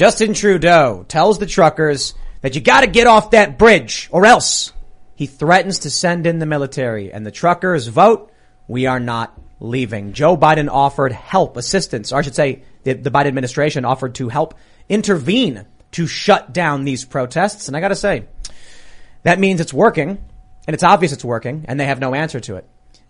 Justin Trudeau tells the truckers that you gotta get off that bridge or else he threatens to send in the military and the truckers vote. We are not leaving. Joe Biden offered help, assistance, or I should say the, the Biden administration offered to help intervene to shut down these protests. And I gotta say, that means it's working and it's obvious it's working and they have no answer to it.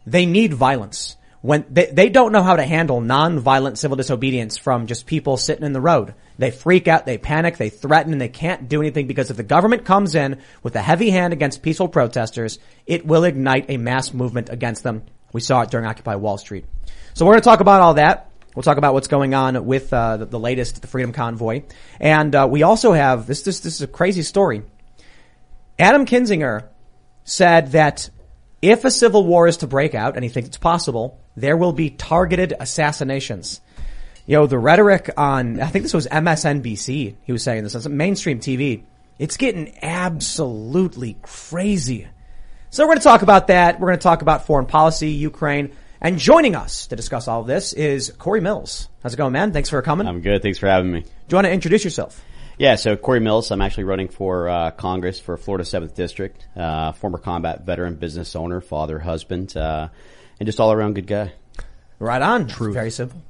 They need violence. When they, they don't know how to handle non-violent civil disobedience from just people sitting in the road. They freak out, they panic, they threaten, and they can't do anything because if the government comes in with a heavy hand against peaceful protesters, it will ignite a mass movement against them. We saw it during Occupy Wall Street. So we're going to talk about all that. We'll talk about what's going on with uh, the, the, latest, the Freedom Convoy, and uh, we also have this. This this is a crazy story. Adam Kinzinger said that if a civil war is to break out, and he thinks it's possible, there will be targeted assassinations. You know, the rhetoric on, I think this was MSNBC, he was saying this, on mainstream TV. It's getting absolutely crazy. So we're going to talk about that. We're going to talk about foreign policy, Ukraine. And joining us to discuss all of this is Corey Mills. How's it going, man? Thanks for coming. I'm good. Thanks for having me. Do you want to introduce yourself? Yeah, so Corey Mills. I'm actually running for uh, Congress for Florida 7th District. Uh, former combat veteran, business owner, father, husband, uh, and just all around good guy. Right on. True. Very simple.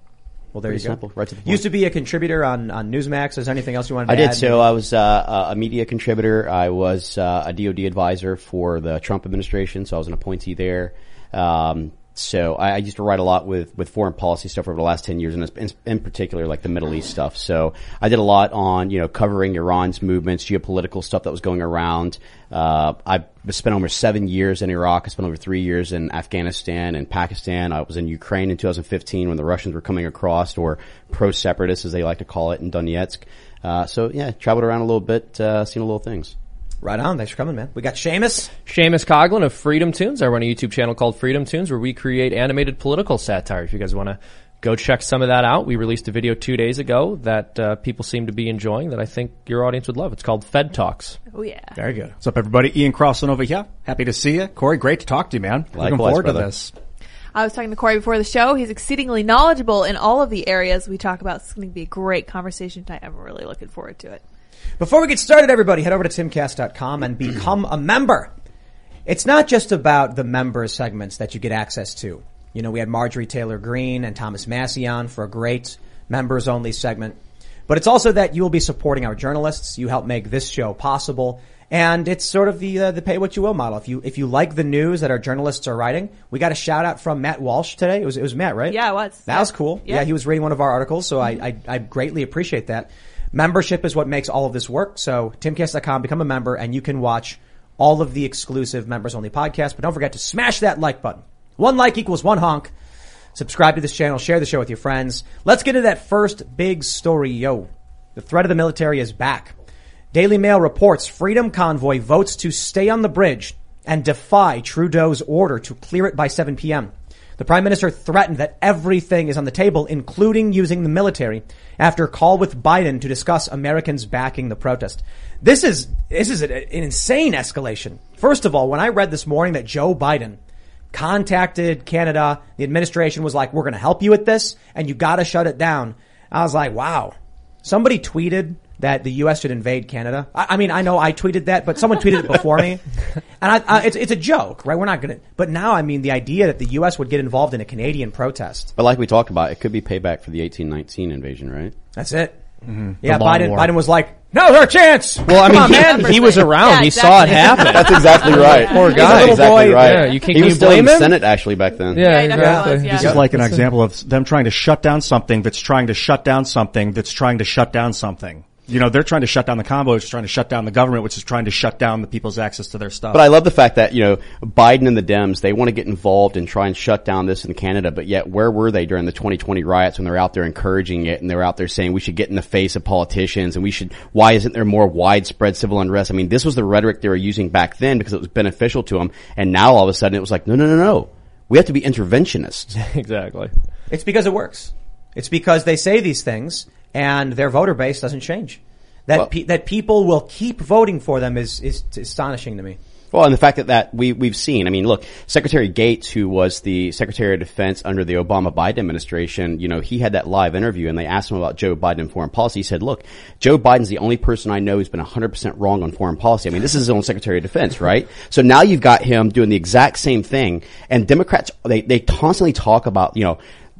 Well, there Pretty you go. Simple, right to the point. Used to be a contributor on, on Newsmax. Is there anything else you wanted to add? I add? did. So I was uh, a media contributor. I was uh, a DoD advisor for the Trump administration. So I was an appointee there. Um, so I, I, used to write a lot with, with foreign policy stuff over the last 10 years and in, in, particular like the Middle East stuff. So I did a lot on, you know, covering Iran's movements, geopolitical stuff that was going around. Uh, I spent almost seven years in Iraq. I spent over three years in Afghanistan and Pakistan. I was in Ukraine in 2015 when the Russians were coming across or pro-separatists as they like to call it in Donetsk. Uh, so yeah, traveled around a little bit, uh, seen a little things. Right on. Thanks for coming, man. We got Seamus. Seamus Coughlin of Freedom Tunes. I run a YouTube channel called Freedom Tunes where we create animated political satire. If you guys want to go check some of that out, we released a video two days ago that uh, people seem to be enjoying that I think your audience would love. It's called Fed Talks. Oh yeah. Very good. What's up, everybody? Ian Crossland over here. Happy to see you. Corey, great to talk to you, man. Likewise, Looking forward brother. to this. I was talking to Corey before the show. He's exceedingly knowledgeable in all of the areas we talk about. It's going to be a great conversation tonight. I'm really looking forward to it. Before we get started, everybody, head over to timcast.com and become a member. It's not just about the member segments that you get access to. You know, we had Marjorie Taylor Greene and Thomas Massie on for a great members only segment. But it's also that you will be supporting our journalists. You help make this show possible. And it's sort of the uh, the pay what you will model. If you if you like the news that our journalists are writing, we got a shout out from Matt Walsh today. It was it was Matt, right? Yeah, it was. That yeah. was cool. Yeah. Yeah. he was reading one of our articles, so I, I I greatly appreciate that. Membership is what makes all of this work. So timcast.com, become a member, and you can watch all of the exclusive members only podcasts. But don't forget to smash that like button. One like equals one honk. Subscribe to this channel, share the show with your friends. Let's get into that first big story, yo. The threat of the military is back. Daily Mail reports Freedom Convoy votes to stay on the bridge and defy Trudeau's order to clear it by 7 p.m. The Prime Minister threatened that everything is on the table, including using the military, after a call with Biden to discuss Americans backing the protest. This is, this is an insane escalation. First of all, when I read this morning that Joe Biden contacted Canada, the administration was like, we're going to help you with this and you got to shut it down. I was like, wow. Somebody tweeted that the U.S. should invade Canada. I, I mean, I know I tweeted that, but someone tweeted it before me, and I, I, it's it's a joke, right? We're not gonna. But now, I mean, the idea that the U.S. would get involved in a Canadian protest. But like we talked about, it could be payback for the 1819 invasion, right? That's it. Mm-hmm. Yeah, The long Biden. war. Biden was like, "No, there's a chance." Well, I mean, on, he, man. he was around. Yeah, he saw it happen. That's exactly right. Poor He's guy. Little exactly boy. right. Yeah, you can't. he was you still blame in the him? Senate actually back then. Yeah, Yeah, he exactly. was, yeah. This is like an example of them trying to shut down something that's trying to shut down something that's trying to shut down something. You know, they're trying to shut down the convoy, which is trying to shut down the government, which is trying to shut down the people's access to their stuff. But I love the fact that, you know, Biden and the Dems, they want to get involved and try and shut down this in Canada, but yet where were they during the 2020 riots when they were out there encouraging it and they were out there saying we should get in the face of politicians and we should, why isn't there more widespread civil unrest? I mean, this was the rhetoric they were using back then because it was beneficial to them. And now all of a sudden it was like, no, no, no, no. We have to be interventionists. exactly. It's because it works. It's because they say these things and their voter base doesn't change. That Well- pe- that people will keep voting for them is is astonishing to me. Well, and the fact that, that we, we've seen, I mean, look, Secretary Gates, who was the Secretary of Defense under the Obama Biden administration, you know, he had that live interview and they asked him about Joe Biden and foreign policy. He said, look, Joe Biden's the only person I know who's been 100% wrong on foreign policy. I mean, this is his own Secretary of Defense, right? So now you've got him doing the exact same thing and Democrats, they, they constantly talk about, you know,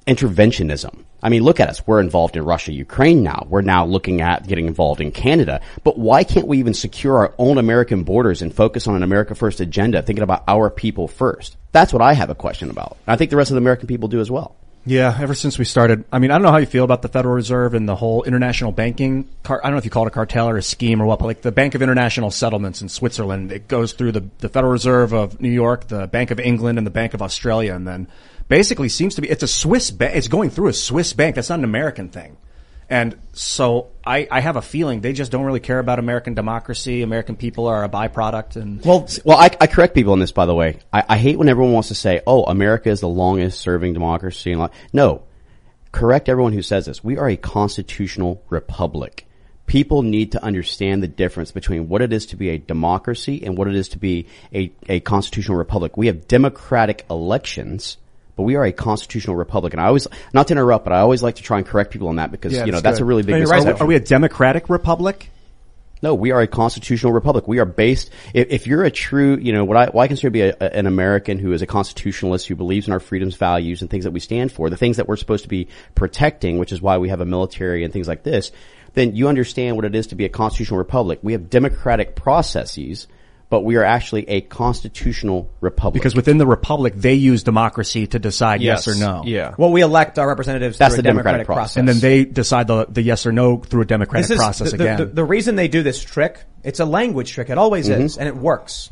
interventionism. I mean, look at us. We're involved in Russia, Ukraine now. We're now looking at getting involved in Canada. But why can't we even secure our own American borders and focus on an America first agenda, thinking about our people first? That's what I have a question about. I think the rest of the American people do as well. Yeah, ever since we started, I mean, I don't know how you feel about the Federal Reserve and the whole international banking. Car- I don't know if you call it a cartel or a scheme or what, but like the Bank of International Settlements in Switzerland, it goes through the, the Federal Reserve of New York, the Bank of England, and the Bank of Australia, and then basically seems to be it's a Swiss bank. It's going through a Swiss bank. That's not an American thing. And so I, I have a feeling they just don't really care about American democracy. American people are a byproduct. And Well, well, I, I correct people on this, by the way. I, I hate when everyone wants to say, "Oh, America is the longest serving democracy." And no, correct everyone who says this. We are a constitutional republic. People need to understand the difference between what it is to be a democracy and what it is to be a, a constitutional republic. We have democratic elections, but we are a constitutional republic. And I always, not to interrupt, but I always like to try and correct people on that because, Yeah, you know, that's a really big No, right. are we a democratic republic? No, we are a constitutional republic. We are based. If, if you're a true, you know, what I, what I consider to be a, a- an American who is a constitutionalist who believes in our freedoms, values, and things that we stand for, the things that we're supposed to be protecting, which is why we have a military and things like this, then you understand what it is to be a constitutional republic. We have democratic processes, but we are actually a constitutional republic. Because within the republic, they use democracy to decide yes, or no. Yeah. Well, we elect our representatives That's through the a democratic democratic, process. process. And then they decide the, the yes or no through a democratic This is process the, the- again. The, the reason they do this trick, it's a language trick. It always Mm-hmm. is, and it works.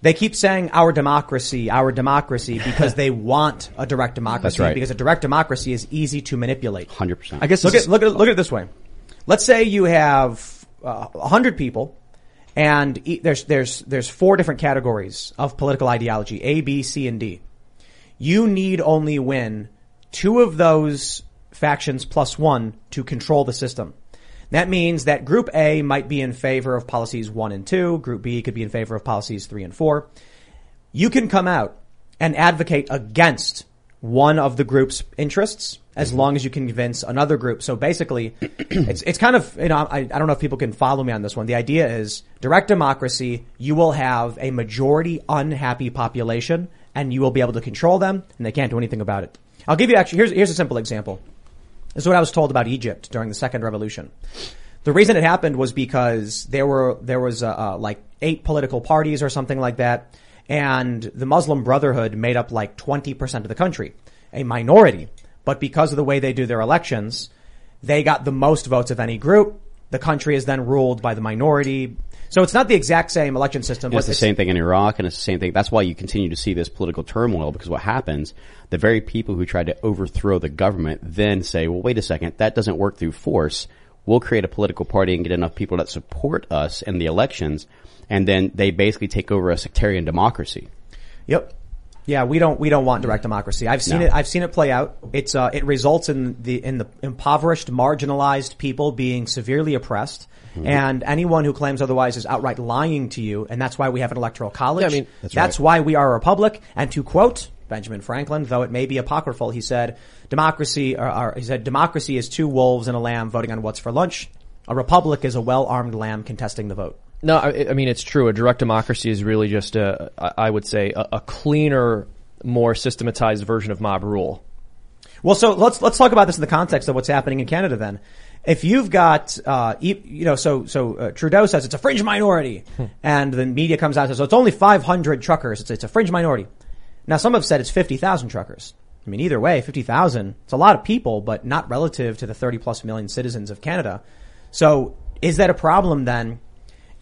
They keep saying our democracy, our democracy, because they want a direct democracy. That's right. Because a direct democracy is easy to manipulate. 100%. I guess Look this at, look at, look at it this way. Let's say you have uh, a hundred people and e- there's, there's, there's four different categories of political ideology, A, B, C, and D. You need only win two of those factions plus one to control the system. That means that group A might be in favor of policies one and two. Group B could be in favor of policies three and four. You can come out and advocate against one of the group's interests as long as you can convince another group. So basically, it's, it's kind of, you know, I, I don't know if people can follow me on this one. The idea is direct democracy, you will have a majority unhappy population and you will be able to control them and they can't do anything about it. I'll give you actually, here's, here's a simple example. This is what I was told about Egypt during the second revolution. The reason it happened was because there were, there was, uh, uh, like eight political parties or something like that. And the Muslim Brotherhood made up like 20% of the country, a minority. But because of the way they do their elections, they got the most votes of any group. The country is then ruled by the minority. So it's not the exact same election system. It's the same thing in Iraq, and it's the same thing. That's why you continue to see this political turmoil because what happens, the very people who tried to overthrow the government then say, well, wait a second, that doesn't work through force. We'll create a political party and get enough people that support us in the elections, and then they basically take over a sectarian democracy. Yep. Yeah, we don't we don't want direct democracy. I've seen No. it. I've seen it play out. It's uh, it results in the in the impoverished, marginalized people being severely oppressed, Mm-hmm. and anyone who claims otherwise is outright lying to you. And that's why we have an electoral college. Yeah, I mean- That's that's right. why we are a republic. And to quote Benjamin Franklin, though it may be apocryphal, he said, "Democracy." Or, or he said, "Democracy is two wolves and a lamb voting on what's for lunch. A republic is a well-armed lamb contesting the vote." No, I, I mean it's true. A direct democracy is really just a, I would say, a, a cleaner, more systematized version of mob rule. Well, so let's let's talk about this in the context of what's happening in Canada. Then, if you've got, uh, you know, so so uh, Trudeau says it's a fringe minority, and the media comes out and says so it's only 500 truckers. It's it's a fringe minority. Now, some have said it's 50,000 truckers. I mean, either way, 50,000. It's a lot of people, but not relative to the 30 plus million citizens of Canada. So, is that a problem then?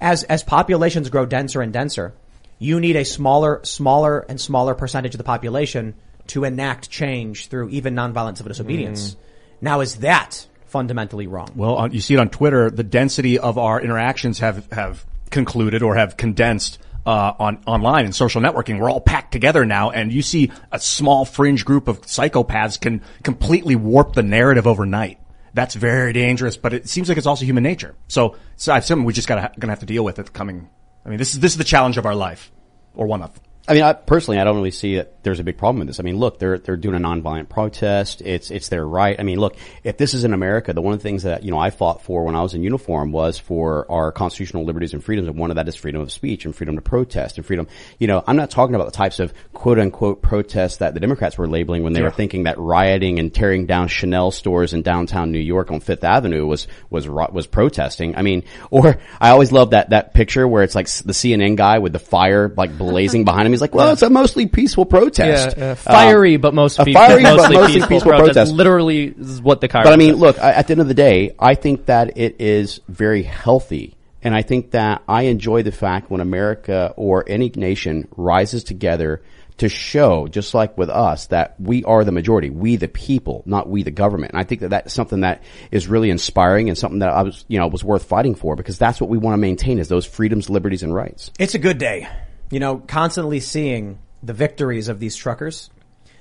As as populations grow denser and denser, you need a smaller, smaller and smaller percentage of the population to enact change through even nonviolent civil disobedience. Now, is that fundamentally wrong? Well, on, you see it on Twitter. The density of our interactions have have concluded or have condensed uh, on online and social networking. We're all packed together now, and you see a small fringe group of psychopaths can completely warp the narrative overnight. That's very dangerous, but it seems like it's also human nature. So, so I assume we just gotta gonna have to deal with it coming I mean, this is this is the challenge of our life, or one of. I mean, I, personally, I don't really see that there's a big problem with this. I mean, look, they're they're doing a nonviolent protest. It's it's their right. I mean, look, if this is in America, the one of the things that you know I fought for when I was in uniform was for our constitutional liberties and freedoms, and one of that is freedom of speech and freedom to protest and freedom. You know, I'm not talking about the types of quote unquote protests that the Democrats were labeling when they were thinking that rioting and tearing down Chanel stores in downtown New York on Fifth Avenue was was was protesting. I mean, or I always love that that picture where it's like the CNN guy with the fire like blazing behind him. He's like, well, it's a mostly peaceful protest. Yeah, uh, fiery, but most a peaceful, fiery but mostly, mostly peaceful, peaceful protest. protest. Literally is what the car. But I mean, look, I, at the end of the day, I think that it is very healthy. And I think that I enjoy the fact when America or any nation rises together to show, just like with us, that we are the majority, we the people, not we the government. And I think that that's something that is really inspiring and something that I was, you know, was worth fighting for because that's what we want to maintain is those freedoms, liberties, and rights. It's a good day. You know, constantly seeing the victories of these truckers.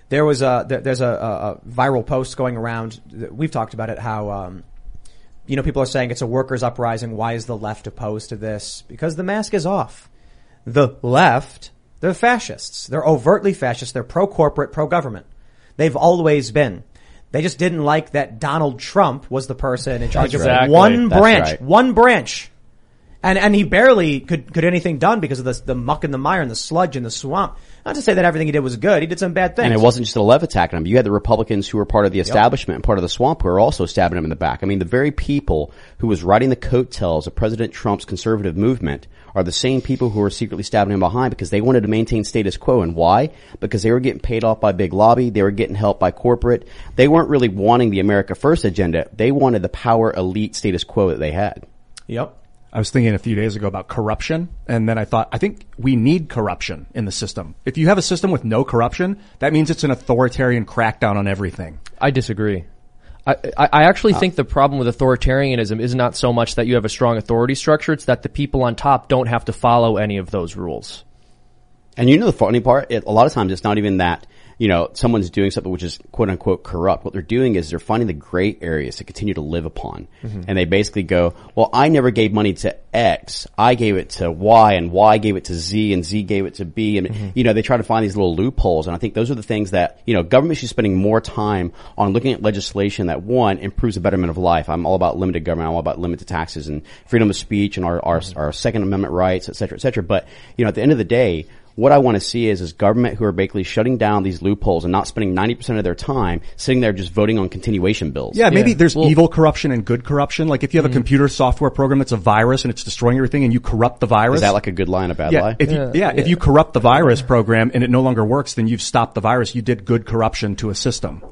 There was a there, there's a, a, viral post going around. We've talked about it. How um, you know people are saying it's a workers' uprising. Why is the left opposed to this? Because the mask is off. The left, they're fascists. They're overtly fascist. They're pro corporate, pro government. They've always been. They just didn't like that Donald Trump was the person in charge Exactly. of one That's branch, right. one branch. And and he barely could could anything done because of the the muck and the mire and the sludge and the swamp. Not to say that everything he did was good. He did some bad things. And it wasn't just the left attacking him. You had the Republicans who were part of the establishment and part of the swamp who were also stabbing him in the back. I mean, the very people who was riding the coattails of President Trump's conservative movement are the same people who were secretly stabbing him behind because they wanted to maintain status quo. And why? Because they were getting paid off by big lobby. They were getting help by corporate. They weren't really wanting the America First agenda. They wanted the power elite status quo that they had. Yep. I was thinking a few days ago about corruption, and then I thought, I think we need corruption in the system. If you have a system with no corruption, that means it's an authoritarian crackdown on everything. I disagree. I, I I actually uh. think the problem with authoritarianism is not so much that you have a strong authority structure; it's that the people on top don't have to follow any of those rules. And you know the funny part? It, a lot of times it's not even that, you know, someone's doing something which is quote unquote corrupt. What they're doing is they're finding the gray areas to continue to live upon. Mm-hmm. And they basically go, well, I never gave money to X. I gave it to Y and Y gave it to Z and Z gave it to B. And, mm-hmm. you know, they try to find these little loopholes. And I think those are the things that, you know, government should be spending more time on looking at legislation that one improves the betterment of life. I'm all about limited government. I'm all about limited taxes and freedom of speech and our, our, mm-hmm. our second amendment rights, et cetera, et cetera. But, you know, at the end of the day, what I want to see is is government who are basically shutting down these loopholes and not spending 90% of their time sitting there just voting on continuation bills. Yeah, maybe Yeah. there's Well- evil corruption and good corruption. Like if you have a mm-hmm. computer software program that's a virus and it's destroying everything and you corrupt the virus. Is that like a good line, and a bad yeah, lie? if you, yeah, if you corrupt the virus program and it no longer works, then you've stopped the virus. You did good corruption to a system.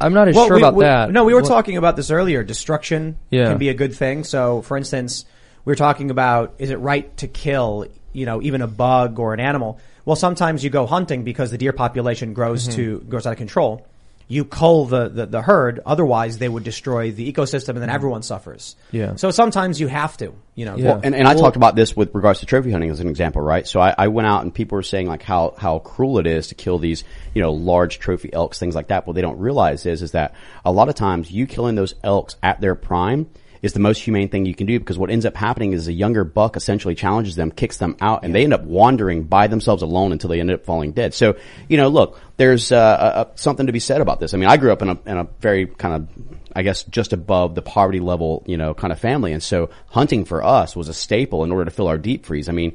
I'm not as Well, sure we- about we- that. No, we were What- talking about this earlier. Destruction Yeah. can be a good thing. So, for instance, we're talking about is it right to kill, you know, even a bug or an animal? Well, sometimes you go hunting because the deer population grows Mm-hmm. to grows out of control. You cull the, the, the herd, otherwise they would destroy the ecosystem and then everyone suffers. Mm-hmm. Yeah. So sometimes you have to, you know. Yeah. Well, and, and I talked about this with regards to trophy hunting as an example, right? So I, I went out and people were saying like how, how cruel it is to kill these, you know, large trophy elks, things like that. What they don't realize is, is that a lot of times you killing those elks at their prime is the most humane thing you can do because what ends up happening is a younger buck essentially challenges them, kicks them out, and they end up wandering by themselves alone until they end up falling dead. So, you know, look, there's uh, uh, something to be said about this. I mean, I grew up in a, in a very kind of I guess just above the poverty level, you know, kind of family. And so hunting for us was a staple in order to fill our deep freeze. I mean,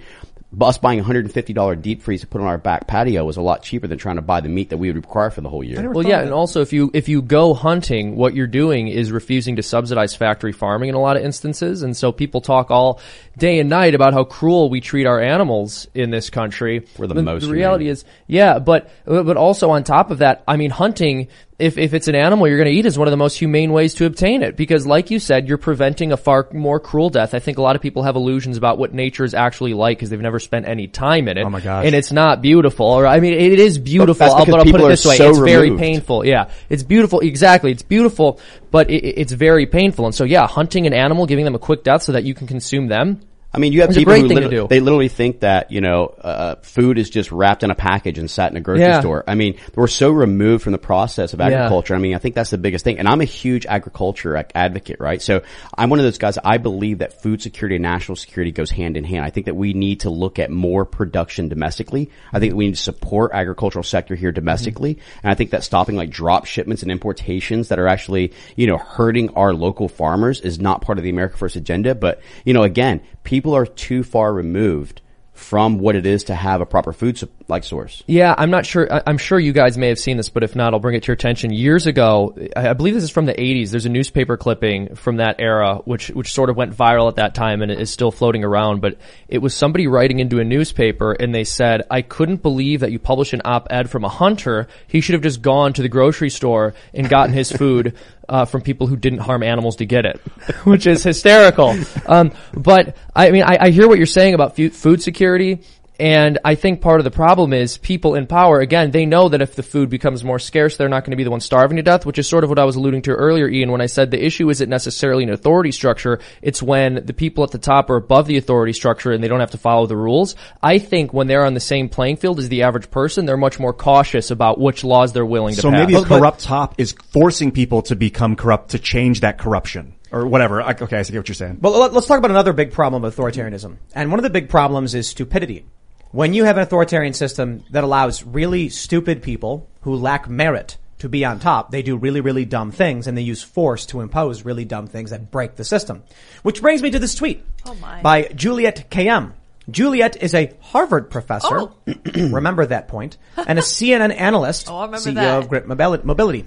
us buying a $150 deep freeze to put on our back patio was a lot cheaper than trying to buy the meat that we would require for the whole year. Well, yeah, and also if you if you go hunting, what you're doing is refusing to subsidize factory farming in a lot of instances, and so people talk all day and night about how cruel we treat our animals in this country. We're the But most The reality humane. is, yeah, but but also on top of that, I mean, hunting. If, if it's an animal you're going to eat is one of the most humane ways to obtain it because like you said you're preventing a far more cruel death. I think a lot of people have illusions about what nature is actually like because they've never spent any time in it. Oh my gosh. And it's not beautiful. Or I mean it is beautiful, that's I'll- but I'll put it this way. so it's very painful. Yeah. It's beautiful. Exactly. It's beautiful, but it, it's very painful. And so yeah, hunting an animal, giving them a quick death so that you can consume them. I mean, you have It's people who literally, they literally think that you know uh, food is just wrapped in a package and sat in a grocery Yeah. store. I mean, we're so removed from the process of agriculture. I mean, I think that's the biggest thing. And I'm a huge agriculture advocate, right? So I'm one of those guys. I believe that food security and national security goes hand in hand. I think that we need to look at more production domestically. I think we need to support agricultural sector here domestically, and I think that stopping like drop shipments and importations that are actually you know hurting our local farmers is not part of the America First agenda. But you know, again, people are too far removed from what it is to have a proper food like source. Yeah, I'm not sure. I'm sure you guys may have seen this, but if not, I'll bring it to your attention. Years ago, I believe this is from the 80s. There's a newspaper clipping from that era, which which sort of went viral at that time and is still floating around. But it was somebody writing into a newspaper, and they said, "I couldn't believe that you published an op-ed from a hunter. He should have just gone to the grocery store and gotten his food." Uh, from people who didn't harm animals to get it, which is hysterical. Um, but I mean, I, I hear what you're saying about food security. And I think part of the problem is people in power, again, they know that if the food becomes more scarce, they're not going to be the ones starving to death, which is sort of what I was alluding to earlier, Ian, when I said the issue isn't necessarily an authority structure. It's when the people at the top are above the authority structure and they don't have to follow the rules. I think when they're on the same playing field as the average person, they're much more cautious about which laws they're willing to So pass. maybe a But- but- corrupt top is forcing people to become corrupt to change that corruption or whatever. Okay, I see what you're saying. But let- let's talk about another big problem of authoritarianism. And one of the big problems is stupidity. When you have an authoritarian system that allows really stupid people who lack merit to be on top, they do really, really dumb things and they use force to impose really dumb things that break the system. Which brings me to this tweet Oh my. by Juliette Kayyem. Juliette is a Harvard professor. Oh. remember that point. And a CNN analyst. Oh, CEO that. of Grip Mobility.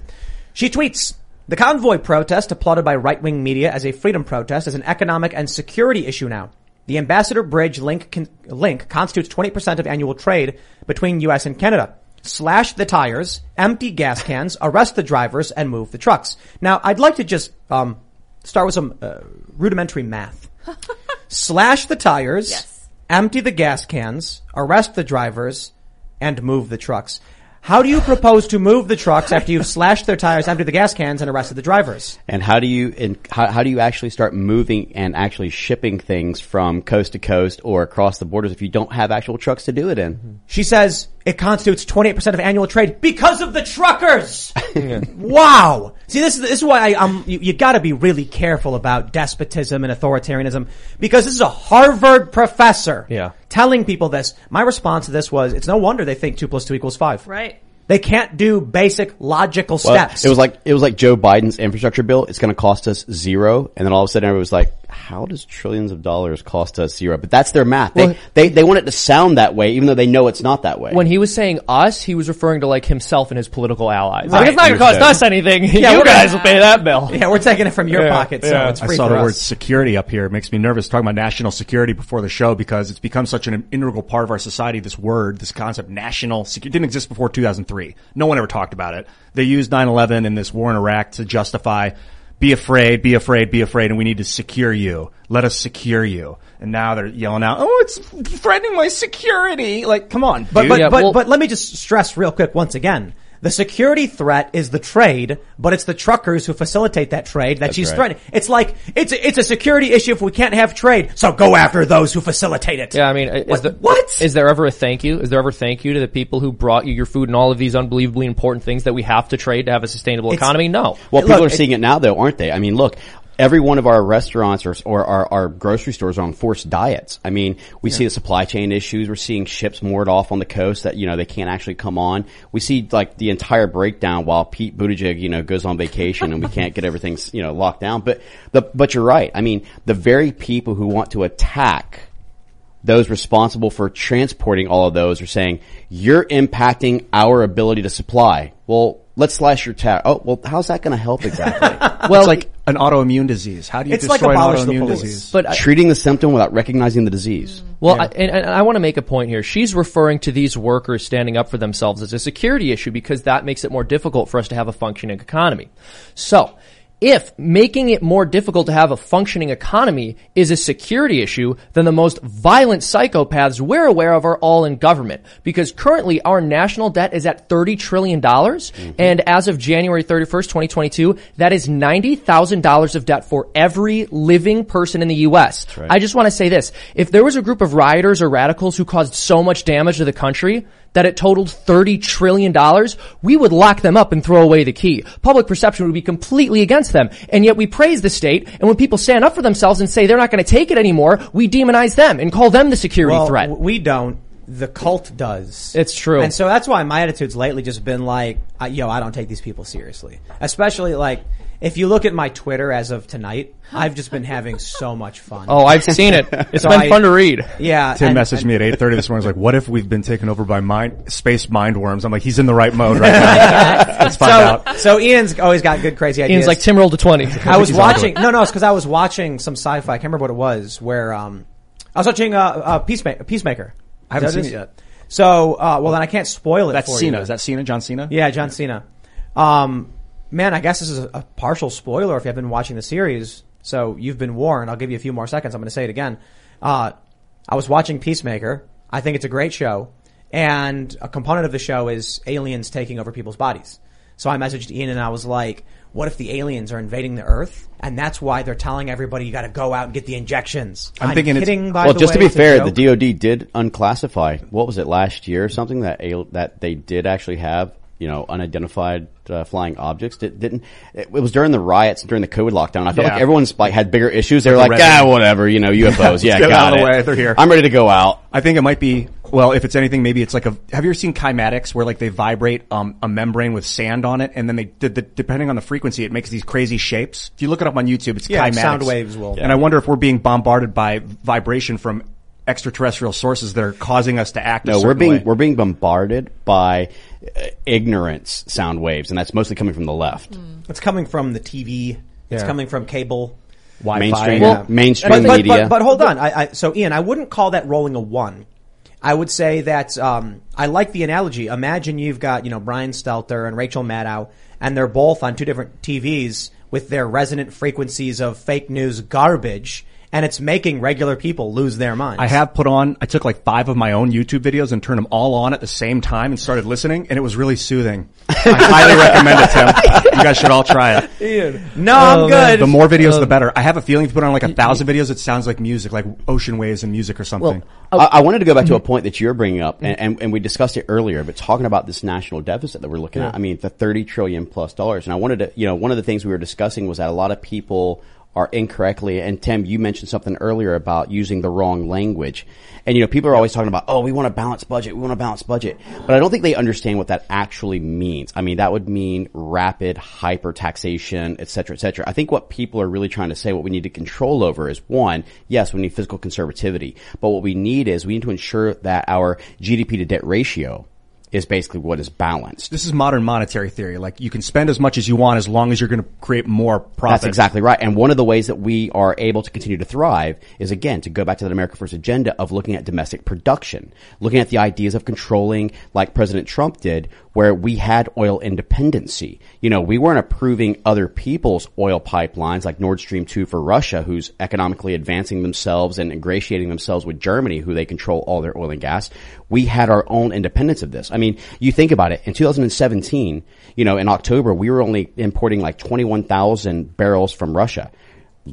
She tweets, the convoy protest applauded by right-wing media as a freedom protest is an economic and security issue now. The Ambassador Bridge link, con- link constitutes 20% of annual trade between US and Canada. Slash the tires, empty gas cans, arrest the drivers, and move the trucks. Now, I'd like to just um, start with some uh, rudimentary math. Slash the tires, Yes. empty the gas cans, arrest the drivers, and move the trucks. How do you propose to move the trucks after you've slashed their tires, emptied the gas cans, and arrested the drivers? And how do you and how, how do you actually start moving and actually shipping things from coast to coast or across the borders if you don't have actual trucks to do it in? She says it constitutes 28% of annual trade because of the truckers. wow. See, this is, this is why I, um, you, you gotta be really careful about despotism and authoritarianism because this is a Harvard professor Yeah. telling people this. My response to this was, it's no wonder they think two plus two equals five. Right. They can't do basic logical Well, steps. it was like it was like Joe Biden's infrastructure bill. It's going to cost us zero, and then all of a sudden everybody was like, "How does trillions of dollars cost us zero?" But that's their math. They Well- they they want it to sound that way, even though they know it's not that way. when he was saying us, he was referring to like himself and his political allies. Like, it's not going to cost us anything. Yeah, you we're guys gonna- will pay that bill. yeah, we're taking it from your Yeah, pocket, so yeah. it's I free saw for the word security up here. It makes me nervous talking about national security before the show because it's become such an integral part of our society. This word, this concept, national security, didn't exist before 2003. No one ever talked about it. They used 9/11 and this war in Iraq to justify, be afraid, be afraid, be afraid, and we need to secure you. Let us secure you. And now they're yelling out, "Oh, it's threatening my security!" Like, come on, But dude. but Yeah, but well- but let me just stress real quick once again. The security threat is the trade, but it's the truckers who facilitate that trade that she's right. threatening. It's like it's a, it's a security issue if we can't have trade, so go after those who facilitate it. Yeah, I mean, uh, is What- there, what? is there ever a thank you? Is there ever thank you to the people who brought you your food and all of these unbelievably important things that we have to trade to have a sustainable It's- economy? No. well, Look, people are it- seeing it now, though, aren't they? I mean, look. Every one of our restaurants or, or our, our grocery stores are on forced diets. I mean, we see the supply chain issues. We're seeing ships moored off on the coast that, you know, they can't actually come on. We see like the entire breakdown while Pete Buttigieg, you know, goes on vacation and we can't get everything, you know, locked down. But the, but you're right. I mean, the very people who want to attack those responsible for transporting all of those are saying, you're impacting our ability to supply. Well, let's slash your tag. Oh, well, how's that going to help exactly? well, it's like an autoimmune disease. How do you It's like destroy an abolish the autoimmune police. disease? But I, Treating the symptom without recognizing the disease. Well, I, and, and I want to make a point here. She's referring to these workers standing up for themselves as a security issue because that makes it more difficult for us to have a functioning economy. So, if making it more difficult to have a functioning economy is a security issue, then the most violent psychopaths we're aware of are all in government. Because currently our national debt is at $30 trillion. Mm-hmm. And as of January 31st, 2022, that is $90,000 of debt for every living person in the U.S. I just want to say this. If there was a group of rioters or radicals who caused so much damage to the country, that it totaled $30 trillion, we would lock them up and throw away the key. Public perception would be completely against them. And yet we praise the state, and when people stand up for themselves and say they're not going to take it anymore, we demonize them and call them the security well, threat. we don't. The cult does. It's true. And so that's why my attitude's lately just been like, yo, I don't take these people seriously. Especially like, if you look at my Twitter as of tonight, I've just been having so much fun. oh, I've seen it. It's So been I- fun to read. yeah. Tim and- messaged and- me at 8.30 this morning. He's like, what if we've been taken over by mind, space mind worms? I'm like, he's in the right mode right now. Let's find out. So, so Ian's always got good crazy ideas. Ian's like, Tim rolled a 20. I was he's onto watching. No, no, it's because I was watching some sci-fi. I can't remember what it was. Where um, I was watching uh, uh Peacemaker. Peacemaker. I haven't seen it? it yet. So, uh, well, then I can't spoil it. That's for Cena. You. Is that Cena? John Cena? Yeah, John Cena. Um, man, I guess this is a, partial spoiler if you have been watching the series. So you've been warned. I'll give you a few more seconds. I'm going to say it again. Uh, I was watching Peacemaker. I think it's a great show. And a component of the show is aliens taking over people's bodies. So I messaged Ian and I was like, what if the aliens are invading the earth? And that's why they're telling everybody you gotta go out and get the injections. I'm thinking it's- kidding, well, just to be fair, the DoD did unclassify. What was it last year or something that that they did actually have you know unidentified uh, flying objects? Did, didn't it, it was during the riots during the COVID lockdown? I felt Yeah. like everyone's like had bigger issues. They were the like, red ah, whatever, you know, UFOs. Yeah, get got out of the way, they're here. I'm ready to go out. I think it might be, well, if it's anything, maybe it's like a, have you ever seen cymatics where like they vibrate, um, a membrane with sand on it and then they, the, the, depending on the frequency, it makes these crazy shapes. If you look it up on YouTube, it's Yeah, cymatics. sound waves will- And I wonder if we're being bombarded by vibration from extraterrestrial sources that are causing us to act a No, we're being way. we're being bombarded by ignorance sound waves, and that's mostly coming from the left. It's coming from the TV. It's Yeah. coming from cable. Wi-Fi. mainstream Yeah. mainstream but, but, media. But, but hold on. I, I, so Ian, I wouldn't call that rolling a one. I would say that um, I like the analogy. Imagine you've got you know Brian Stelter and Rachel Maddow, and they're both on two different TVs with their resonant frequencies of fake news garbage, and it's making regular people lose their minds. I have put on, I took like five of my own YouTube videos and turned them all on at the same time and started listening and it was really soothing. I highly recommend it, Tim. You guys should all try it. No, I'm Oh, good. The more videos, the um, better. I have a feeling if you put on like a thousand videos, it sounds like music, like ocean waves and music or something. Oh. I, I wanted to go back to a mm-hmm. point that you're bringing up, and, and, and we discussed it earlier, but talking about this national deficit that we're looking at, I mean, the 30 trillion plus dollars. And I wanted to, you know, one of the things we were discussing was that a lot of people are incorrectly, and Tim, you mentioned something earlier about using the wrong language. And, you know, people are always talking about, oh, we want a balanced budget, we want a balanced budget. But I don't think they understand what that actually means. I mean, that would mean rapid hyper taxation, et cetera, et cetera. I think what people are really trying to say, what we need to control over is one, yes, we need fiscal conservativity, but what we need is we need to ensure that our GDP to debt ratio is basically what is balanced. this is modern monetary theory. Like you can spend as much as you want as long as you're going to create more profit. That's exactly right. And one of the ways that we are able to continue to thrive is again, to go back to that America First agenda of looking at domestic production, looking at the ideas of controlling like President Trump did, where we had oil independency. You know, we weren't approving other people's oil pipelines like Nord Stream 2 for Russia, who's economically advancing themselves and ingratiating themselves with Germany, who they control all their oil and gas. We had our own independence of this. I mean, you think about it. In 2017, you know, in October, we were only importing like 21,000 barrels from Russia.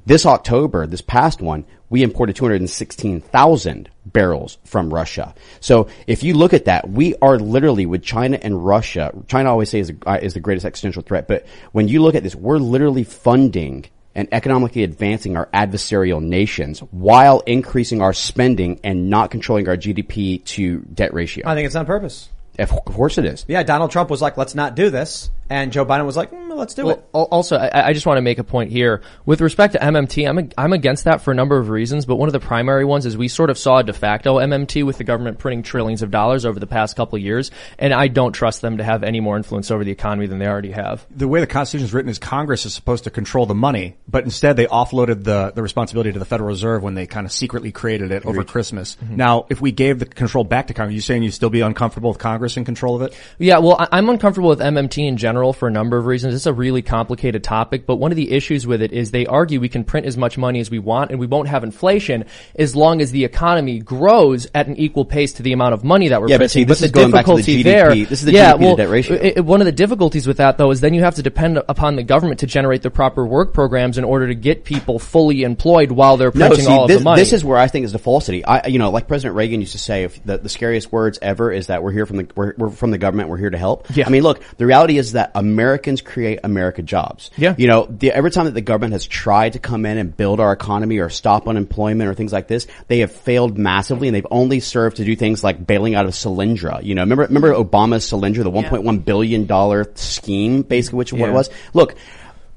This October, this past one, we imported 216,000 barrels from Russia. So if you look at that, we are literally with China and Russia. China always says is, is the greatest existential threat, but when you look at this, we're literally funding and economically advancing our adversarial nations while increasing our spending and not controlling our GDP to debt ratio. I think it's on purpose. Of course it is. Yeah, Donald Trump was like, "Let's not do this," and Joe Biden was like, mm, "Let's do it." Well, al- also, I, I just want to make a point here with respect to MMT. I'm a, I'm against that for a number of reasons, but one of the primary ones is we sort of saw a de facto MMT with the government printing trillions of dollars over the past couple of years, and I don't trust them to have any more influence over the economy than they already have. the way the Constitution is written is Congress is supposed to control the money, but instead they offloaded the, the responsibility to the Federal Reserve when they kind of secretly created it over Christmas. Now, if we gave the control back to Congress, you saying you'd still be uncomfortable with Congress in control of it? Yeah, well, I- I'm uncomfortable with MMT in general general for a number of reasons. It's a really complicated topic, but one of the issues with it is they argue we can print as much money as we want and we won't have inflation as long as the economy grows at an equal pace to the amount of money that we're Yeah, but printing. see, this the is going back to the difficulty GDP. there, This is the yeah, GDP well, ratio. it- one of the difficulties with that though is then you have to depend upon the government to generate the proper work programs in order to get people fully employed while they're No, printing see, all of this, the money. this is where I think is the falsity. I, you know, like President Reagan used to say, if the, the scariest words ever is that we're here from the we're, we're from the government. We're here to help. Yeah. I mean, look, the reality is that Americans create America jobs. Yeah. You know, the, every time that the government has tried to come in and build our economy or stop unemployment or things like this, they have failed massively, and they've only served to do things like bailing out of Solyndra. You know, remember remember Obama's Solyndra, the 1.1 billion dollar scheme, basically, which is what it was. Look,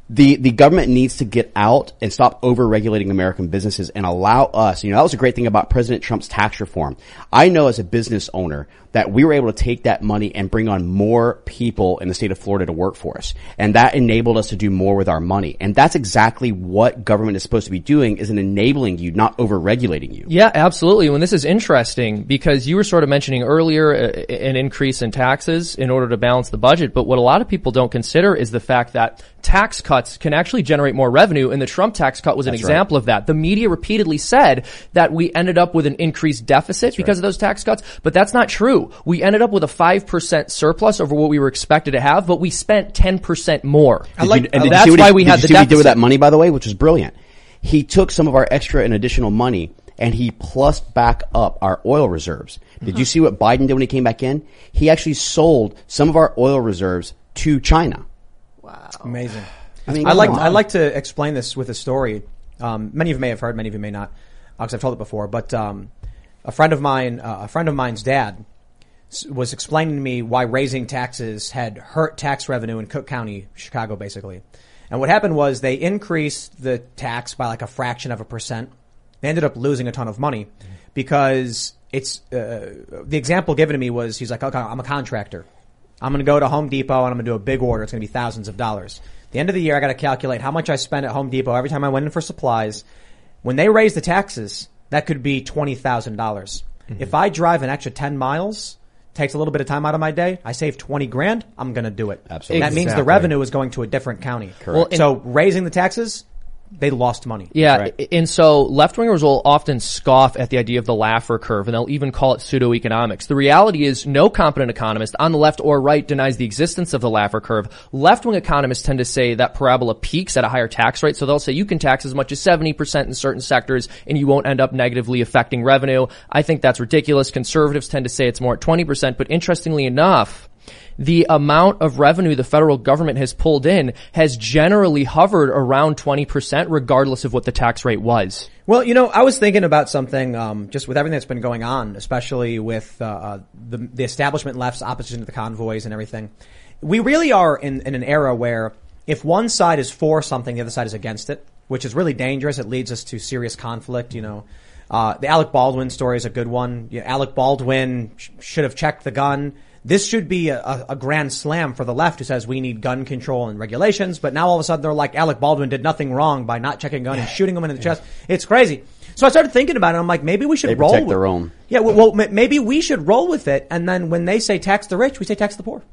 the the government needs to get out and stop over regulating American businesses and allow us. You know, that was a great thing about President Trump's tax reform. I know as a business owner that we were able to take that money and bring on more people in the state of Florida to work for us, and that enabled us to do more with our money. And that's exactly what government is supposed to be doing: is in enabling you, not over regulating you. Yeah, absolutely. When this is interesting because you were sort of mentioning earlier uh, an increase in taxes in order to balance the budget, but what a lot of people don't consider is the fact that tax cuts can actually generate more revenue and the Trump tax cut was an example of that. The media repeatedly said that we ended up with an increased deficit because of those tax cuts, but that's not true. We ended up with a 5% surplus over what we were expected to have, but we spent 10% more. Did like- you, and did that's see what why he, we did had you the see what he did with that money, by the way, which was brilliant. He took some of our extra and additional money and he plussed back up our oil reserves. Did you see what Biden did when he came back in? He actually sold some of our oil reserves to China. Wow. Amazing. I mean, I like on. I like to explain this with a story. Um, many of you may have heard, many of you may not, because I've told it before. But um, a friend of mine, uh, a friend of mine's dad, s- was explaining to me why raising taxes had hurt tax revenue in Cook County, Chicago, basically. And what happened was they increased the tax by like a fraction of a percent. They ended up losing a ton of money because it's uh, the example given to me was he's like, okay, I'm a contractor. I'm going to go to Home Depot and I'm going to do a big order. It's going to be thousands of dollars. At the end of the year, I got to calculate how much I spent at Home Depot every time I went in for supplies. When they raise the taxes, that could be twenty dollars. If I drive an extra ten miles, takes a little bit of time out of my day, I save twenty grand. I'm going to do it. Absolutely. That means the Exactly. revenue is going to a different county. Correct. Well, and- so raising the taxes, they lost money. Yeah, Right. and so left wingers will often scoff at the idea of the Laffer curve, and they'll even call it pseudo economics. The reality is, no competent economist on the left or right denies the existence of the Laffer curve. Left wing economists tend to say that parabola peaks at a higher tax rate, so they'll say you can tax as much as seventy percent in certain sectors, and you won't end up negatively affecting revenue. I think that's ridiculous. Conservatives tend to say it's more at twenty percent, but interestingly enough the amount of revenue the federal government has pulled in has generally hovered around 20% regardless of what the tax rate was. Well, you know, I was thinking about something, um, just with everything that's been going on, especially with, uh, uh, the, the establishment left's opposition to the convoys and everything. We really are in, in an era where if one side is for something, the other side is against it, which is really dangerous. It leads us to serious conflict, you know. Uh, the Alec Baldwin story is a good one. Alec Baldwin sh- should have checked the gun. This should be a, a, grand slam for the left who says we need gun control and regulations, but now all of a sudden they're like Alec Baldwin did nothing wrong by not checking a gun and shooting him in the chest. It's crazy. So I started thinking about it. I'm like, maybe we should They roll protect with their own. Yeah, well, well, maybe we should roll with it. And then when they say tax the rich, we say tax the poor.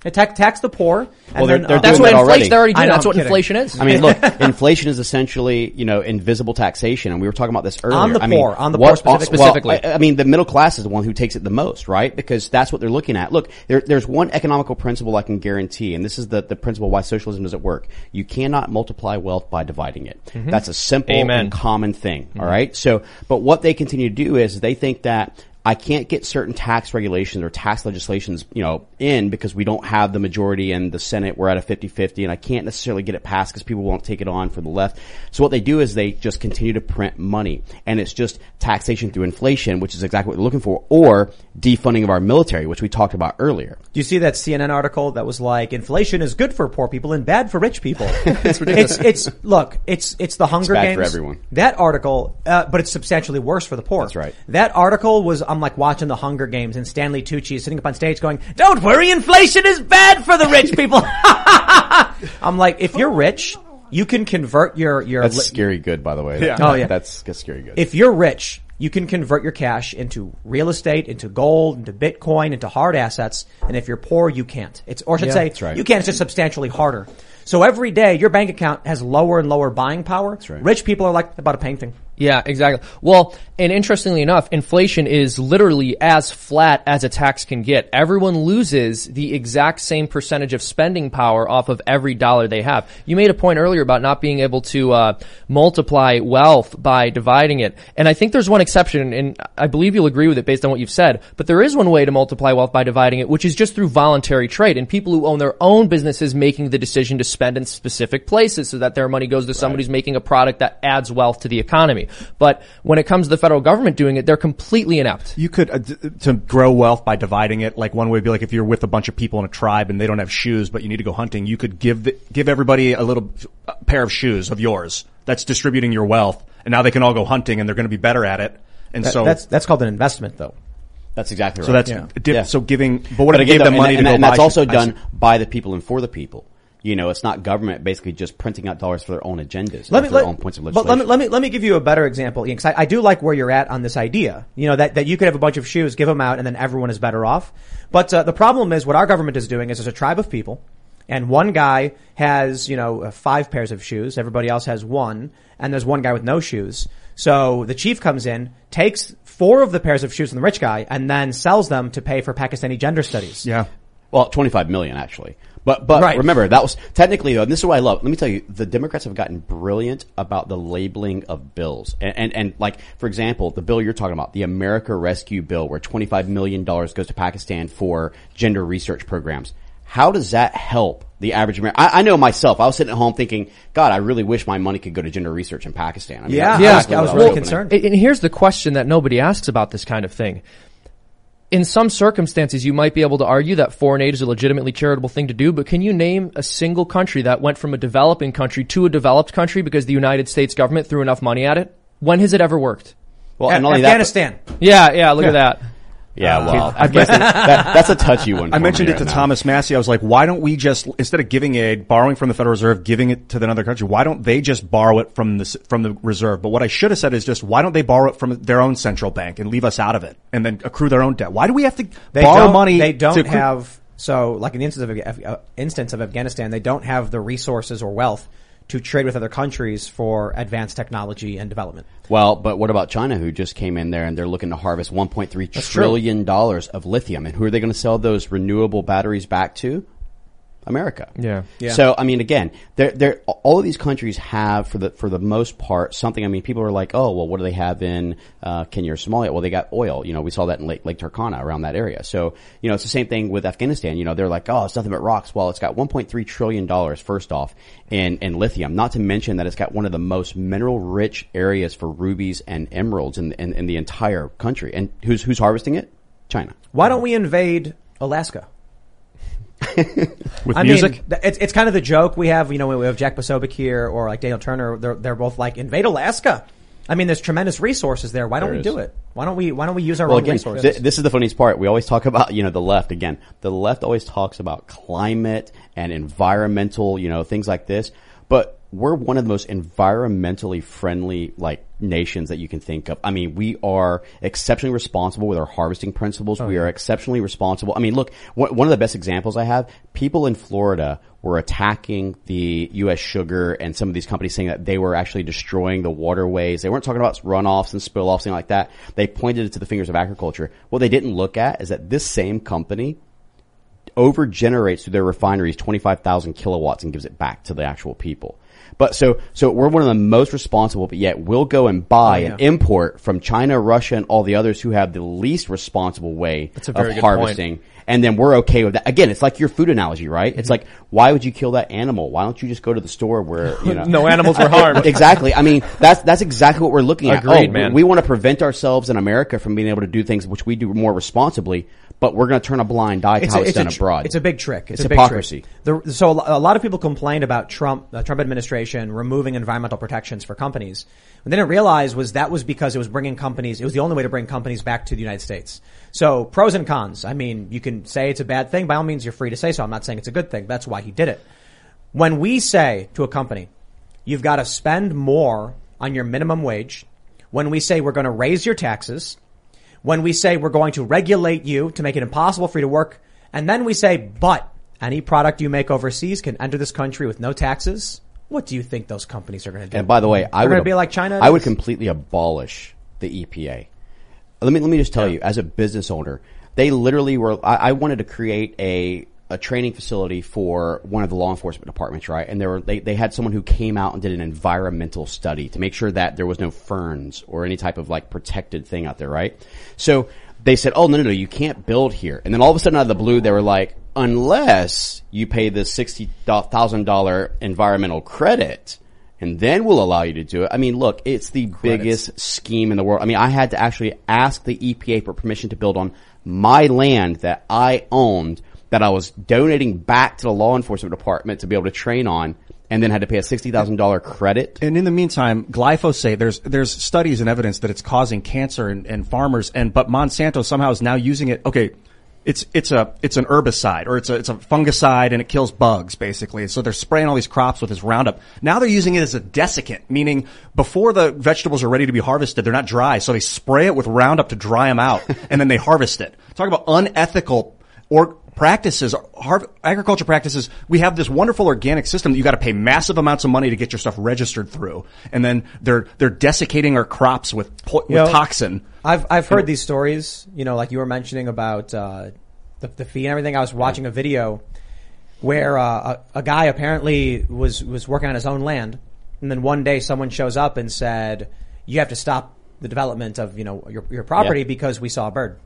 They tax, tax the poor. Well, they're- then, they're uh, That's what that inflation, already. they're already I doing. know, That's I'm what kidding. inflation is. I mean, look, inflation is essentially, you know, invisible taxation, and we were talking about this earlier. On the I mean, poor, on the what- poor specifically. well, Specifically. I, I mean, the middle class is the one who takes it the most, right? Because that's what they're looking at. Look, there, there's one economical principle I can guarantee, and this is the, the principle why socialism doesn't work. You cannot multiply wealth by dividing it. That's a simple Amen. and common thing, all right? So, but what they continue to do is they think that I can't get certain tax regulations or tax legislations, you know, in because we don't have the majority in the Senate. We're at a 50-50 and I can't necessarily get it passed because people won't take it on for the left. So what they do is they just continue to print money and it's just taxation through inflation, which is exactly what they're looking for, or defunding of our military, which we talked about earlier. Do you see that CNN article that was like inflation is good for poor people and bad for rich people? it's ridiculous. It's, it's look, it's it's the Hunger bad Games. for everyone. That article, uh, but it's substantially worse for the poor. That's right. That article was I'm like watching the Hunger Games and Stanley Tucci is sitting up on stage going, "Don't worry, inflation is bad for the rich people." I'm like, if you're rich, you can convert your your That's li- scary good, by the way. Yeah. Oh, yeah. That's, that's scary good. if you're rich you can convert your cash into real estate, into gold, into Bitcoin, into hard assets. And if you're poor, you can't. It's, or I should say, right. you can't. It's just substantially harder. So every day, your bank account has lower and lower buying power. right. Rich people are like about a painting. Yeah, exactly. Well, and interestingly enough, inflation is literally as flat as a tax can get. Everyone loses the exact same percentage of spending power off of every dollar they have. You made a point earlier about not being able to uh, multiply wealth by dividing it, and I think there's one exception, and I believe you'll agree with it based on what you've said. But there is one way to multiply wealth by dividing it, which is just through voluntary trade, and people who own their own businesses making the decision to spend in specific places so that their money goes to somebody who's making a product that adds wealth to the economy. But when it comes to the federal government doing it, they're completely inept. You could, uh, d- to grow wealth by dividing it, like one way would be like if you're with a bunch of people in a tribe and they don't have shoes, but you need to go hunting, you could give the, give everybody a little uh, pair of shoes of yours. That's distributing your wealth. And now they can all go hunting and they're going to be better at it. And That- so, that's, that's called an investment though. That's exactly right. so that's, Yeah. di- Yeah. so giving, but what if But you again, gave them money and, to and, go and that's buy also shit? I done by the people and for the people. You know, it's not government basically just printing out dollars for their own agendas, Let me, their let, own points of but legislation. let me, let me, let me give you a better example, Ian, 'cause I, I do like where you're at on this idea. You know, that, that you could have a bunch of shoes, give them out, and then everyone is better off. But, uh, the problem is what our government is doing is there's a tribe of people, and one guy has, you know, uh, five pairs of shoes, everybody else has one, and there's one guy with no shoes. So the chief comes in, takes four of the pairs of shoes from the rich guy, and then sells them to pay for Pakistani gender studies. Yeah. Well, 25 million actually. But, but Right. remember, that was technically though, and this is what I love. Let me tell you, the Democrats have gotten brilliant about the labeling of bills. And, and, and like, for example, the bill you're talking about, the America Rescue Bill, where $25 million goes to Pakistan for gender research programs. How does that help the average American? I, I know myself, I was sitting at home thinking, God, I really wish my money could go to gender research in Pakistan. I mean, Yeah, that's yeah, basically I was what really hoping. concerned. And and here's the question that nobody asks about this kind of thing. In some circumstances, you might be able to argue that foreign aid is a legitimately charitable thing to do, but can you name a single country that went from a developing country to a developed country because the United States government threw enough money at it? When has it ever worked? Well, Af- and not only that, but- Afghanistan. Yeah, yeah, look at that. Yeah, well, I guess that, that's a touchy one. I mentioned me it to right now. Thomas Massie. I was like, why don't we just instead of giving aid, borrowing from the Federal Reserve, giving it to another country? Why don't they just borrow it from the from the reserve? But what I should have said is just why don't they borrow it from their own central bank and leave us out of it, and then accrue their own debt? Why do we have to They borrow money? They don't to accrue- have so like in the instance of uh, instance of Afghanistan, they don't have the resources or wealth to trade with other countries for advanced technology and development. Well, but what about China, who just came in there and they're looking to harvest 1.3 trillion dollars of lithium, and who are they going to sell those renewable batteries back to? America. Yeah. Yeah. So I mean, again, they're, they're, all of these countries have, for the for the most part, something. I mean, people are like, oh, well, what do they have in uh, Kenya or Somalia? Well, they got oil. You know, we saw that in Lake, Lake Turkana around that area. So you know, it's the same thing with Afghanistan. You know, they're like, oh, it's nothing but rocks. Well, it's got 1.3 trillion dollars first off in in lithium. Not to mention that it's got one of the most mineral rich areas for rubies and emeralds in, in in the entire country. And who's who's harvesting it? China. Why don't we invade Alaska? with I music. mean, it's it's kind of the joke we have. You know, we have Jack Posobiec here or like Daniel Turner. They're they're both like invade Alaska. I mean, there's tremendous resources there. Why don't There we is. do it? Why don't we Why don't we use our Well, own again, resources? th- this is the funniest part. We always talk about, you know, the left again. The left always talks about climate and environmental, you know, things like this. But we're one of the most environmentally friendly, like, nations that you can think of. I mean, we are exceptionally responsible with our harvesting principles. Oh, we are exceptionally responsible. I mean, look, one one of the best examples I have, people in Florida were attacking the U.S. sugar and some of these companies saying that they were actually destroying the waterways. They weren't talking about runoffs and spill offs, things like that. They pointed it to the fingers of agriculture. What they didn't look at is that this same company over generates through their refineries 25,000 kilowatts and gives it back to the actual people. But so, so we're one of the most responsible, but yet we'll go and buy oh, and import from China, Russia, and all the others who have the least responsible way That's a very of good point. harvesting. And then we're okay with that. Again, it's like your food analogy, right? It's mm-hmm. like, why would you kill that animal? Why don't you just go to the store where, you know. No animals were harmed. exactly. I mean, that's that's exactly what we're looking at. Agreed, oh, man. We want to prevent ourselves in America from being able to do things which we do more responsibly, but we're going to turn a blind eye to how it's, done tr- abroad. It's a big trick. It's, It's a big hypocrisy. Trick. The, so a a lot of people complained about Trump, the Trump administration removing environmental protections for companies. What they didn't realize was that was because it was bringing companies. It was the only way to bring companies back to the United States. So pros and cons. I mean, you can say it's a bad thing. By all means, you're free to say so. I'm not saying it's a good thing. That's why he did it. When we say to a company, you've got to spend more on your minimum wage, when we say we're going to raise your taxes, when we say we're going to regulate you to make it impossible for you to work, and then we say, but any product you make overseas can enter this country with no taxes. What do you think those companies are going to do? And by the way, I They're would be like China I would completely abolish the EPA. Let me let me just tell you, as a business owner, they literally were. I, I wanted to create a a training facility for one of the law enforcement departments, right? And there were they, they had someone who came out and did an environmental study to make sure that there was no ferns or any type of like protected thing out there, right? So they said, "Oh no, no, no, you can't build here." And then all of a sudden, out of the blue, they were like, "Unless you pay the sixty thousand dollar environmental credit." and then we'll allow you to do it. I mean, look, it's the biggest scheme in the world. I mean, I had to actually ask the EPA for permission to build on my land that I owned that I was donating back to the law enforcement department to be able to train on and then had to pay a $60,000 credit. And in the meantime, glyphosate, there's, there's studies and evidence that it's causing cancer in, in farmers and, but Monsanto somehow is now using it. Okay. It's, it's a, it's an herbicide or it's a, it's a fungicide and it kills bugs basically. So they're spraying all these crops with this Roundup. Now they're using it as a desiccant, meaning before the vegetables are ready to be harvested, they're not dry. So they spray it with Roundup to dry them out and then they harvest it. Talk about unethical or practices, agriculture practices, we have this wonderful organic system that you got to pay massive amounts of money to get your stuff registered through, and then they're they're desiccating our crops with po- with know, toxin. I've I've heard these stories. You know, like you were mentioning about uh, the the fee and everything. I was watching a video where uh, a, a guy apparently was was working on his own land, and then one day someone shows up and said, "You have to stop the development of you know your your property Yeah. because we saw a bird."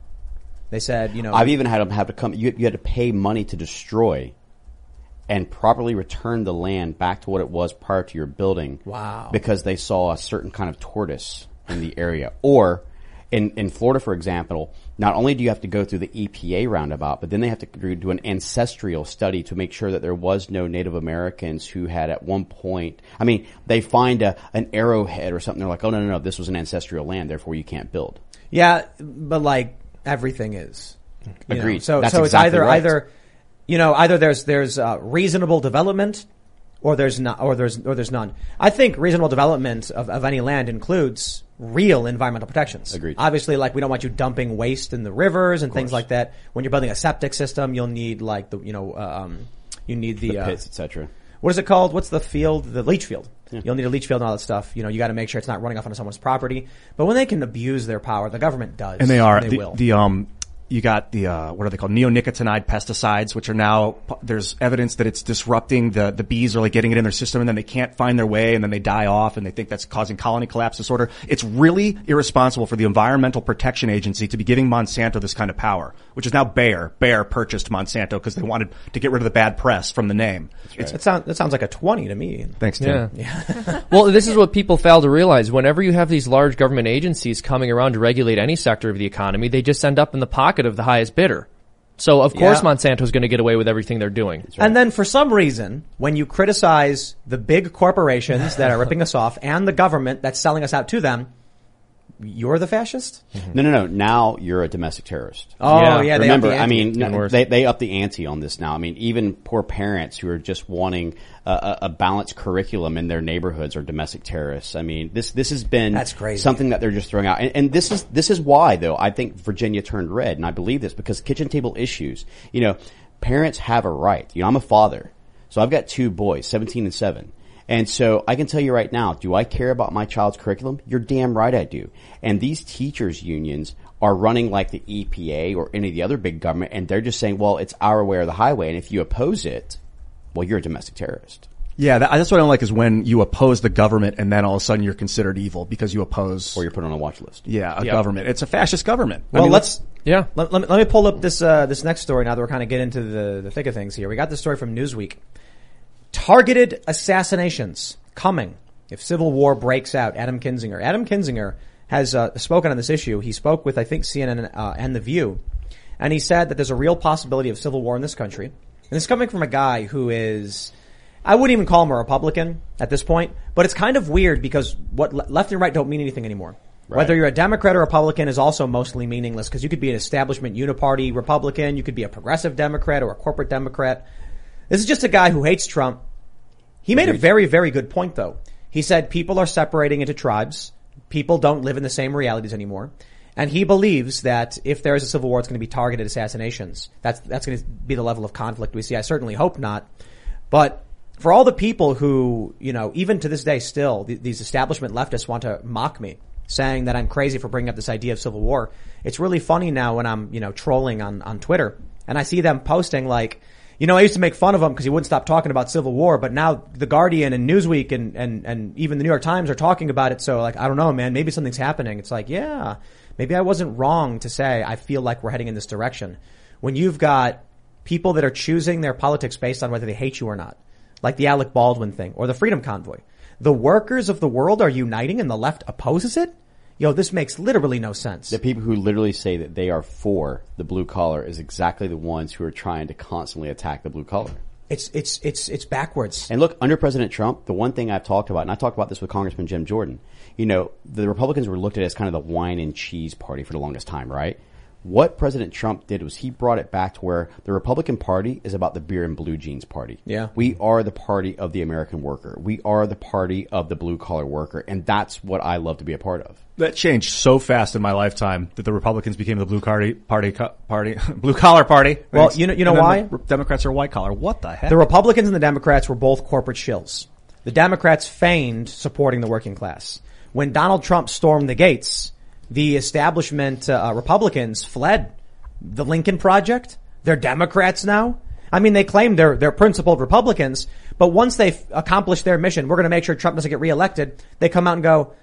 They said, "You know, I've even had them have to come, you, you had to pay money to destroy and properly return the land back to what it was prior to your building. Wow. Because they saw a certain kind of tortoise in the area. Or in, in Florida, for example, not only do you have to go through the EPA roundabout, but then they have to do do an ancestral study to make sure that there was no Native Americans who had at one point, I mean, they find a, an arrowhead or something. They're like, oh no, no, no, this was an ancestral land, therefore you can't build. Yeah, but like everything is. You know, Agreed. So That's so exactly it's either right. either you know either there's there's uh, reasonable development or there's not or there's or there's none. I think reasonable development of, of any land includes real environmental protections. Agreed. Obviously, like we don't want you dumping waste in the rivers and things like that. When you're building a septic system, you'll need like the you know uh, um you need the, The uh, pits, etc. what is it called? What's the field? The leach field. You'll need a leach field and all that stuff. You know, you got to make sure it's not running off onto someone's property. But when they can abuse their power, the government does, and they are They the, will. the um you got the uh, what are they called neonicotinoid pesticides which are now there's evidence that it's disrupting the the bees are like getting it in their system and then they can't find their way and then they die off and they think that's causing colony collapse disorder it's really irresponsible for the environmental protection agency to be giving Monsanto this kind of power which is now Bayer Bayer purchased Monsanto because they wanted to get rid of the bad press from the name it's that sounds that sounds like a twenty to me. thanks Tim. Yeah. well, this is what people fail to realize. Whenever you have these large government agencies coming around to regulate any sector of the economy, they just end up in the pocket of the highest bidder. So of course Yeah. Monsanto's going to get away with everything they're doing. And then for some reason, when you criticize the big corporations that are ripping us off and the government that's selling us out to them, you're the fascist. No, no, no. Now you're a domestic terrorist. Oh Yeah. yeah, Remember, the I mean, no, they they up the ante on this now. I mean, even poor parents who are just wanting a, a, balanced curriculum in their neighborhoods are domestic terrorists. I mean, this this has been That's crazy. something that they're just throwing out, and, and this is this is why though I think Virginia turned red, and I believe this because kitchen table issues. You know, parents have a right. You know, I'm a father, so I've got two boys, 17 and seven. And so I can tell you right now, do I care about my child's curriculum? You're damn right I do. And these teachers unions are running like the EPA or any of the other big government and they're just saying, well, it's our way or the highway. And if you oppose it, well, you're a domestic terrorist. yeah that, that's what I don't like is when you oppose the government and then all of a sudden you're considered evil because you oppose Or you're put on a watch list. yeah a Yeah. government it's a fascist government I Well, mean, let's Yeah. let, let, me, let me pull up this uh, this next story now that we're kind of getting into the the thick of things here. We got this story from Newsweek. Targeted assassinations coming if civil war breaks out. Adam Kinzinger. Adam Kinzinger has uh, spoken on this issue. He spoke with I think CNN uh, and The View, and he said that there's a real possibility of civil war in this country. And this is coming from a guy who is. I wouldn't even call him a Republican at this point, but it's kind of weird because what le- left and right don't mean anything anymore. Whether you're a Democrat or Republican is also mostly meaningless because you could be an establishment uniparty Republican, you could be a progressive Democrat or a corporate Democrat. This is just a guy who hates Trump. He made a very, very good point though. He said people are separating into tribes People don't live in the same realities anymore. And he believes that if there is a civil war, it's going to be targeted assassinations. That's, that's going to be the level of conflict we see. I certainly hope not. But for all the people who, you know, even to this day still, th- these establishment leftists want to mock me, saying that I'm crazy for bringing up this idea of civil war. It's really funny now when I'm, you know, trolling on, on Twitter and I see them posting like, you know, I used to make fun of him because he wouldn't stop talking about civil war, but now the Guardian and Newsweek and, and, and even the New York Times are talking about it. So like, I don't know, man, maybe something's happening. It's like, yeah, maybe I wasn't wrong to say I feel like we're heading in this direction. When you've got people that are choosing their politics based on whether they hate you or not, like the Alec Baldwin thing or the Freedom Convoy. The workers of the world are uniting and the left opposes it? Yo, this makes literally no sense. The people who literally say that they are for the blue collar is exactly the ones who are trying to constantly attack the blue collar. It's, it's, it's, it's backwards. And look, under President Trump, the one thing I've talked about, and I talked about this with Congressman Jim Jordan, you know, the Republicans were looked at as kind of the wine and cheese party for the longest time, right? What President Trump did was he brought it back to where the Republican Party is about the beer and blue jeans party. Yeah. We are the party of the American worker. We are the party of the blue collar worker. And that's what I love to be a part of. That changed so fast in my lifetime that the Republicans became the blue party, party, party, blue collar party. Well, you know- you know why? Democrats are white collar. What the heck? The Republicans and the Democrats were both corporate shills. The Democrats feigned supporting the working class. When Donald Trump stormed the gates, the establishment uh, Republicans fled. The Lincoln Project, they're Democrats now. I mean, they claim they're they're principled Republicans, but once they've accomplished their mission, we're going to make sure Trump doesn't get reelected. They come out and go,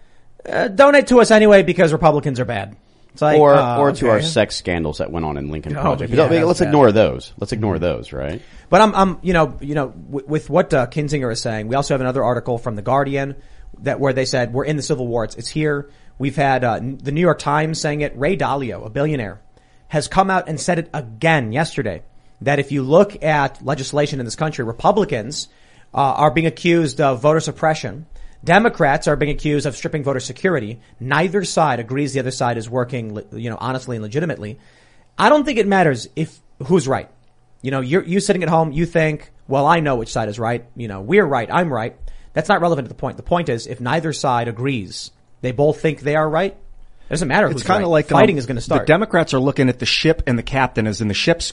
uh, donate to us anyway because Republicans are bad. It's like, or, uh, or to our sex scandals that went on in Lincoln Oh, Project. yeah, I mean, let's bad. ignore those. Let's ignore those, right? But I'm, I'm, you know, you know, with, with what uh, Kinzinger is saying, we also have another article from the Guardian that where they said we're in the Civil War. It's, it's here. We've had uh, the New York Times saying it. Ray Dalio, a billionaire, has come out and said it again yesterday that if you look at legislation in this country, Republicans uh, are being accused of voter suppression. Democrats are being accused of stripping voter security. Neither side agrees the other side is working, you know, honestly and legitimately. I don't think it matters if who's right. You know, you're you sitting at home, you think, well, I know which side is right. You know, we're right, I'm right. That's not relevant to the point. The point is, if neither side agrees, they both think they are right. It doesn't matter. It's kind of right. like fighting um, is going to start. The Democrats are looking at the ship and the captain as in the ship's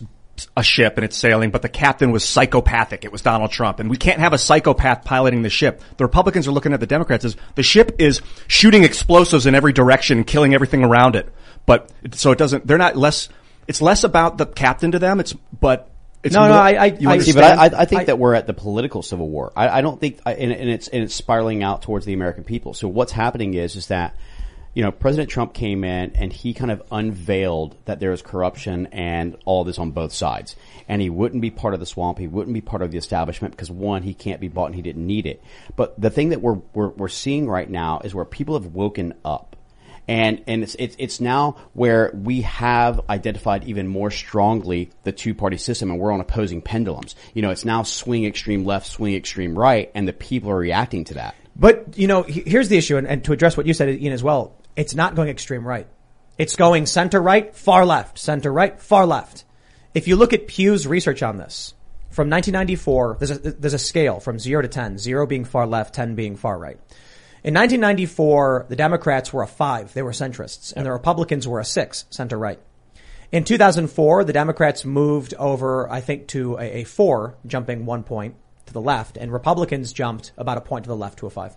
a ship and it's sailing, but the captain was psychopathic. It was Donald Trump, and we can't have a psychopath piloting the ship. The Republicans are looking at the Democrats as the ship is shooting explosives in every direction and killing everything around it. But so it doesn't. They're not less. It's less about the captain to them. It's but it's No, no, I- I- you I- See, but I, I, I think I- that we're at the political civil war. I, I don't think, and, and it's and it's spiraling out towards the American people. So what's happening is is that you know President Trump came in and he kind of unveiled that there is corruption and all this on both sides, and he wouldn't be part of the swamp. He wouldn't be part of the establishment because one, he can't be bought and he didn't need it. But the thing that we're we're, we're seeing right now is where people have woken up. And, and it's, it's, it's now where we have identified even more strongly the two party system and we're on opposing pendulums. You know, it's now swing extreme left, swing extreme right, and the people are reacting to that. But you know, here's the issue, and, and to address what you said, Ian, as well. It's not going extreme right. It's going center right, far left, center right, far left. If you look at Pew's research on this, from 1994, there's a, there's a scale from zero to 10, zero being far left, 10 being far right. In 1994, the Democrats were a five, they were centrists, and the Republicans were a six, center right. In 2004, the Democrats moved over, I think, to a, a four, jumping one point to the left, and Republicans jumped about a point to the left to a five.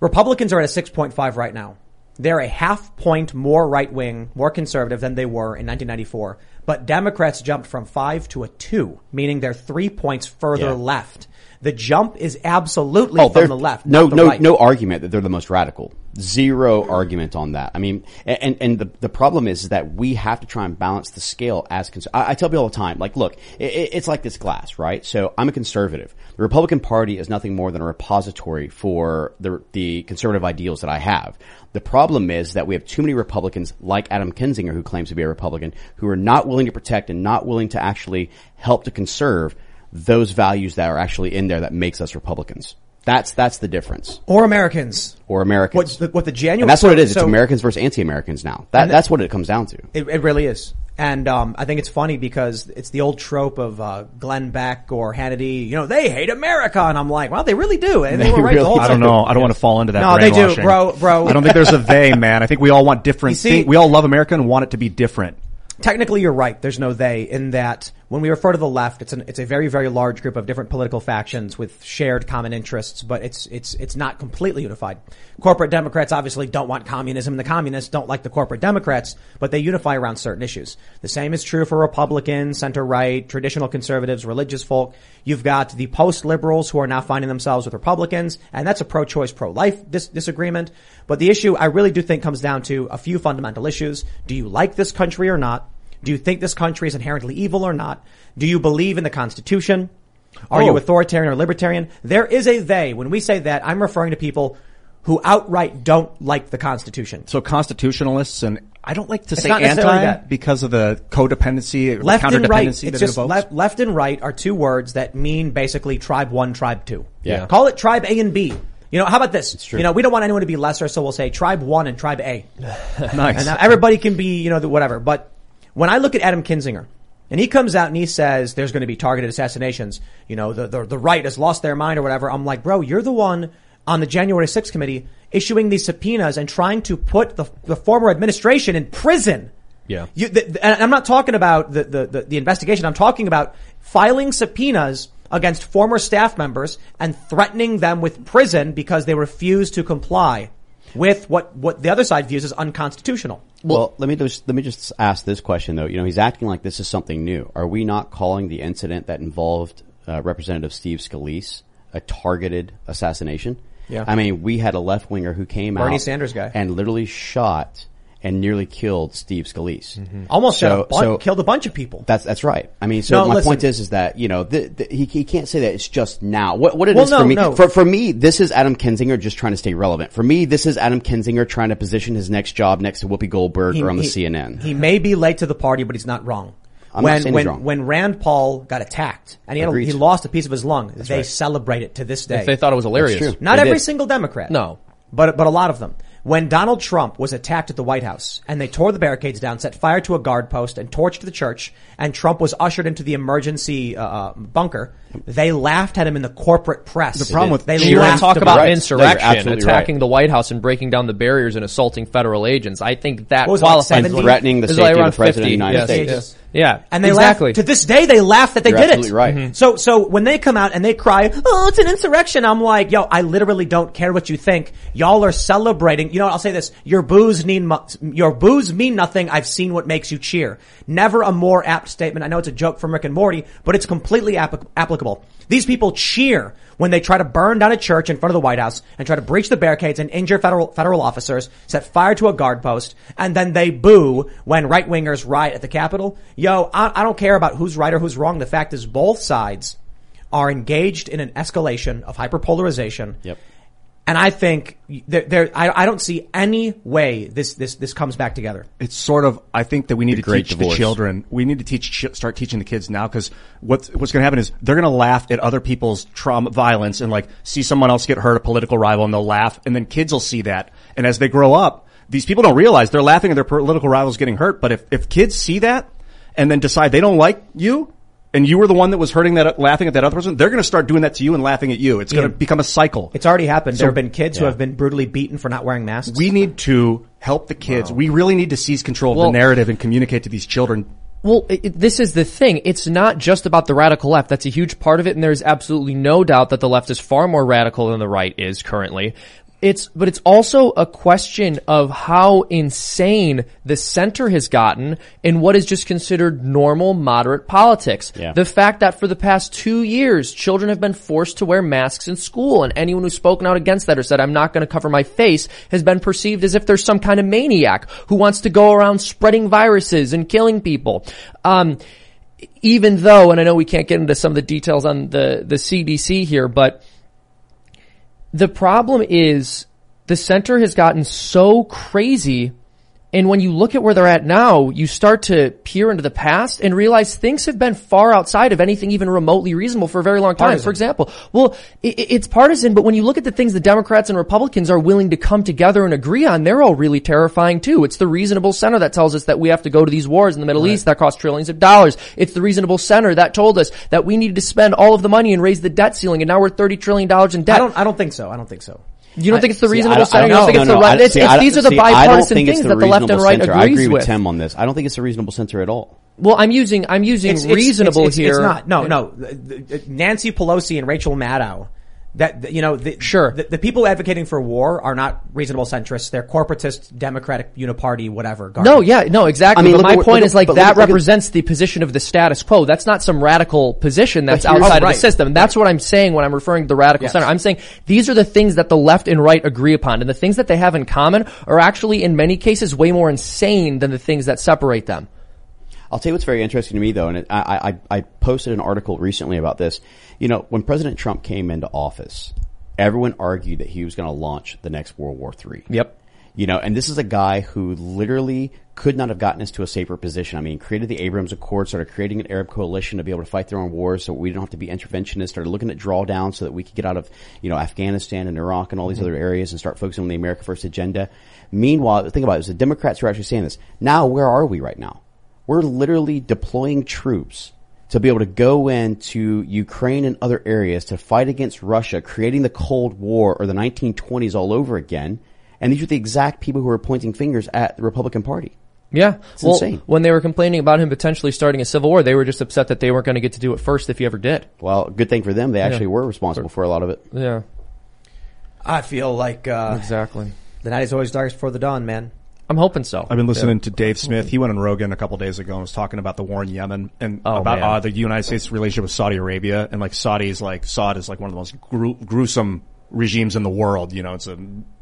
Republicans are at a 6.5 right now. They're a half point more right wing, more conservative than they were in 1994. But Democrats jumped from five to a two, meaning they're three points further Yeah. left. The jump is absolutely Oh, from the left, No, no, right. no argument that they're the most radical. Zero argument on that. I mean, and and the the problem is that we have to try and balance the scale as cons- I, I tell people all the time, like, look, it, it's like this glass, right? So I'm a conservative. The Republican Party is nothing more than a repository for the the conservative ideals that I have. The problem is that we have too many Republicans, like Adam Kinzinger, who claims to be a Republican, who are not willing to protect and not willing to actually help to conserve those values that are actually in there that makes us Republicans. That's that's the difference. or Americans. Or Americans. What the, what the January and that's what it is. so- it's Americans versus anti-Americans now. That that's what it comes down to. It, it really is. And um, I think it's funny because it's the old trope of uh, Glenn Beck or Hannity. You know, they hate America, and I'm like, well, they really do. And they, They were right the whole I don't know. I don't want to fall into that. No, they do, bro, bro. I don't think there's a they, man. I think we all want different. See- thing- we all love America and want it to be different. Technically, you're right. There's no they in that when we refer to the left, it's an, it's a very, very large group of different political factions with shared common interests, but it's, it's, it's not completely unified. Corporate Democrats obviously don't want communism. And the communists don't like the corporate Democrats, but they unify around certain issues. The same is true for Republicans, center right, traditional conservatives, religious folk. You've got the post liberals who are now finding themselves with Republicans, and that's a pro-choice, pro-life dis- disagreement. But the issue I really do think comes down to a few fundamental issues. Do you like this country or not? Do you think this country is inherently evil or not? Do you believe in the Constitution? Are you Oh. authoritarian or libertarian? There is a they. When we say that, I'm referring to people who outright don't like the Constitution. So constitutionalists and I don't like to It's say not anti that. because of the codependency, or Left and right, it's that just it evokes. left, left and right are two words that mean basically tribe one, tribe two. Yeah. Call it tribe A and B. You know, how about this? true. You know, we don't want anyone to be lesser, so we'll say tribe one and tribe A. nice. And now everybody can be, you know, the- whatever. But when I look at Adam Kinzinger, and he comes out and he says there's going to be targeted assassinations, you know, the, the, the right has lost their mind or whatever. I'm like, bro, you're the one on the January 6th committee issuing these subpoenas and trying to put the, the former administration in prison. Yeah. You, the, the- and I'm not talking about the, the, the, the investigation. I'm talking about filing subpoenas against former staff members and threatening them with prison because they refuse to comply with what, what the other side views as unconstitutional. Well, let me just let me just ask this question though. You know, he's acting like this is something new. Are we not calling the incident that involved uh, Representative Steve Scalise a targeted assassination? Yeah. I mean, we had a left winger who came out Bernie Sanders guy. and literally shot and nearly killed Steve Scalise. Mm-hmm. Almost So- a bun- so- killed a bunch of people. That's that's right. I mean, so No, my listen. point is, is that you know, the, the, he he can't say that it's just now. What what it is Well, for no, me, no. for for me, this is Adam Kinzinger just trying to stay relevant. For me, this is Adam Kinzinger trying to position his next job next to Whoopi Goldberg or on the CNN. He may be late to the party, but he's not wrong. I'm when when when Rand Paul got attacked and he had a, he lost a piece of his lung, they right. celebrate it to this day. If they thought it was hilarious. Not They every did. single Democrat. No. But, but a lot of them. When Donald Trump was attacked at the White House and they tore the barricades down, set fire to a guard post and torched the church and Trump was ushered into the emergency, uh, uh, bunker, they laughed at him in the corporate press. The problem with they You want laughed to talk about right. Insurrection, absolutely attacking right. the White House and breaking down the barriers and assaulting federal agents. I think that What was it, qualifies. threatening the safety like of the president of the United yes, States. yes. Yeah, And they exactly. laugh, to this day they laugh that they You're did absolutely it. right. Mm-hmm. So, so when they come out and they cry, oh, it's an insurrection, I'm like, yo, I literally don't care what you think. Y'all are celebrating. You know, what, I'll say this. Your boos mean, mu- your boos mean nothing. I've seen what makes you cheer. Never a more apt statement. I know it's a joke from Rick and Morty, but it's completely applic- applicable. These people cheer when they try to burn down a church in front of the White House and try to breach the barricades and injure federal, federal officers, set fire to a guard post, and then they boo when right wingers riot at the Capitol. Yo, I, I don't care about who's right or who's wrong. The fact is both sides are engaged in an escalation of hyperpolarization. Yep. And I think there, there I, I don't see any way this, this, this comes back together. it's sort of I think that we need to great teach divorce. the children. We need to teach start teaching the kids now because what's what's going to happen is they're going to laugh at other people's trauma, violence, and like see someone else get hurt, a political rival, and they'll laugh, and then kids will see that, and as they grow up, these people don't realize they're laughing at their political rivals getting hurt. But if if kids see that and then decide they don't like you. And you were the one that was hurting that, laughing at that other person. They're going to start doing that to you and laughing at you. It's going to Yeah. become a cycle. It's already happened. So- there have been kids who have been brutally beaten for not wearing masks. We need to help the kids. We really need to seize control of Well- the narrative and communicate to these children. Well, it, it- this is the thing. It's not just about the radical left. That's a huge part of it, and there's absolutely no doubt that the left is far more radical than the right is currently. It's, but it's also a question of how insane the center has gotten in what is just considered normal moderate politics. Yeah. The fact that for the past two years, children have been forced to wear masks in school, and anyone who's spoken out against that or said, I'm not going to cover my face, has been perceived as if there's some kind of maniac who wants to go around spreading viruses and killing people. Um, even though, and I know we can't get into some of the details on the, the CDC here, but the problem is the center has gotten so crazy And when you look at where they're at now, you start to peer into the past and realize things have been far outside of anything even remotely reasonable for a very long time. Partisan. For example, well, i i- it's partisan, but when you look at the things the Democrats and Republicans are willing to come together and agree on, they're all really terrifying too. It's the reasonable center that tells us that we have to go to these wars in the Middle East that cost trillions of dollars. It's the reasonable center that told us that we needed to spend all of the money and raise the debt ceiling, and now we're thirty trillion dollars in debt. I don't. I don't think so. I don't think so. You don't think it's the See, reasonable I don't- I center? don't You don't know. think it's No, the right? It's, see, it's, these are the see, bipartisan things the that the left and right center. I agrees agree with with. Tim on this. I don't think it's the reasonable center at all. Well, I'm using I'm using It's, it's- reasonable it's, it's, here. It's not. No, no. The- the- Nancy Pelosi and Rachel Maddow. That you know, the, Sure. The, the people advocating for war are not reasonable centrists. They're corporatist, democratic, uniparty, whatever. No, yeah, no, exactly. I mean, but my at point look is like that look at- look represents the position of the status quo. That's not some radical position that's But here's- outside of the system. And that's what I'm saying when I'm referring to the radical Yes. center. I'm saying these are the things that the left and right agree upon, and the things that they have in common are actually, in many cases, way more insane than the things that separate them. I'll tell you what's very interesting to me though, and it, I, I, I posted an article recently about this. You know, when President Trump came into office, everyone argued that he was going to launch the next World War III. Yep. You know, and this is a guy who literally could not have gotten us to a safer position. I mean, created the Abraham Accord, started creating an Arab coalition to be able to fight their own wars so we don't have to be interventionists, started looking at drawdown so that we could get out of, you know, Afghanistan and Iraq and all these mm-hmm. other areas and start focusing on the America First agenda. Meanwhile, think about it, it was the Democrats who are actually saying this. Now, where are we right now? We're literally deploying troops to be able to go into Ukraine and other areas to fight against Russia, creating the Cold War or the 1920s all over again. And these are the exact people who are pointing fingers at the Republican Party. Yeah. well, insane. when they were complaining about him potentially starting a civil war, they were just upset that they weren't going to get to do it first if he ever did. Well, good thing for them, they actually were responsible for a lot of it. Yeah. I feel like uh, Exactly. the night is always darkest before the dawn, man. I'm hoping so. I've been listening to Dave Smith. He went on Rogan a couple days ago and was talking about the war in Yemen and Oh, about uh, the United States relationship with Saudi Arabia and like Saudi's like Saud is like one of the most gru- gruesome regimes in the world. You know, it's a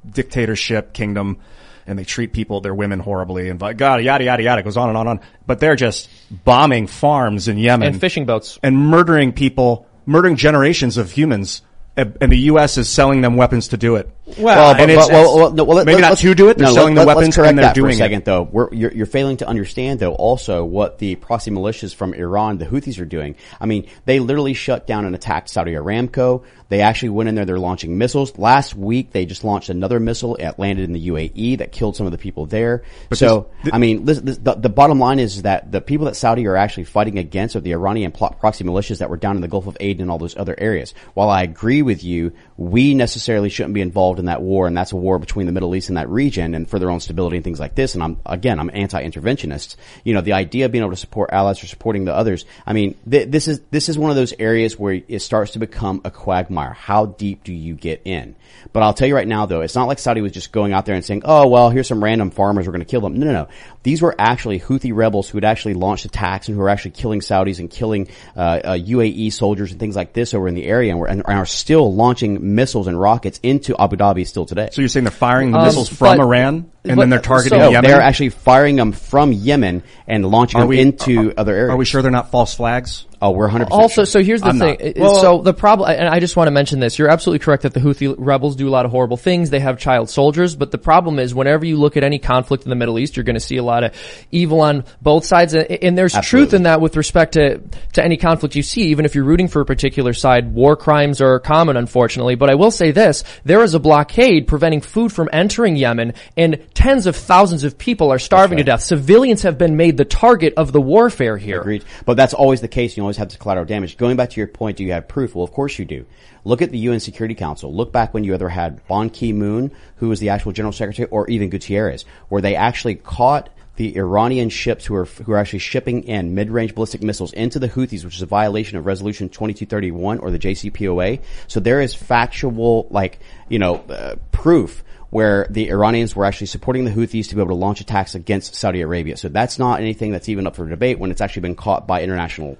dictatorship kingdom and they treat people, their women horribly and God, yada yada yada. It goes on and on and on. But they're just bombing farms in Yemen and fishing boats. and murdering people, murdering generations of humans. And and the U.S. is selling them weapons to do it. Well, and it's- no, well, maybe let- not to do it. They're no, selling let- the let's weapons correct and they're that for doing a second, it. though. We're, you're, you're failing to understand, though, also what the proxy militias from Iran, the Houthis, are doing. I mean, they literally shut down and attacked Saudi Aramco. They actually went in there. They're launching missiles. Last week, they just launched another missile. It landed in the UAE that killed some of the people there. so, this- I mean, listen, this, the, the bottom line is that the people that Saudi are actually fighting against are the Iranian proxy militias that were down in the Gulf of Aden and all those other areas. While I agree with you, we necessarily shouldn't be involved in that war, and that's a war between the Middle East and that region, and for their own stability and things like this. And I'm again, I'm anti-interventionist. You know, the idea of being able to support allies or supporting the others. I mean, th- this is this is one of those areas where it starts to become a quagmire. How deep do you get in? But I'll tell you right now, though, it's not like Saudi was just going out there and saying, "Oh, well, here's some random farmers. We're going to kill them." No, no, no. These were actually Houthi rebels who had actually launched attacks and who were actually killing Saudis and killing uh, uh, UAE soldiers and things like this over in the area, and, were, and are still launching missiles and rockets into Abu Dhabi still today. So you're saying they're firing the Um, missiles from but- Iran and but- then they're targeting so- Yemen? they're actually firing them from Yemen and launching Are them we- into are- other areas. Are we sure they're not false flags? Oh, we're 100% Also, sure. so here's the I'm thing. not. Uh, so the problem, and I just want to mention this. You're absolutely correct that the Houthi rebels do a lot of horrible things. They have child soldiers, but the problem is whenever you look at any conflict in the Middle East, you're going to see a lot of evil on both sides. And, and there's truth in that with respect to, to any conflict you see, even if you're rooting for a particular side. War crimes are common, unfortunately. But I will say this, there is a blockade preventing food from entering Yemen and tens of thousands of people are starving to death. Civilians have been made the target of the warfare here. Agreed. But that's always the case. You always have the collateral damage. Going back to your point, do you have proof? Well, of course you do. Look at the UN Security Council. Look back when you either had Ban Ki-moon, who was the actual general secretary, or even Gutierrez, where they actually caught the Iranian ships who are who are actually shipping in mid-range ballistic missiles into the Houthis, which is a violation of Resolution 2231 or the JCPOA. So there is factual, like you know, uh, proof where the Iranians were actually supporting the Houthis to be able to launch attacks against Saudi Arabia. So that's not anything that's even up for debate when it's actually been caught by international.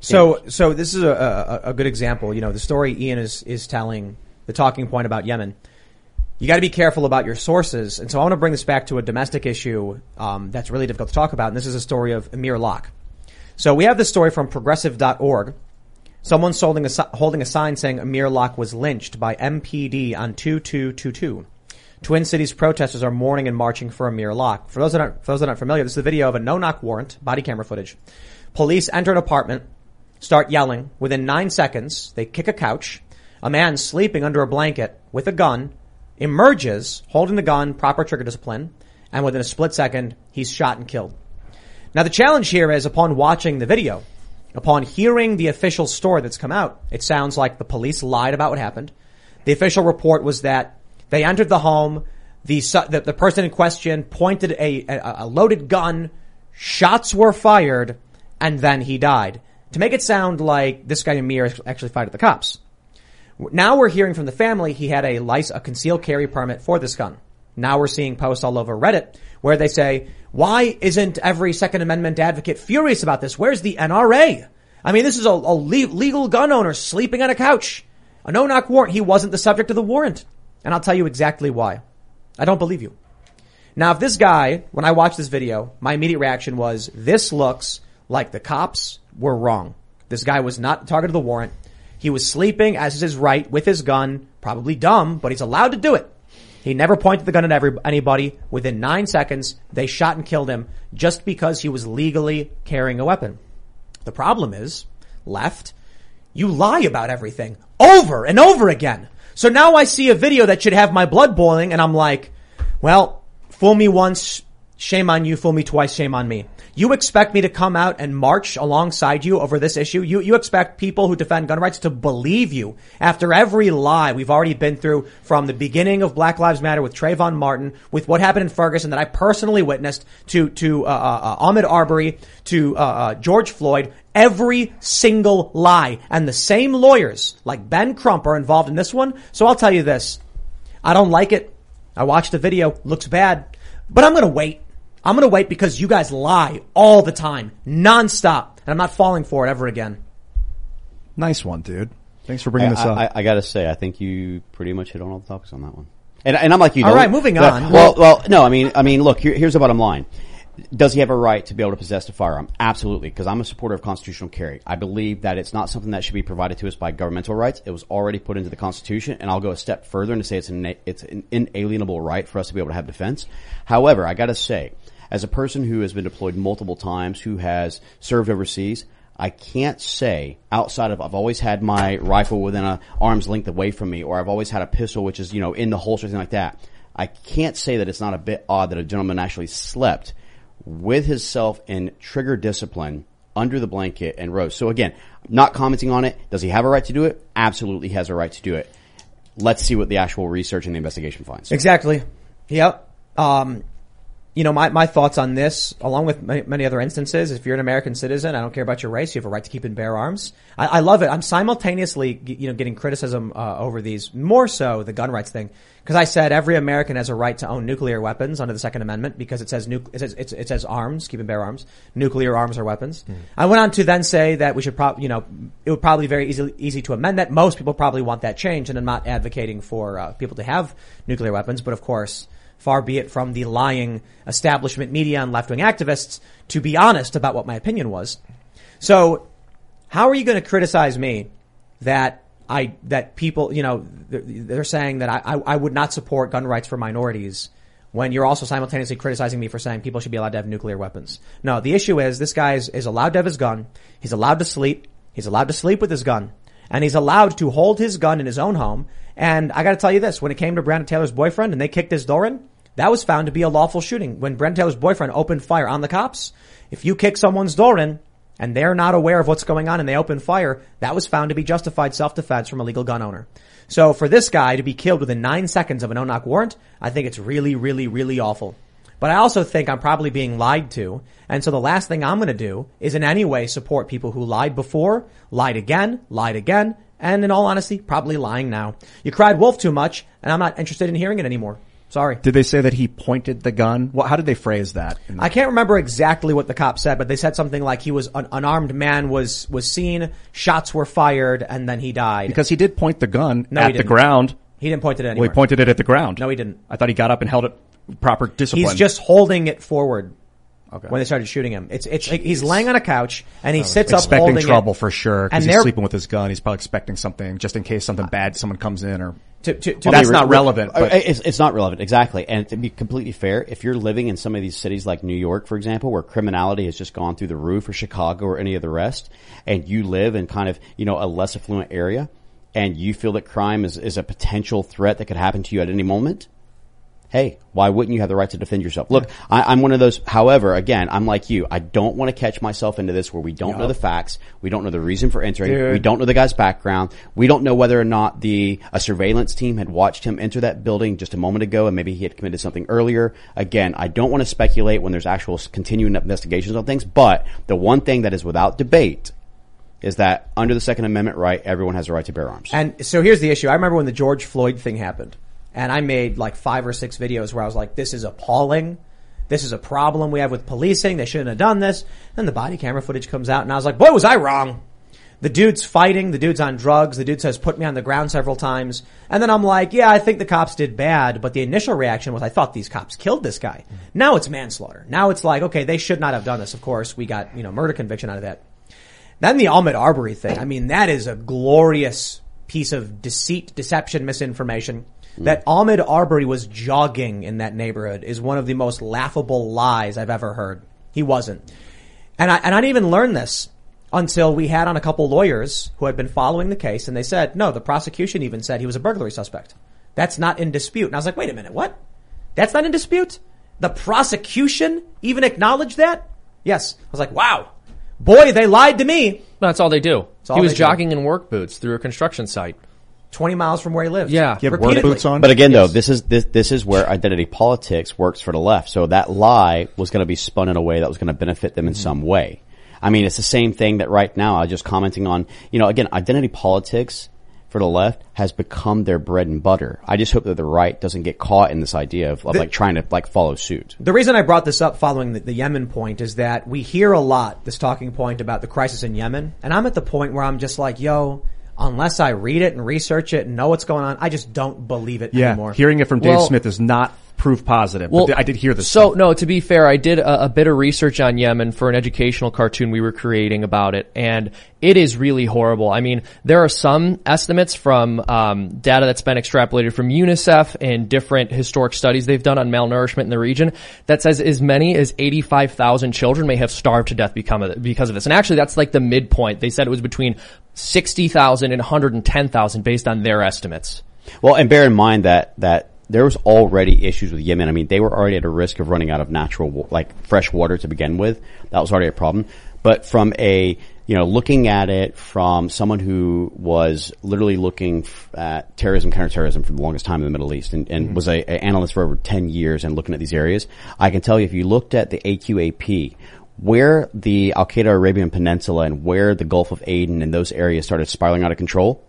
So, so this is a, a, a good example. You know, the story Ian is, is telling, the talking point about Yemen. You got to be careful about your sources. And so I want to bring this back to a domestic issue um, that's really difficult to talk about. And this is a story of Amir Locke. So we have this story from progressive.org. Someone's holding a, holding a sign saying Amir Locke was lynched by MPD on 2222. Twin Cities protesters are mourning and marching for Amir Locke. For those that aren't, for those that aren't familiar, this is a video of a no-knock warrant, body camera footage. Police enter an apartment, start yelling. Within nine seconds, they kick a couch. A man sleeping under a blanket with a gun emerges, holding the gun, proper trigger discipline, and within a split second, he's shot and killed. Now the challenge here is upon watching the video, upon hearing the official story that's come out, it sounds like the police lied about what happened. The official report was that they entered the home, the, the, the person in question pointed a, a, a loaded gun, shots were fired, and then he died. To make it sound like this guy Amir actually fired at the cops. Now we're hearing from the family he had a license, a concealed carry permit for this gun. Now we're seeing posts all over Reddit where they say, why isn't every Second Amendment advocate furious about this? Where's the NRA? I mean, this is a, a le- legal gun owner sleeping on a couch. A no-knock warrant. He wasn't the subject of the warrant. And I'll tell you exactly why. I don't believe you. Now, if this guy, when I watched this video, my immediate reaction was, this looks like the cops were wrong. This guy was not the target of the warrant. He was sleeping, as is his right, with his gun. Probably dumb, but he's allowed to do it. He never pointed the gun at every, anybody. Within nine seconds, they shot and killed him just because he was legally carrying a weapon. The problem is, left, you lie about everything over and over again. So now I see a video that should have my blood boiling and I'm like, well, fool me once, shame on you, fool me twice, shame on me. You expect me to come out and march alongside you over this issue? You, you expect people who defend gun rights to believe you after every lie we've already been through from the beginning of Black Lives Matter with Trayvon Martin, with what happened in Ferguson that I personally witnessed, to, to, uh, uh, Ahmaud Arbery, to, uh, uh, George Floyd, every single lie. And the same lawyers, like Ben Crump, are involved in this one. So I'll tell you this. I don't like it. I watched the video. Looks bad. But I'm gonna wait. I'm gonna wait because you guys lie all the time, nonstop, and I'm not falling for it ever again. Nice one, dude. Thanks for bringing I, this up. I, I gotta say, I think you pretty much hit on all the topics on that one. And, and I'm like you. All don't- right, moving but- on. Well, well, no, I mean, I mean, look, here, here's the bottom line. Does he have a right to be able to possess a firearm? Absolutely, because I'm a supporter of constitutional carry. I believe that it's not something that should be provided to us by governmental rights. It was already put into the Constitution, and I'll go a step further and say it's an it's an inalienable right for us to be able to have defense. However, I got to say, as a person who has been deployed multiple times, who has served overseas, I can't say outside of I've always had my rifle within a arm's length away from me, or I've always had a pistol which is you know in the holster, something like that. I can't say that it's not a bit odd that a gentleman actually slept with himself in trigger discipline under the blanket and rose. So again, not commenting on it. Does he have a right to do it? Absolutely has a right to do it. Let's see what the actual research and the investigation finds. Exactly. Yep. Um, you know, my, my thoughts on this, along with many, many other instances, if you're an American citizen, I don't care about your race, you have a right to keep and bear arms. I, I love it. I'm simultaneously, you know, getting criticism uh, over these, more so the gun rights thing, because I said every American has a right to own nuclear weapons under the Second Amendment because it says nu- it says it, it says arms, keep and bear arms, nuclear arms are weapons. I went on to then say that we should probably, you know, it would probably be very easy easy to amend that. Most people probably want that change, and I'm not advocating for uh, people to have nuclear weapons, but of course far be it from the lying establishment media and left-wing activists to be honest about what my opinion was. So, how are you going to criticize me that I, that people, you know, they're, they're saying that I, I, I would not support gun rights for minorities when you're also simultaneously criticizing me for saying people should be allowed to have nuclear weapons. No, the issue is this guy is, is allowed to have his gun. He's allowed to sleep. He's allowed to sleep with his gun. And he's allowed to hold his gun in his own home. And I gotta tell you this, when it came to Breonna Taylor's boyfriend and they kicked his door in, that was found to be a lawful shooting. When Breonna Taylor's boyfriend opened fire on the cops, if you kick someone's door in and they're not aware of what's going on and they open fire, that was found to be justified self-defense from a legal gun owner. So for this guy to be killed within nine seconds of a no-knock warrant, I think it's really, really, really awful. But I also think I'm probably being lied to. And so the last thing I'm going to do is in any way support people who lied before, lied again, lied again, and in all honesty, probably lying now. You cried wolf too much, and I'm not interested in hearing it anymore. Sorry. Did they say that he pointed the gun? What, how did they phrase that? I can't remember exactly what the cop said, but they said something like he was an unarmed man was was seen, shots were fired, and then he died. because he did point the gun No, at the ground. he didn't point it Well, he pointed it at the ground. No, he didn't. I thought he got up and held it proper discipline. He's just holding it forward. Okay. when they started shooting him. It's it's like he's laying on a couch and he sits up expecting holding trouble it. for sure because And he's they're- sleeping with his gun. He's probably expecting something just in case something bad, someone comes in or. To, to, to That's not relevant, Uh, but- It's, it's not relevant, exactly. And to be completely fair, if you're living in some of these cities like New York, for example, where criminality has just gone through the roof, or Chicago, or any of the rest, and you live in kind of you know a less affluent area, and you feel that crime is, is a potential threat that could happen to you at any moment, hey, why wouldn't you have the right to defend yourself? Look, I, I'm one of those. However, again, I'm like you. I don't want to catch myself into this where we don't know the facts, we don't know the reason for entering, Dude. we don't know the guy's background, we don't know whether or not the a surveillance team had watched him enter that building just a moment ago, and maybe he had committed something earlier. Again, I don't want to speculate when there's actual continuing investigations on things, but the one thing that is without debate is that under the Second Amendment right, everyone has a right to bear arms. And so here's the issue. I remember when the George Floyd thing happened, and I made like five or six videos where I was like, "This is appalling. This is a problem we have with policing. They shouldn't have done this." Then the body camera footage comes out, and I was like, "Boy, was I wrong." The dude's fighting. The dude's on drugs. The dude says, "Put me on the ground" several times, and then I'm like, "Yeah, I think the cops did bad." But the initial reaction was, "I thought these cops killed this guy." Now it's manslaughter. Now it's like, okay, they should not have done this. Of course, we got you know murder conviction out of that. Then the Ahmaud Arbery thing. I mean, that is a glorious piece of deceit, deception, misinformation. Mm. That Ahmaud Arbery was jogging in that neighborhood is one of the most laughable lies I've ever heard. He wasn't. And I, and I didn't even learn this until we had on a couple lawyers who had been following the case and they said, no, the prosecution even said he was a burglary suspect. That's not in dispute. And I was like, wait a minute, what? That's not in dispute? The prosecution even acknowledged that? Yes. I was like, wow. Boy, they lied to me. That's all they do. all He was they do. jogging in work boots through a construction site. 20 miles from where he lives. Yeah. You have work boots on? But again, though, this is this this is where identity politics works for the left. So that lie was going to be spun in a way that was going to benefit them in mm-hmm. some way. I mean, it's the same thing that right now I was just commenting on. You know, again, identity politics for the left has become their bread and butter. I just hope that the right doesn't get caught in this idea of, of like trying to like follow suit. The reason I brought this up following the, the Yemen point is that we hear a lot this talking point about the crisis in Yemen, and I'm at the point where I'm just like, yo, unless I read it and research it and know what's going on, I just don't believe it Yeah, anymore. hearing it from Dave Well- Smith is not proof positive. Well, but I did hear this. So stuff. no, to be fair, I did a, a bit of research on Yemen for an educational cartoon we were creating about it, and it is really horrible. I mean, there are some estimates from um, data that's been extrapolated from UNICEF and different historic studies they've done on malnourishment in the region that says as many as 85,000 children may have starved to death become of, because of this. And actually, that's like the midpoint. They said it was between 60,000 and 110,000 based on their estimates. Well, and bear in mind that that there was already issues with Yemen. I mean, they were already at a risk of running out of natural, like fresh water to begin with. That was already a problem. But from a, you know, looking at it from someone who was literally looking f- at terrorism, counterterrorism for the longest time in the Middle East and, and mm-hmm. was a, a analyst for over 10 years and looking at these areas, I can tell you if you looked at the AQAP, where the Al Qaeda Arabian Peninsula and where the Gulf of Aden and those areas started spiraling out of control,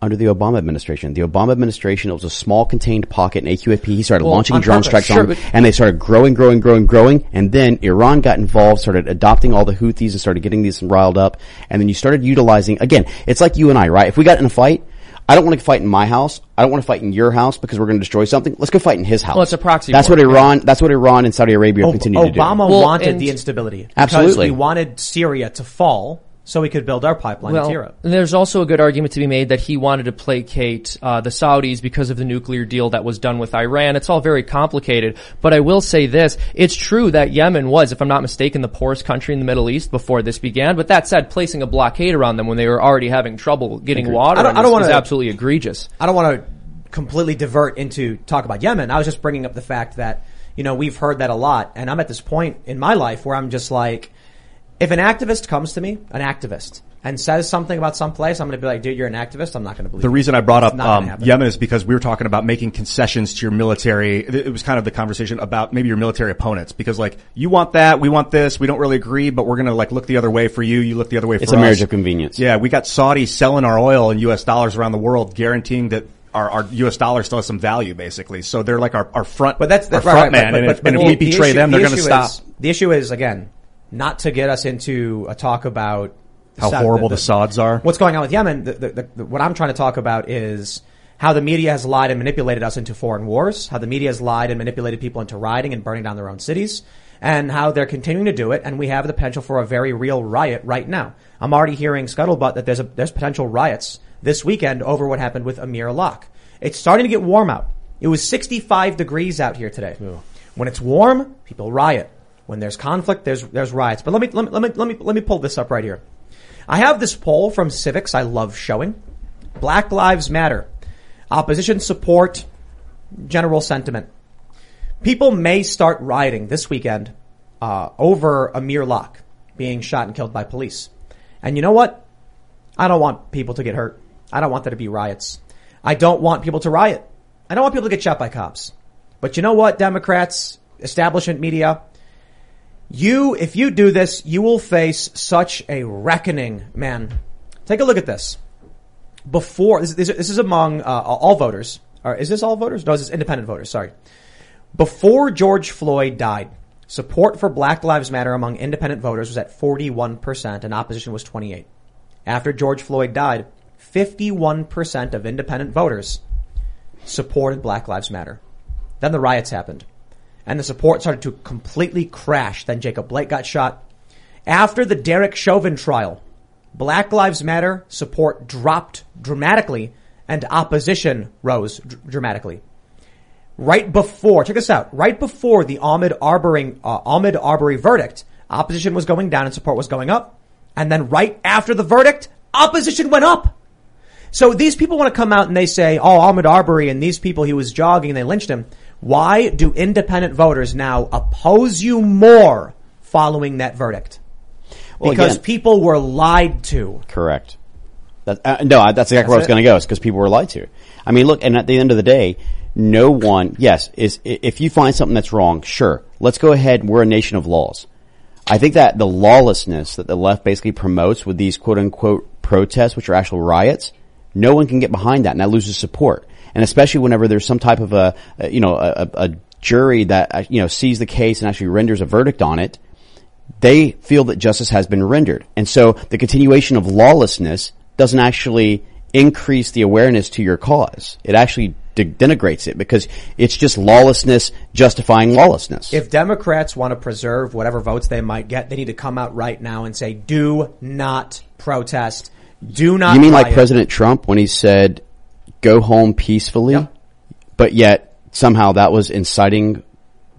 under the Obama administration. The Obama administration, it was a small contained pocket in AQAP. He started Well, launching drone strikes sure, on them, and they started growing, growing, growing, growing. And then Iran got involved, started adopting all the Houthis and started getting these riled up. And then you started utilizing, again, it's like you and I, right? If we got in a fight, I don't want to fight in my house. I don't want to fight in your house because we're going to destroy something. Let's go fight in his house. Well, it's a proxy That's war, what yeah. Iran, that's what Iran and Saudi Arabia Ob- continue to do. Obama Well, wanted and- the instability. Because Absolutely. we wanted Syria to fall so we could build our pipeline to Well, Europe. there's also a good argument to be made that he wanted to placate uh, the Saudis because of the nuclear deal that was done with Iran. It's all very complicated, but I will say this: it's true that Yemen was, if I'm not mistaken, the poorest country in the Middle East before this began. But that said, placing a blockade around them when they were already having trouble getting water I don't- I don't is- is wanna- absolutely egregious. I don't want to completely divert into talk about Yemen. I was just bringing up the fact that, you know, we've heard that a lot. And I'm at this point in my life where I'm just like, if an activist comes to me, an activist, and says something about some place, I'm going to be like, dude, you're an activist. I'm not going to believe The you. reason I brought It's up um. Yemen is because we were talking about making concessions to your military. It it was kind of the conversation about maybe your military opponents because like you want that, we want this, we don't really agree, but we're gonna like look the other way for you. You look the other way for It's us. a marriage of convenience. Yeah, we got Saudi selling our oil in U.S. dollars around the world, guaranteeing that. Our, our U.S. dollar still has some value, basically. So they're like our, our front, But that's, our that's front right, right, man. but- and but- if, but and if the- we the betray issue- them, the they're going to stop. is- the issue is again, not to get us into a talk about How horrible the Sauds are. What's going on with Yemen? The, the, the, the, what I'm trying to talk about is how the media has lied and manipulated us into foreign wars. How the media has lied and manipulated people into rioting and burning down their own cities. and how they're continuing to do it, and we have the potential for a very real riot right now. I'm already hearing scuttlebutt that there's a, there's potential riots this weekend over what happened with Amir Locke. It's starting to get warm out. It was 65 degrees out here today. When it's warm, people riot. When there's conflict, there's there's riots. But let me let me let me let me let me pull this up right here. I have this poll from Civiqs I love showing. Black Lives Matter. Opposition support, general sentiment. People may start rioting this weekend uh, over Amir Locke being shot and killed by police. And you know what? I don't want people to get hurt. I don't want there to be riots. I don't want people to riot. I don't want people to get shot by cops. But you know what, Democrats, establishment media, you, if you do this, you will face such a reckoning, man. Take a look at this. Before, this, this, this is among uh, all voters. Or is this all voters? No, this is independent voters. Sorry. Before George Floyd died, support for Black Lives Matter among independent voters was at 41% and opposition was 28. After George Floyd died, 51% of independent voters supported Black Lives Matter. Then the riots happened and the support started to completely crash. Then Jacob Blake got shot. After the Derek Chauvin trial, Black Lives Matter support dropped dramatically and opposition rose dr- dramatically. Right before, check this out, right before the Ahmaud Arbery, uh, Ahmaud Arbery verdict, opposition was going down and support was going up. And then right after the verdict, opposition went up. So these people want to come out and they say, oh, Ahmaud Arbery and these people, he was jogging and they lynched him. Why do independent voters now oppose you more following that verdict? Well, because again- people were lied to. Correct. That, uh, no, that's exactly where I was going to go. Is because people were lied to. I mean, look, and at the end of the day, no one. Yes, is if you find something that's wrong, sure, let's go ahead. We're a nation of laws. I think that the lawlessness that the left basically promotes with these quote unquote protests, which are actual riots, no one can get behind that, and that loses support. And especially whenever there's some type of a, a you know, a, a jury that uh, you know sees the case and actually renders a verdict on it, they feel that justice has been rendered. And so the continuation of lawlessness doesn't actually increase the awareness to your cause. It actually de- denigrates it because it's just lawlessness justifying lawlessness. If Democrats want to preserve whatever votes they might get, they need to come out right now and say, do not protest. Do not you mean like riot." President Trump when he said, go home peacefully, Yeah. but yet somehow that was inciting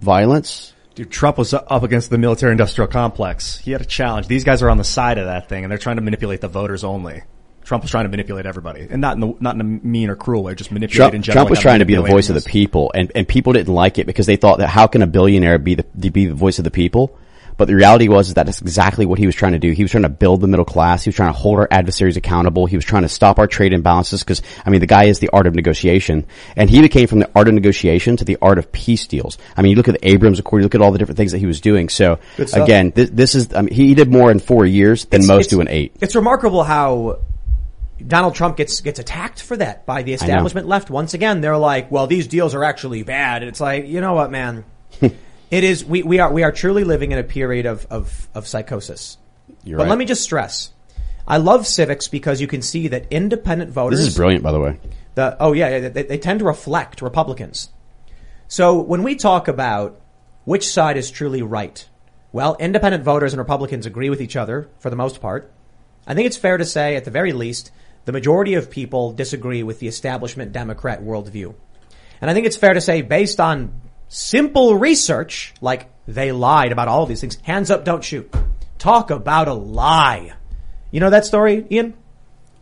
violence? Dude, Trump was up against the military industrial complex. He had a challenge. These guys are on the side of that thing and they're trying to manipulate the voters only. Trump was trying to manipulate everybody and not in the, not in a mean or cruel way, just manipulate Trump, in general. Trump was trying to be the voice of the people, and, and people didn't like it because they thought that how can a billionaire be the be the voice of the people? But the reality was is that that's exactly what he was trying to do. He was trying to build the middle class. He was trying to hold our adversaries accountable. He was trying to stop our trade imbalances because, I mean, the guy is the art of negotiation. And he became from the art of negotiation to the art of peace deals. I mean, you look at the Abraham Accord, you look at all the different things that he was doing. So uh, again, this, this is, I mean, he did more in four years than It's- most it's- do in eight. It's remarkable how Donald Trump gets gets attacked for that by the establishment left. Once again, they're like, "Well, these deals are actually bad." And it's like, you know what, man? it is. We, we are we are truly living in a period of of, of psychosis. You're but right. let me just stress, I love Civiqs because you can see that independent voters. This is brilliant, by the way. The, oh yeah, they, they tend to reflect Republicans. So when we talk about which side is truly right, well, independent voters and Republicans agree with each other for the most part. I think it's fair to say, at the very least, the majority of people disagree with the establishment Democrat worldview. And I think it's fair to say, based on simple research, like they lied about all these things, hands up, don't shoot. Talk about a lie. You know that story, Ian?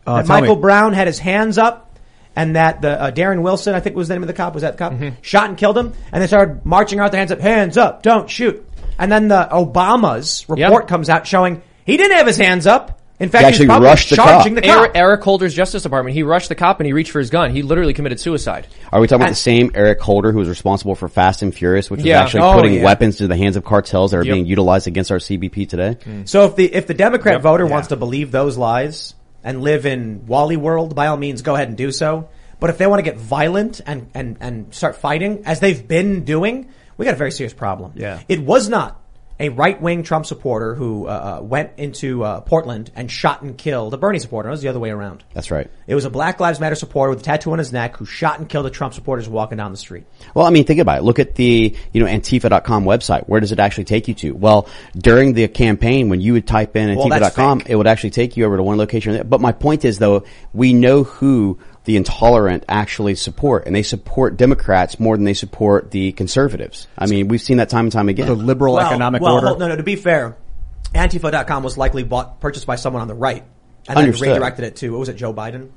Uh, that Michael me. Brown had his hands up and that the uh, Darren Wilson, I think was the name of the cop, was that the cop? Mm-hmm. Shot and killed him and they started marching out their hands up, hands up, don't shoot. And then the Obama's report Yep. comes out showing he didn't have his hands up. In fact, He he, actually was rushed the charging cop. the cop. Eric, Eric Holder's Justice Department. He rushed the cop and he reached for his gun. He literally committed suicide. Are we talking about And- the same Eric Holder who was responsible for Fast and Furious, which was Yeah. actually Oh, putting yeah. weapons to the hands of cartels that are Yep. being utilized against our CBP today? Hmm. So if the if the Democrat Yep. voter Yeah. wants to believe those lies and live in Wally world, by all means, go ahead and do so. But if they want to get violent and and and start fighting as they've been doing, we got a very serious problem. Yeah. it was not a right-wing Trump supporter who uh, uh, went into uh, Portland and shot and killed a Bernie supporter. It was the other way around. That's right. It was a Black Lives Matter supporter with a tattoo on his neck who shot and killed a Trump supporter walking down the street. Well, I mean, think about it. Look at the, you know, Antifa.com website. Where does it actually take you to? Well, during the campaign, when you would type in Well, Antifa.com, fake. it would actually take you over to one location. But my point is though, we know who the intolerant actually support, and they support Democrats more than they support the conservatives. I mean, we've seen that time and time again. The liberal Well, economic well, order. hold- no, no. To be fair, Antifa.com was likely bought, purchased by someone on the right, and then Understood. redirected it to what was it, Joe Biden?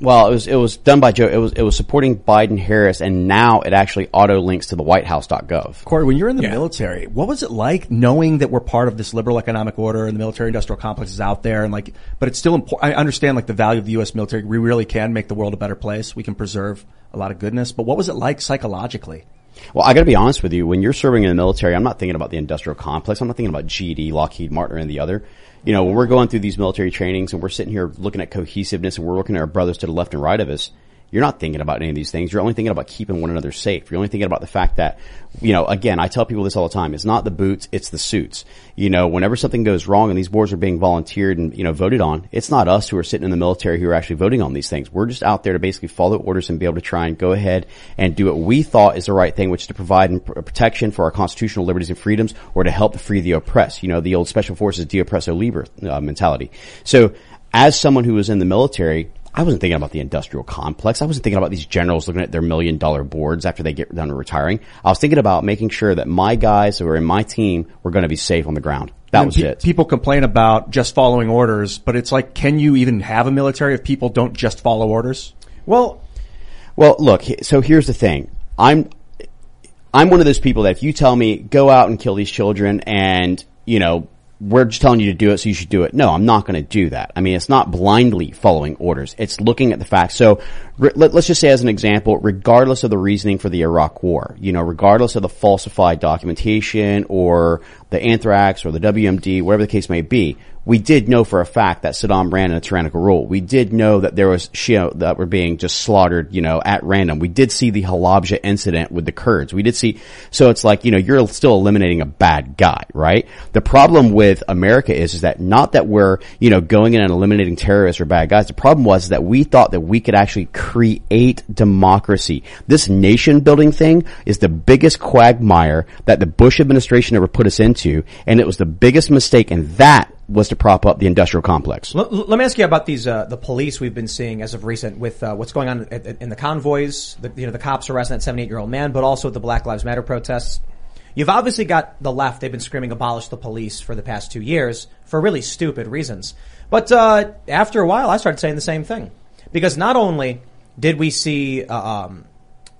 Well, it was it was done by Joe. It was it was supporting Biden Harris, and now it actually auto links to the WhiteHouse.gov. Corey, when you're in the Yeah. military, what was it like knowing that we're part of this liberal economic order and the military industrial complex is out there and like, but it's still important. I understand like the value of the U.S. military. We really can make the world a better place. We can preserve a lot of goodness, but what was it like psychologically? Well, I got to be honest with you. When you're serving in the military, I'm not thinking about the industrial complex. I'm not thinking about GD, Lockheed Martin, and the other. You know, when we're going through these military trainings and we're sitting here looking at cohesiveness and we're looking at our brothers to the left and right of us, you're not thinking about any of these things. You're only thinking about keeping one another safe. You're only thinking about the fact that, you know, again, I tell people this all the time. It's not the boots, it's the suits. You know, whenever something goes wrong and these boards are being volunteered and, you know, voted on, it's not us who are sitting in the military who are actually voting on these things. We're just out there to basically follow orders and be able to try and go ahead and do what we thought is the right thing, which is to provide protection for our constitutional liberties and freedoms or to help free the oppressed. You know, the old special forces de oppresso liber uh, mentality. So as someone who was in the military, I wasn't thinking about the industrial complex. I wasn't thinking about these generals looking at their million dollar boards after they get done retiring. I was thinking about making sure that my guys who are in my team were going to be safe on the ground. That was pe- it. People complain about just following orders, but it's like, can you even have a military if people don't just follow orders? Well, Well, look, so here's the thing. I'm, I'm one of those people that if you tell me go out and kill these children and, you know, we're just telling you to do it, so you should do it. No, I'm not going to do that. I mean, it's not blindly following orders. It's looking at the facts. So re- let, us just say as an example, regardless of the reasoning for the Iraq war, you know, regardless of the falsified documentation or the anthrax or the WMD, whatever the case may be, we did know for a fact that Saddam ran a tyrannical rule. We did know that there was Shia that were being just slaughtered, you know, at random. We did see the Halabja incident with the Kurds. We did see, so it's like, you know, you're still eliminating a bad guy, right? The problem with America is, is that not that we're, you know, going in and eliminating terrorists or bad guys. The problem was that we thought that we could actually create democracy. This nation building thing is the biggest quagmire that the Bush administration ever put us into, and it was the biggest mistake, and that was to prop up the industrial complex. L- l- let me ask you about these uh, the police we've been seeing as of recent with uh, what's going on at- in the convoys. The, you know, the cops arresting that 78 year old man, but also the Black Lives Matter protests. You've obviously got the left. They've been screaming abolish the police for the past two years for really stupid reasons. But uh, after a while, I started saying the same thing because not only did we see uh, um,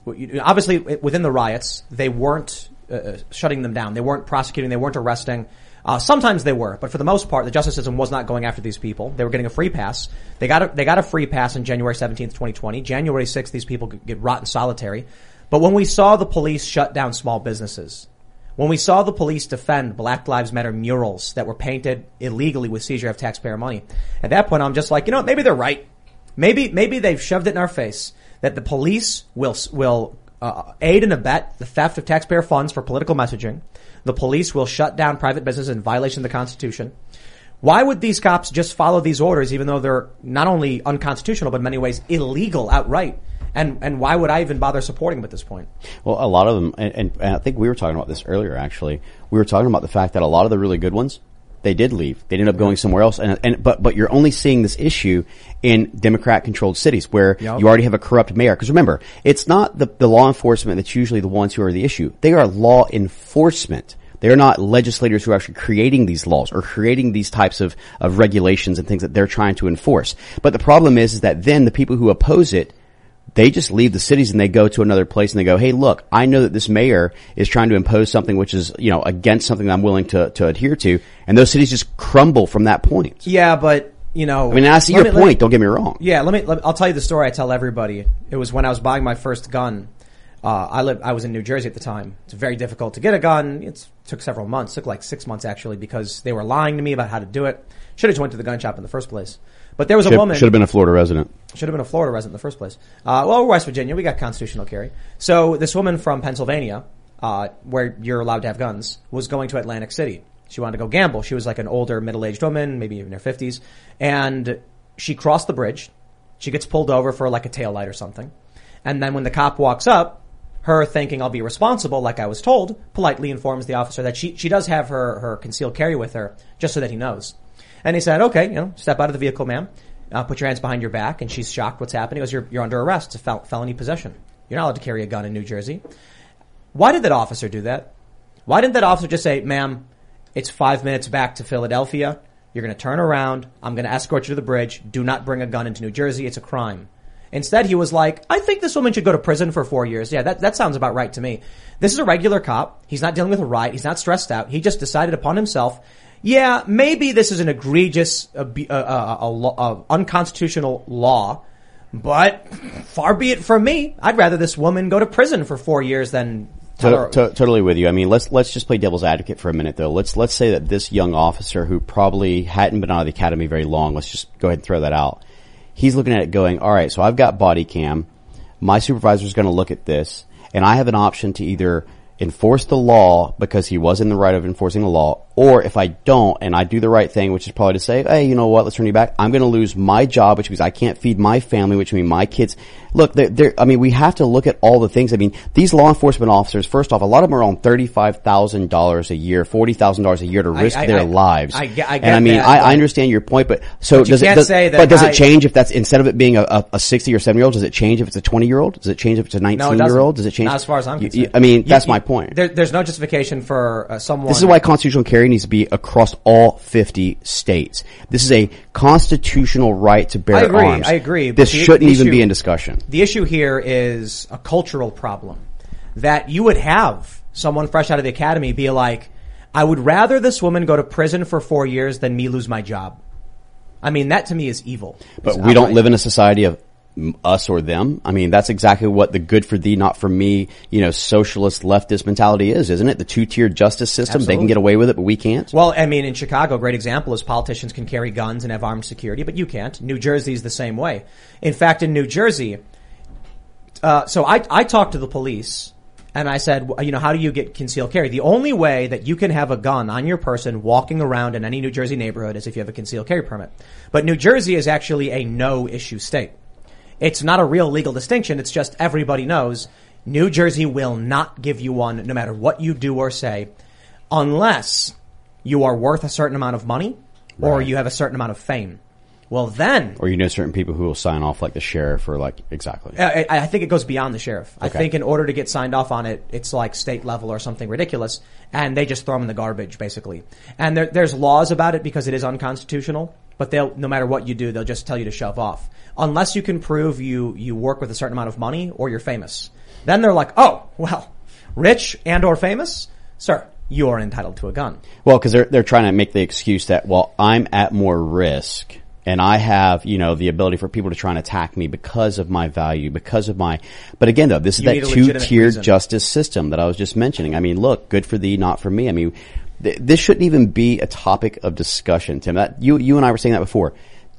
obviously within the riots, they weren't uh, uh, shutting them down. They weren't prosecuting. They weren't arresting. Uh, sometimes they were, but for the most part, the justice system was not going after these people. They were getting a free pass. They got a, they got a free pass on January 17th, 2020. January 6th, these people get rotten solitary. But when we saw the police shut down small businesses, when we saw the police defend Black Lives Matter murals that were painted illegally with seizure of taxpayer money, at that point I'm just like, you know maybe they're right. Maybe, maybe they've shoved it in our face that the police will, will, uh, aid and abet the theft of taxpayer funds for political messaging. The police will shut down private business in violation of the Constitution. Why would these cops just follow these orders even though they're not only unconstitutional, but in many ways illegal outright? And, and why would I even bother supporting them at this point? Well, a lot of them, and, and, and I think we were talking about this earlier. Actually, we were talking about the fact that a lot of the really good ones, they did leave. They ended up going somewhere else. And, and but but you're only seeing this issue in Democrat-controlled cities where Yep. you already have a corrupt mayor. Because remember, it's not the, the law enforcement that's usually the ones who are the issue. They are law enforcement. They're not legislators who are actually creating these laws or creating these types of, of regulations and things that they're trying to enforce. But the problem is, is that then the people who oppose it they just leave the cities and they go to another place and they go, Hey, look, I know that this mayor is trying to impose something which is, you know, against something that I'm willing to, to adhere to. And those cities just crumble from that point. Yeah, but you know, I mean, I see your me- point. me- don't get me wrong. Yeah, let me, let me. I'll tell you the story I tell everybody. It was when I was buying my first gun. Uh, I lived. I was in New Jersey at the time. It's very difficult to get a gun. It took several months. took like six months actually because they were lying to me about how to do it. Should have just went to the gun shop in the first place. But there was a woman. should have been a Florida resident. Should have been a Florida resident in the first place. Uh, well, we're West Virginia. We got constitutional carry. So this woman from Pennsylvania uh, where you're allowed to have guns, was going to Atlantic City. She wanted to go gamble. She was like an older, middle-aged woman, maybe even in her fifties, and she crossed the bridge. She gets pulled over for like a tail light or something, and then when the cop walks up, her thinking I'll be responsible, like I was told, politely informs the officer that she she does have her her concealed carry with her, just so that he knows. And he said, "Okay, you know, step out of the vehicle, ma'am. Uh, put your hands behind your back." And she's shocked. What's happening? He goes, "You're you're under arrest. It's a fel- felony possession. You're not allowed to carry a gun in New Jersey." Why did that officer do that? Why didn't that officer just say, "Ma'am, it's five minutes back to Philadelphia. You're going to turn around. I'm going to escort you to the bridge. Do not bring a gun into New Jersey. It's a crime." Instead, he was like, I think this woman should go to prison for four years. Yeah, that, that sounds about right to me. This is a regular cop. He's not dealing with a riot. He's not stressed out. He just decided upon himself, yeah, maybe this is an egregious, uh, uh, uh, uh, unconstitutional law, but far be it from me. I'd rather this woman go to prison for four years than To- to- totally with you. I mean, let's let's just play devil's advocate for a minute, though. Let's let's say that this young officer who probably hadn't been out of the academy very long. Let's just go ahead and throw that out. He's looking at it, going, "All right, so I've got body cam. My supervisor is going to look at this, and I have an option to either enforce the law because he was in the right of enforcing the law, or if I don't and I do the right thing, which is probably to say, hey, you know what, let's turn you back. I'm going to lose my job, which means I can't feed my family, which means my kids. Look, they're, they're, I mean, we have to look at all the things. I mean, these law enforcement officers, first off, a lot of them are on $35,000 a year, $40,000 a year to risk I- their I- lives. I get- I and I mean, that, I, I understand your point, but so But does it, does, but does it change if that's, instead of it being a, a, a 60 or 70 year old, does it change if it's a 20 year old? Does it change if it's a 19 no, it year old? Does it change? Not as far as I'm You- you- concerned. I mean, You- that's you- my point. There, there's no justification for uh, someone. This is why constitutional carry needs to be across all 50 states. This is a constitutional right to bear I agree, arms. I agree, This the- shouldn't the even be in discussion. The issue here is a cultural problem that you would have someone fresh out of the academy be like, I would rather this woman go to prison for four years than me lose my job. I mean, that to me is evil. But It's we don't live in a society of us or them. I mean, that's exactly what the good for thee, not for me, you know, socialist leftist mentality is, isn't it? The two-tiered justice system. They can get away with it, but we can't. Well, I mean, in Chicago, a great example is politicians can carry guns and have armed security, but you can't. New Jersey is the same way. In fact, in New Jersey, uh, so I, I talked to the police and I said, you know, how do you get concealed carry? The only way that you can have a gun on your person walking around in any New Jersey neighborhood is if you have a concealed carry permit. But New Jersey is actually a no issue state. It's not a real legal distinction. It's just everybody knows New Jersey will not give you one no matter what you do or say unless you are worth a certain amount of money or Right. you have a certain amount of fame. Well, then Or you know certain people who will sign off like the sheriff or like, exactly. Uh, I, I think it goes beyond the sheriff. I think in order to get signed off on it, it's like state level or something ridiculous, and they just throw them in the garbage, basically. And there, there's laws about it because it is unconstitutional. But they'll, no matter what you do, they'll just tell you to shove off, unless you can prove you you work with a certain amount of money or you're famous. Then they're like, oh, well, rich and or famous, sir, you are entitled to a gun. Well, because they're they're trying to make the excuse that well, I'm at more risk, and I have you know the ability for people to try and attack me because of my value, because of my. But again, though, this is You that two tiered justice system that I was just mentioning. I mean, look, good for thee, not for me. I mean, th- this shouldn't even be a topic of discussion, Tim. That you you and I were saying that before.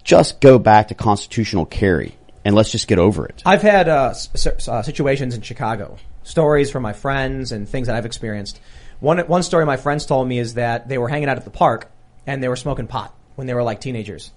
Just go back to constitutional carry, and let's just get over it. I've had uh, s- uh, situations in Chicago, stories from my friends and things that I've experienced. One one story my friends told me is that they were hanging out at the park and they were smoking pot when they were like teenagers,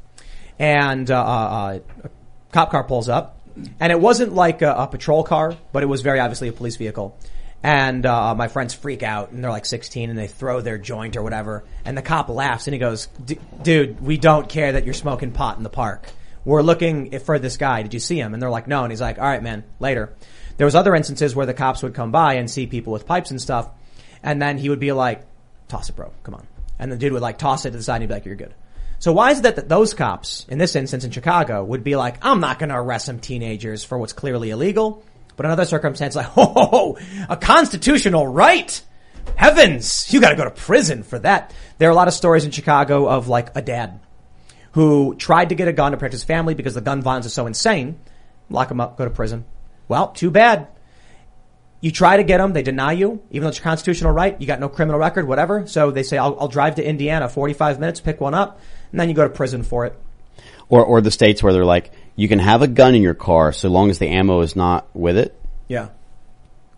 and uh, uh, a cop car pulls up, and it wasn't like a, a patrol car, but it was very obviously a police vehicle. And uh, my friends freak out, and they're like 16, and they throw their joint or whatever. And the cop laughs, and he goes, "D- "Dude, we don't care that you're smoking pot in the park. We're looking for this guy. Did you see him?" And they're like, "No." And he's like, "All right, man, later." There was other instances where the cops would come by and see people with pipes and stuff, and then he would be like, "Toss it, bro. Come on." And the dude would like toss it to the side, and he'd be like, "You're good." So why is it that, that those cops, in this instance in Chicago, would be like, I'm not going to arrest some teenagers for what's clearly illegal, but in other circumstances, like, oh, a constitutional right. Heavens, you got to go to prison for that. There are a lot of stories in Chicago of like a dad who tried to get a gun to protect his family because the gun violence is so insane. Lock him up, go to prison. Well, too bad. You try to get them, they deny you, even though it's your constitutional right. You got no criminal record, whatever. So they say, I'll, I'll drive to Indiana, 45 minutes, pick one up, and then you go to prison for it. Or or the states where they're like, you can have a gun in your car so long as the ammo is not with it. Yeah.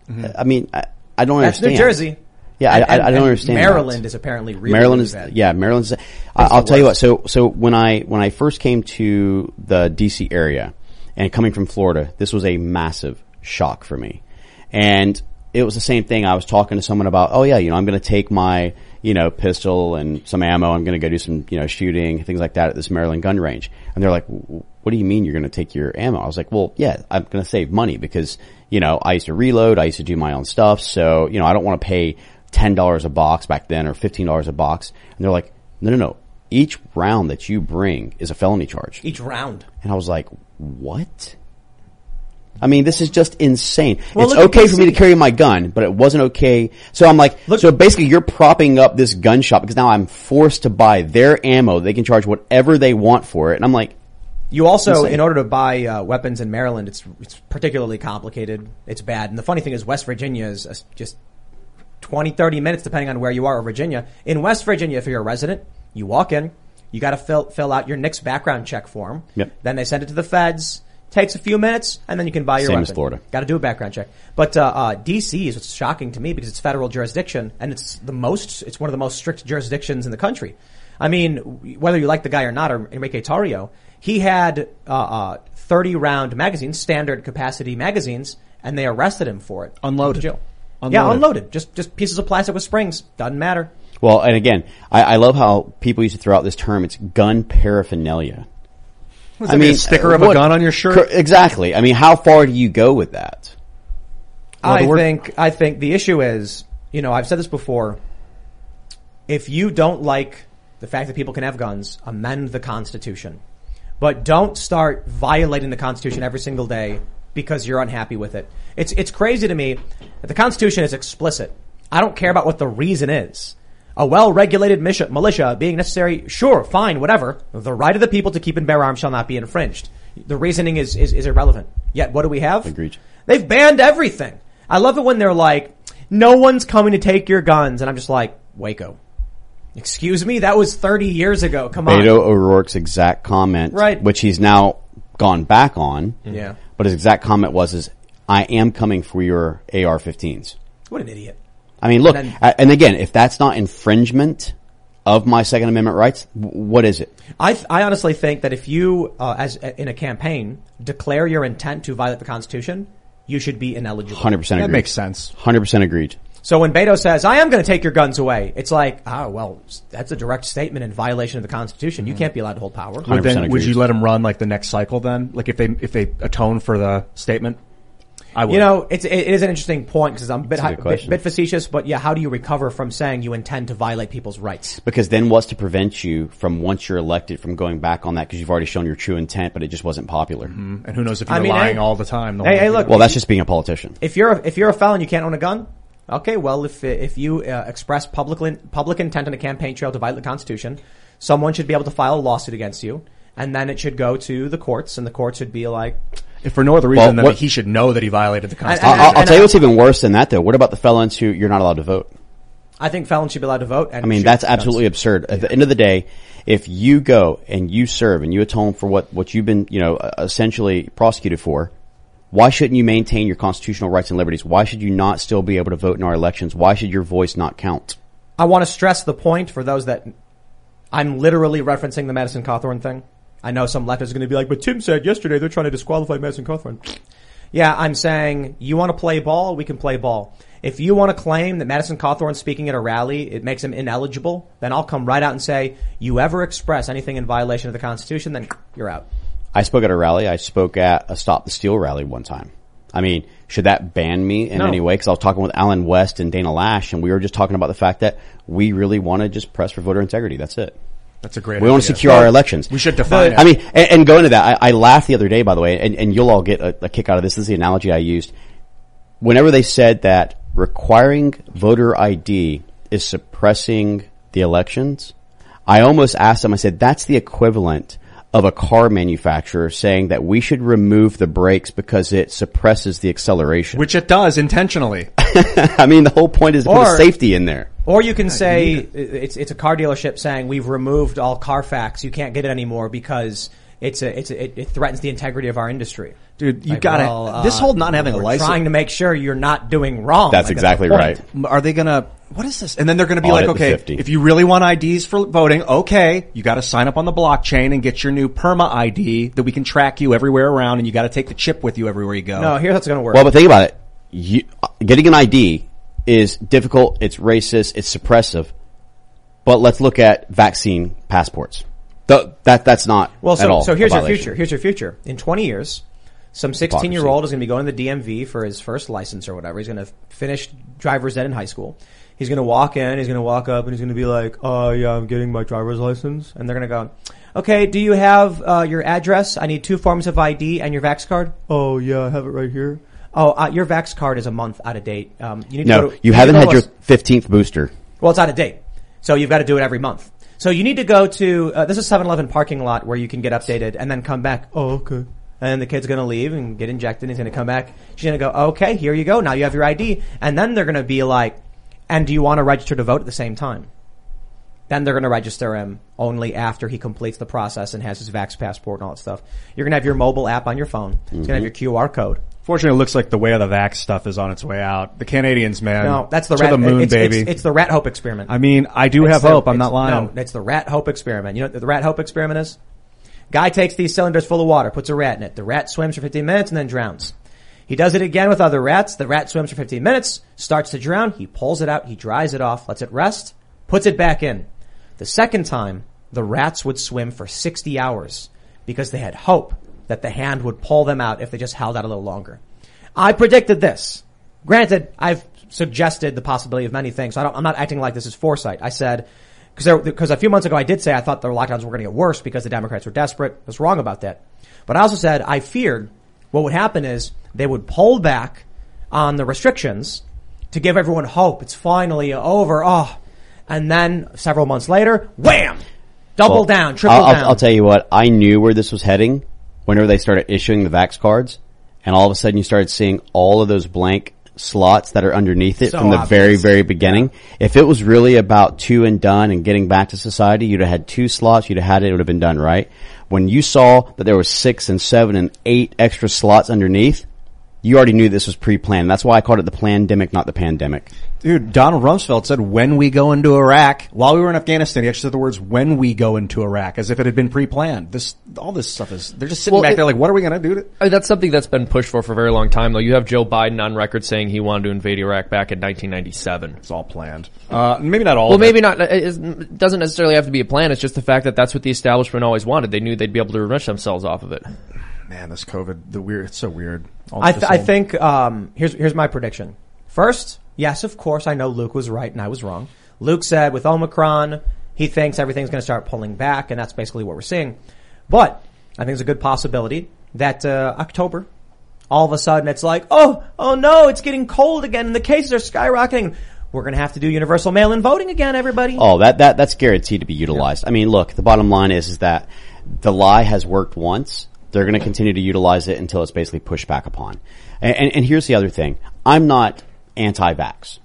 Mm-hmm. Mm-hmm. I mean, I, I don't understand. That's understand. New Jersey. Yeah, I- And- I- I and- don't understand Maryland that. is apparently really, Maryland is bad. yeah, Maryland's. I, I'll tell you what. So so when I when I first came to the DC area and coming from Florida, this was a massive shock for me, and it was the same thing. I was talking to someone about, oh yeah, you know, I'm going to take my you know pistol and some ammo. I'm going to go do some you know shooting things like that at this Maryland gun range, and they're like. "W- What do you mean you're going to take your ammo? I was like, well, yeah, I'm going to save money because, you know, I used to reload. I used to do my own stuff. So, you know, I don't want to pay $10 a box back then or $15 a box. And they're like, no, no, no. Each round that you bring is a felony charge. Each round. And I was like, what? I mean, this is just insane. Well, it's okay for me to carry my gun, but it wasn't okay. So I'm like, Look- so basically you're propping up this gun shop because now I'm forced to buy their ammo. They can charge whatever they want for it. And I'm like, You also, Insane. in order to buy uh, weapons in Maryland, it's it's particularly complicated. It's bad. And the funny thing is, West Virginia is uh, just 20, 30 minutes, depending on where you are, or Virginia. In West Virginia, if you're a resident, you walk in, you got to fill fill out your NICS background check form. Yep. Then they send it to the feds. Takes a few minutes, and then you can buy your Same weapon. as Florida. Got to do a background check. But uh, uh, DC is what's shocking to me because it's federal jurisdiction, and it's the most. It's one of the most strict jurisdictions in the country. I mean, whether you like the guy or not, or Enrique Tarrio, he had uh, uh, 30 round magazines, standard capacity magazines, and they arrested him for it. Unloaded. Jail. Yeah, Unloaded. unloaded. Just just pieces of plastic with springs. Doesn't matter. well, and again, I, I love how people used to throw out this term. It's gun paraphernalia. I mean, a sticker of a gun on your shirt. Cor- Exactly. I mean, how far do you go with that? Well, I word- think I think the issue is, you know, I've said this before. If you don't like the fact that people can have guns, amend the Constitution, but don't start violating the Constitution every single day because you're unhappy with it. It's it's crazy to me that the Constitution is explicit. I don't care about what the reason is. A well-regulated militia, militia being necessary, sure, fine, whatever. The right of the people to keep and bear arms shall not be infringed. The reasoning is, is, is irrelevant. Yet what do we have? Agreed. They've banned everything. I love it when they're like, no one's coming to take your guns. And I'm just like, Waco. Excuse me? That was 30 years ago. Come on. Beto O'Rourke's exact comment, Right. which he's now gone back on. Yeah. But his exact comment was, "Is I am coming for your AR-15s." What an idiot. I mean, look, And then- and again, if that's not infringement of my Second Amendment rights, w- what is it? I, I honestly think that if you, uh, as in a campaign, declare your intent to violate the Constitution, you should be ineligible. Hundred percent That agreed. makes sense. Hundred percent agreed. So when Beto says, I am going to take your guns away, it's like, ah, well, that's a direct statement in violation of the Constitution. You can't be allowed to hold power. Would, then, would you let him run like the next cycle then? Like if they if they atone for the statement? I would. You know, it's, it is an interesting point because I'm a bit, a good bit, bit facetious, but yeah, how do you recover from saying you intend to violate people's rights? Because then what's to prevent you from once you're elected from going back on that because you've already shown your true intent, but it just wasn't popular. and who knows if you're mean, lying hey- all the time? the Hey, hey, look, Well, that's just being a politician. if you're a, if you're a felon, you can't own a gun. Okay, well, if if you uh, express public public intent on a campaign trail to violate the Constitution, someone should be able to file a lawsuit against you, and then it should go to the courts, and the courts should be like, If for no other reason Well, than what- that he should know that he violated the Constitution. I'll, I'll and tell you I- what's even worse than that, though. What about the felons who you're not allowed to vote? I think felons should be allowed to vote. And I mean, that's guns. absolutely absurd. At the end of the day, if you go and you serve and you atone for what, what you've been, you know, uh, essentially prosecuted for, why shouldn't you maintain your constitutional rights and liberties? Why should you not still be able to vote in our elections? Why should your voice not count? I want to stress the point for those that I'm literally referencing the Madison Cawthorn thing. I know some leftists are going to be like, but Tim said yesterday they're trying to disqualify Madison Cawthorn. Yeah, I'm saying you want to play ball, we can play ball. If you want to claim that Madison Cawthorn speaking at a rally, it makes him ineligible, then I'll come right out and say, you ever express anything in violation of the Constitution, then you're out. I spoke at a rally. I spoke at a Stop the Steal rally one time. I mean, should that ban me in No. any way? Because I was talking with Allen West and Dana Loesch, and we were just talking about the fact that we really want to just press for voter integrity. That's it. That's a great. We want to idea. secure our elections. We should define it. I mean, and, and going to that, I, I laughed the other day, by the way, and, and you'll all get a, a kick out of this. This is the analogy I used. Whenever they said that requiring voter ID is suppressing the elections, I almost asked them, I said, that's the equivalent of a car manufacturer saying that we should remove the brakes because it suppresses the acceleration. which it does intentionally. I mean, the whole point is to put Or- a safety in there. Or you can say it's it's a car dealership saying we've removed all Carfax. You can't get it anymore because it's a, it's a, it, it threatens the integrity of our industry. Dude, you Like, gotta, well, this uh, whole not having a we're license. trying to make sure you're not doing wrong. That's Like, exactly the right. Are they gonna? What is this? And then they're gonna be Audit like, okay, 50. if you really want IDs for voting, okay, you got to sign up on the blockchain and get your new perma ID that we can track you everywhere around, and you got to take the chip with you everywhere you go. No, here's how it's going to work. Well, but think about it. You, uh, getting an ID is difficult. It's racist. It's suppressive. But let's look at vaccine passports. Th- that that's not Well, at so, all so here's your future. Here's your future. In 20 years, some 16 year old is going to be going to the DMV for his first license or whatever. He's going to finish driver's ed in high school. He's going to walk in. He's going to walk up and he's going to be like, "Oh yeah, I'm getting my driver's license." And they're going to go, "Okay, do you have uh, your address? I need two forms of ID and your Vax card." Oh yeah, I have it right here. Oh, uh, your Vax card is a month out of date. Um, you need No, go to, you need haven't had your 15th booster. well, it's out of date. So you've got to do it every month. So you need to go to, uh, this is 7-Eleven parking lot where you can get updated and then come back. Oh, okay. And the kid's gonna leave and get injected and he's gonna come back. She's gonna go, okay, here you go. Now you have your ID. And then they're gonna be like, and do you want to register to vote at the same time? Then they're going to register him only after he completes the process and has his Vax passport and all that stuff. You're going to have your mobile app on your phone. It's going to have your QR code. Fortunately, it looks like the way of the vax stuff is on its way out. The Canadians, man, No, that's the to rat, the moon, it's, baby. It's, it's the Rat Hope experiment. I mean, I do It's have the- hope. I'm it's- not lying. No, it's the rat hope experiment. You know what the rat hope experiment is? Guy takes these cylinders full of water, puts a rat in it. The rat swims for 15 minutes and then drowns. He does it again with other rats. The rat swims for 15 minutes, starts to drown. He pulls it out. He dries it off, lets it rest, puts it back in. The second time, the rats would swim for 60 hours because they had hope that the hand would pull them out if they just held out a little longer. I predicted this. Granted, I've suggested the possibility of many things. So I don't, I'm not acting like this is foresight. I said, because because a few months ago I did say I thought the lockdowns were going to get worse because the Democrats were desperate. I was wrong about that. But I also said I feared what would happen is they would pull back on the restrictions to give everyone hope. It's finally over. Oh, and then several months later, wham, double Well, down, triple I'll, I'll- down. I'll tell you what. I knew where this was heading whenever they started issuing the Vax cards, and all of a sudden you started seeing all of those blank slots that are underneath it So from the very, obvious. very beginning. If it was really about two and done and getting back to society, you'd have had two slots. You'd have had it. It would have been done right. When you saw that there was six and seven and eight extra slots underneath, you already knew this was pre-planned. That's why I called it the plandemic, not the pandemic. Dude, Donald Rumsfeld said when we go into Iraq, while we were in Afghanistan, he actually said the words when we go into Iraq, as if it had been pre-planned. This, all this stuff is, they're just sitting Well, back it- there like, what are we gonna do to, I mean, that's something that's been pushed for for a very long time, though. You have Joe Biden on record saying he wanted to invade Iraq back in 1997. it's all planned. Uh, maybe not all Well, of it. maybe not. It doesn't necessarily have to be a plan. It's just the fact that that's what the establishment always wanted. They knew they'd be able to enrich themselves off of it. Man, this COVID, the weird, it's so weird. All I, th- I think um, here's here's my prediction. First, yes, of course, I know Luke was right and I was wrong. Luke said with Omicron, he thinks everything's going to start pulling back, and that's basically what we're seeing. But I think it's a good possibility that uh, October, all of a sudden, it's like, oh, oh no, it's getting cold again, and the cases are skyrocketing. We're going to have to do universal mail-in voting again, everybody. Oh, that, that, that's guaranteed to be utilized. I mean, look, the bottom line is, is that the lie has worked once. They're going to continue to utilize it until it's basically pushed back upon. And, and, and here's the other thing. I'm not anti-vax.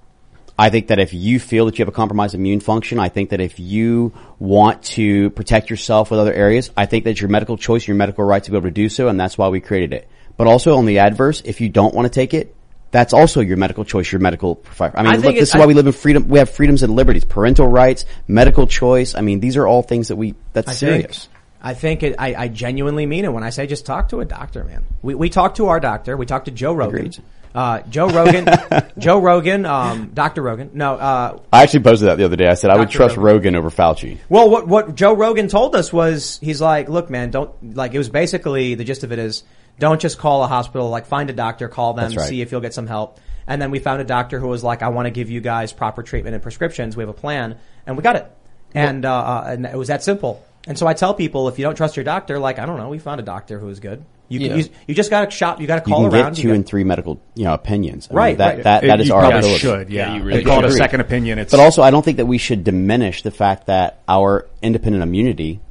I think that if you feel that you have a compromised immune function, I think that if you want to protect yourself with other areas, I think that's your medical choice, your medical right to be able to do so, and that's why we created it. But also on the adverse, if you don't want to take it, that's also your medical choice, your medical provider. I mean, I look, think this it- is why I- we live in freedom. We have freedoms and liberties, parental rights, medical choice. I mean, these are all things that we, that's I serious. I think it, I, I genuinely mean it when I say just talk to a doctor, man. We, we talked to our doctor. We talked to Joe Rogan. Uh, Joe Rogan, Joe Rogan, um, Dr. Rogan. No, uh, I actually posted that the other day. I said I would trust Rogan. Rogan over Fauci. well, what, what Joe Rogan told us was, he's like, look, man, don't, like, it was basically, the gist of it is, don't just call a hospital, like, find a doctor, call them, right. see if you'll get some help. And then we found a doctor who was like, I want to give you guys proper treatment and prescriptions. We have a plan. And we got it. And, uh, uh, and it was that simple. And so I tell people, if you don't trust your doctor, like, I don't know, we found a doctor who is good. You, can, Yeah. you, you just got to shop, you got to You call can around. get two got- and three medical, you know, opinions. I mean, Right, that, right. that, that is you our probably ability. should, yeah. Yeah, you really They call it a second opinion. It's But also, I don't think that we should diminish the fact that our independent immunity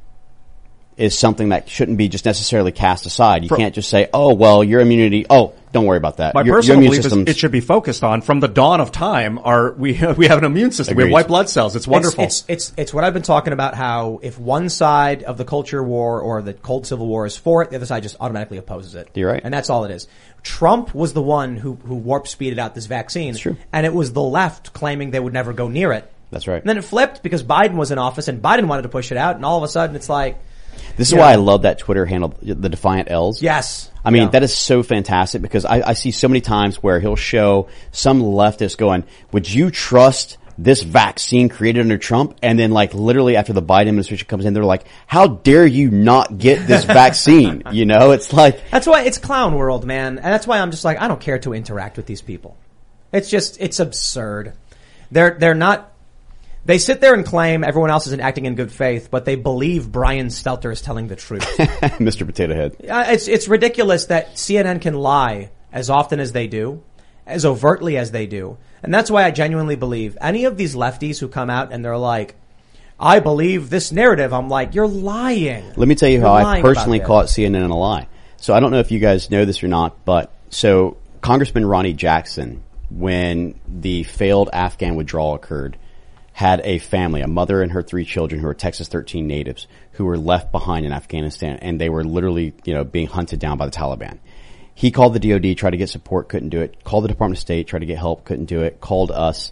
is something that shouldn't be just necessarily cast aside. You can't just say, "Oh, well, your immunity. Oh, don't worry about that." My your, personal your immune belief is it should be focused on from the dawn of time. Our we we have an immune system. We have white blood cells. It's wonderful. It's, it's, it's, it's what I've been talking about how if one side of the culture war or the cold civil war is for it, the other side just automatically opposes it. You're right. And that's all it is. Trump was the one who, who warp speeded out this vaccine. true. And it was the left claiming they would never go near it. That's right. And then it flipped because Biden was in office and Biden wanted to push it out and all of a sudden it's like, This is Yeah. why I love that Twitter handle, the Defiant L's. yes. I mean, Yeah. that is so fantastic because I, I see so many times where he'll show some leftist going, would you trust this vaccine created under Trump? And then like literally after the Biden administration comes in, they're like, how dare you not get this vaccine? You know, it's like, That's why it's clown world, man. And that's why I'm just like, I don't care to interact with these people. It's just, it's absurd. They're, they're not, they sit there and claim everyone else isn't acting in good faith, but they believe Brian Stelter is telling the truth. Mr. Potato Head. Uh, it's, it's ridiculous that CNN can lie as often as they do, as overtly as they do. And that's why I genuinely believe any of these lefties who come out and they're like, I believe this narrative. I'm like, you're lying. Let me tell you You're how I personally caught CNN in a lie. So I don't know if you guys know this or not, but so Congressman Ronny Jackson, when the failed Afghan withdrawal occurred, had a family, a mother and her three children who are Texas 13 natives who were left behind in Afghanistan and they were literally, you know, being hunted down by the Taliban. He called the DOD, tried to get support, couldn't do it. Called the Department of State, tried to get help, couldn't do it. Called us.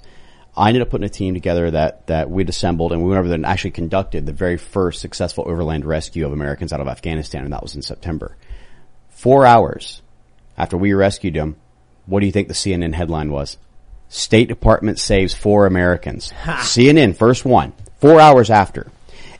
I ended up putting a team together that, that we'd assembled and we went over there and actually conducted the very first successful overland rescue of Americans out of Afghanistan and that was in September. Four hours after we rescued them, what do you think the CNN headline was? State Department saves four Americans. CNN, first one. Four hours after.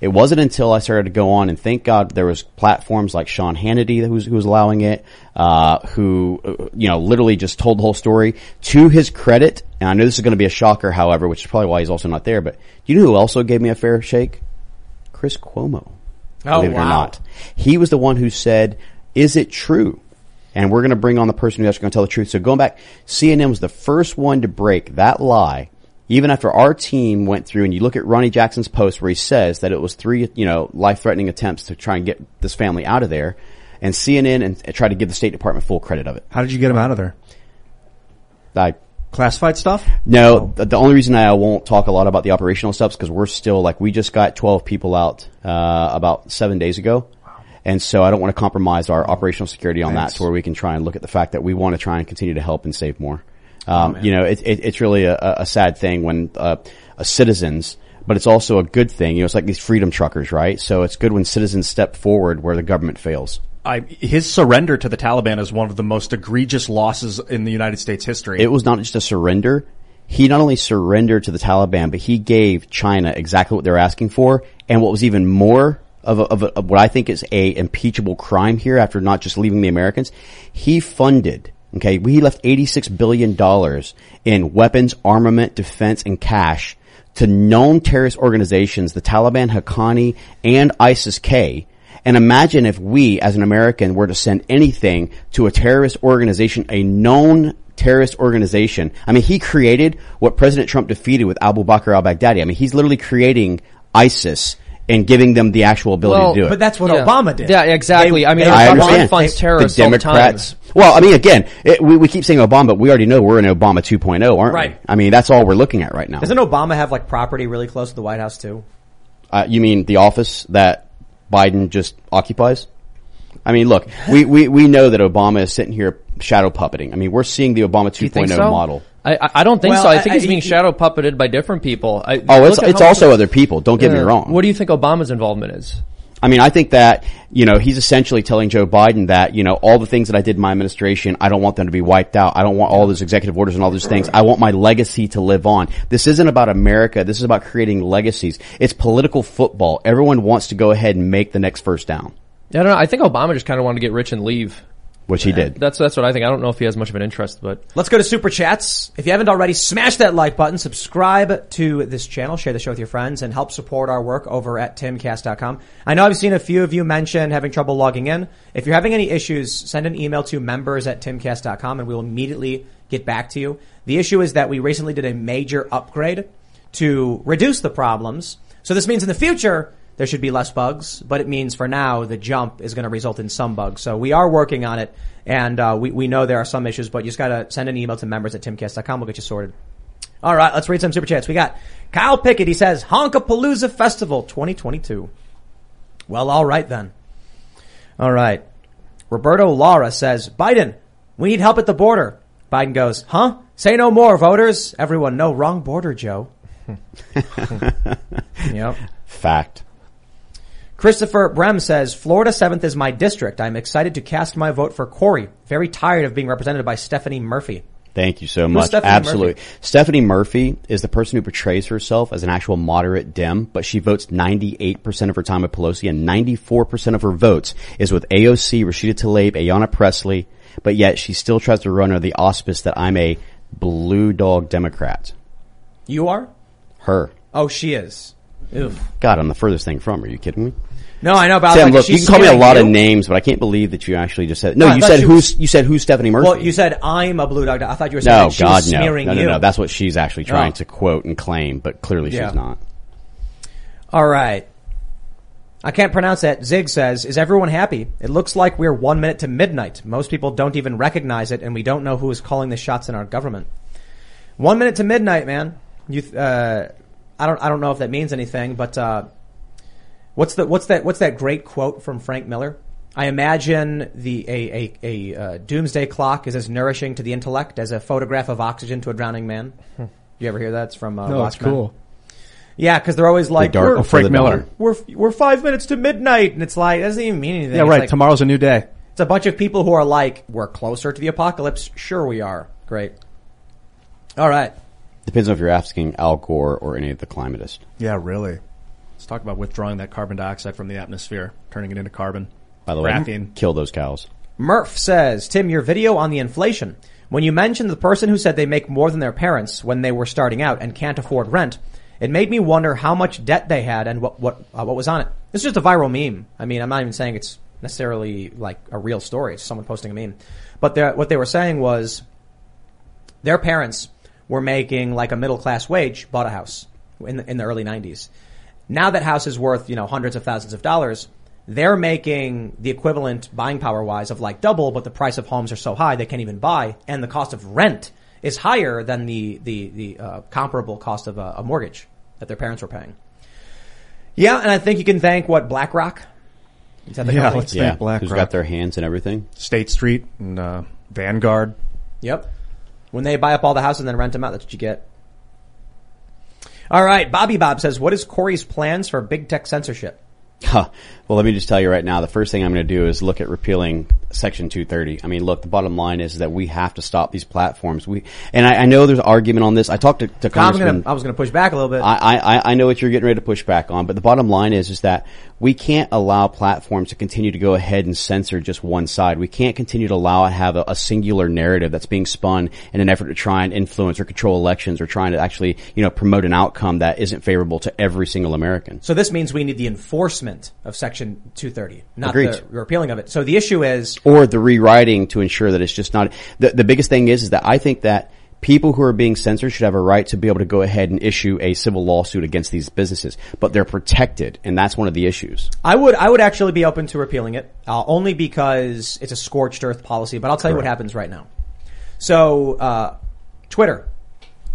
It wasn't until I started to go on and thank God there was platforms like Sean Hannity who was, who was allowing it, uh, who, uh, you know, literally just told the whole story. To his credit, and I know this is going to be a shocker, however, which is probably why he's also not there, but do you know who also gave me a fair shake? Chris Cuomo Oh, believe it or not. He was the one who said, is it true? And we're going to bring on the person who's actually going to tell the truth. So going back, CNN was the first one to break that lie. Even after our team went through and you look at Ronny Jackson's post where he says that it was three, you know, life-threatening attempts to try and get this family out of there and CNN and, try to give the State Department full credit of it. How did you get him out of there? I Classified stuff? No, the, the only reason I won't talk a lot about the operational stuff is because we're still like we just got 12 people out uh, about seven days ago, and so I don't want to compromise our operational security on that to where we can try and look at the fact that we want to try and continue to help and save more. Um, you know, it, it, it's really a, a sad thing when uh, uh, citizens, but it's also a good thing. You know, it's like these freedom truckers, right? So it's good when citizens step forward where the government fails. I, his surrender to the Taliban is one of the most egregious losses in the United States history. It was not just a surrender. He not only surrendered to the Taliban, but he gave China exactly what they were asking for. And what was even more of, a, of, a, of what I think is a impeachable crime here after not just leaving the Americans, he funded, okay, he left $86 billion in weapons, armament, defense, and cash to known terrorist organizations, the Taliban, Haqqani, and ISIS-K, and imagine if we, as an American, were to send anything to a terrorist organization, a known terrorist organization. I mean, he created what President Trump defeated with Abu Bakr al-Baghdadi. I mean, he's literally creating ISIS and giving them the actual ability Well, to do it. But that's what Yeah. Obama did. Yeah, exactly. They- I mean, I Obama understand. funds The terrorists all the Democrats. time. Well, I mean, again, it, we, we keep saying Obama, but we already know we're in Obama 2.0, aren't Right. we? I mean, that's all we're looking at right now. Doesn't Obama have like property really close to the White House too? Uh, you mean the office that Biden just occupies? I mean, look, we, we, we know that Obama is sitting here shadow puppeting. I mean, we're seeing the Obama 2.0 so? model. I, I- I don't think Well, so. I think I- he's being I- shadow puppeted by different people. I, Oh, it's, it's also other people. Don't get me wrong. What do you think Obama's involvement is? I mean, I think that, you know, he's essentially telling Joe Biden that, you know, all the things that I did in my administration, I don't want them to be wiped out. I don't want all those executive orders and all those things. I want my legacy to live on. This isn't about America. This is about creating legacies. It's political football. Everyone wants to go ahead and make the next first down, I don't know. I think Obama just kind of wanted to get rich and leave. Which he did. That's that's what I think. I don't know if he has much of an interest, but Let's go to super chats. If you haven't already, smash that like button, subscribe to this channel, share the show with your friends, and help support our work over at timcast.com. I know I've seen a few of you mention having trouble logging in. If you're having any issues, send an email to members at timcast.com and we will immediately get back to you. The issue is that we recently did a major upgrade to reduce the problems. So this means in the future, there should be less bugs, but it means for now the jump is going to result in some bugs. So we are working on it, and uh, we we know there are some issues, but you just got to send an email to members at timcast.com. We'll get you sorted. All right, let's read some super chats. We got Kyle Pickett. He says Honkapalooza Festival 2022. Well, all right then. All right. Roberto Lara says Biden, we need help at the border. Biden goes, huh? Say no more, voters. Everyone, no, wrong border, Joe. yep. Fact. Christopher Brem says, Florida 7th is my district. I'm excited to cast my vote for Corey. Very tired of being represented by Stephanie Murphy. Thank you so much. Stephanie Absolutely. Murphy? Stephanie Murphy is the person who portrays herself as an actual moderate Dem, but she votes 98% of her time with Pelosi and 94% of her votes is with AOC, Rashida Tlaib, Ayanna Pressley, but yet she still tries to run under the auspice that I'm a blue dog Democrat. You are? Her. Oh, she is. Oof. God, I'm the furthest thing from her. Are you kidding me? No, I know about Sam, like, look, you can call me a lot you. of names, but I can't believe that you actually just said, no, No, you said who's, you said who's Stephanie Murphy? Well, you said I'm a blue dog. I thought you were saying no, that she God, was no. smearing No, no, you. no. That's what she's actually trying Oh. to quote and claim, but clearly Yeah. she's not. All right. I can't pronounce that. Zig says, is everyone happy? It looks like we're one minute to midnight. Most people don't even recognize it and we don't know who is calling the shots in our government. One minute to midnight, man. You, uh, I don't, I don't know if that means anything, but, uh, what's the, what's that, what's that great quote from Frank Miller? I imagine the, a, a, a, uh, doomsday clock is as nourishing to the intellect as a photograph of oxygen to a drowning man. You ever hear that? It's from, uh, No, it's Watchmen. cool. Yeah, because they're always like, dark we're, Frank Miller. we're we're five minutes to midnight, and it's like it doesn't even mean anything. Yeah, It's right. like- Tomorrow's a new day. It's a bunch of people who are like, we're closer to the apocalypse. Sure, we are. Great. All right. Depends on if you're asking Al Gore or any of the climatists. Yeah, really. Let's talk about withdrawing that carbon dioxide from the atmosphere, turning it into carbon. By the way, Graphene. kill those cows. Murph says, Tim, your video on the inflation. When you mentioned the person who said they make more than their parents when they were starting out and can't afford rent, it made me wonder how much debt they had and what what uh, what was on it. It's just a viral meme. I mean, I'm not even saying it's necessarily like a real story. It's someone posting a meme. But what they were saying was their parents were making like a middle class wage, bought a house in the, in the early 90s. Now that house is worth, you know, hundreds of thousands of dollars, they're making the equivalent buying power wise of like double, but the price of homes are so high they can't even buy, and the cost of rent is higher than the the the uh, comparable cost of a, a mortgage that their parents were paying. Yeah, and I think you can thank what BlackRock. Is that the Yeah, company? let's- Yeah, Thank BlackRock. who's got their hands and everything. State Street and uh, Vanguard. Yep. When they buy up all the houses and then rent them out, that's what you get. All right, Bobby Bob says, "What is Corey's plans for big tech censorship?" Huh. Well, let me just tell you right now, the first thing I'm going to do is look at repealing Section 230. I mean, look, the bottom line is that we have to stop these platforms. We, and I, I know there's argument on this. I talked to, to Congressman. gonna, I was going to push back a little bit. I, I, I know what you're getting ready to push back on, but the bottom line is, is that we can't allow platforms to continue to go ahead and censor just one side. We can't continue to allow it have a, a singular narrative that's being spun in an effort to try and influence or control elections or trying to actually, you know, promote an outcome that isn't favorable to every single American. so this means we need the enforcement of Section 230, not Agreed. the repealing of it. So the issue is, or the rewriting to ensure that it's just not the, the biggest thing is is that I think that people who are being censored should have a right to be able to go ahead and issue a civil lawsuit against these businesses, but they're protected, and that's one of the issues. I would, I would actually be open to repealing it, uh, only because it's a scorched earth policy. But I'll tell you what happens right now. So, uh, Twitter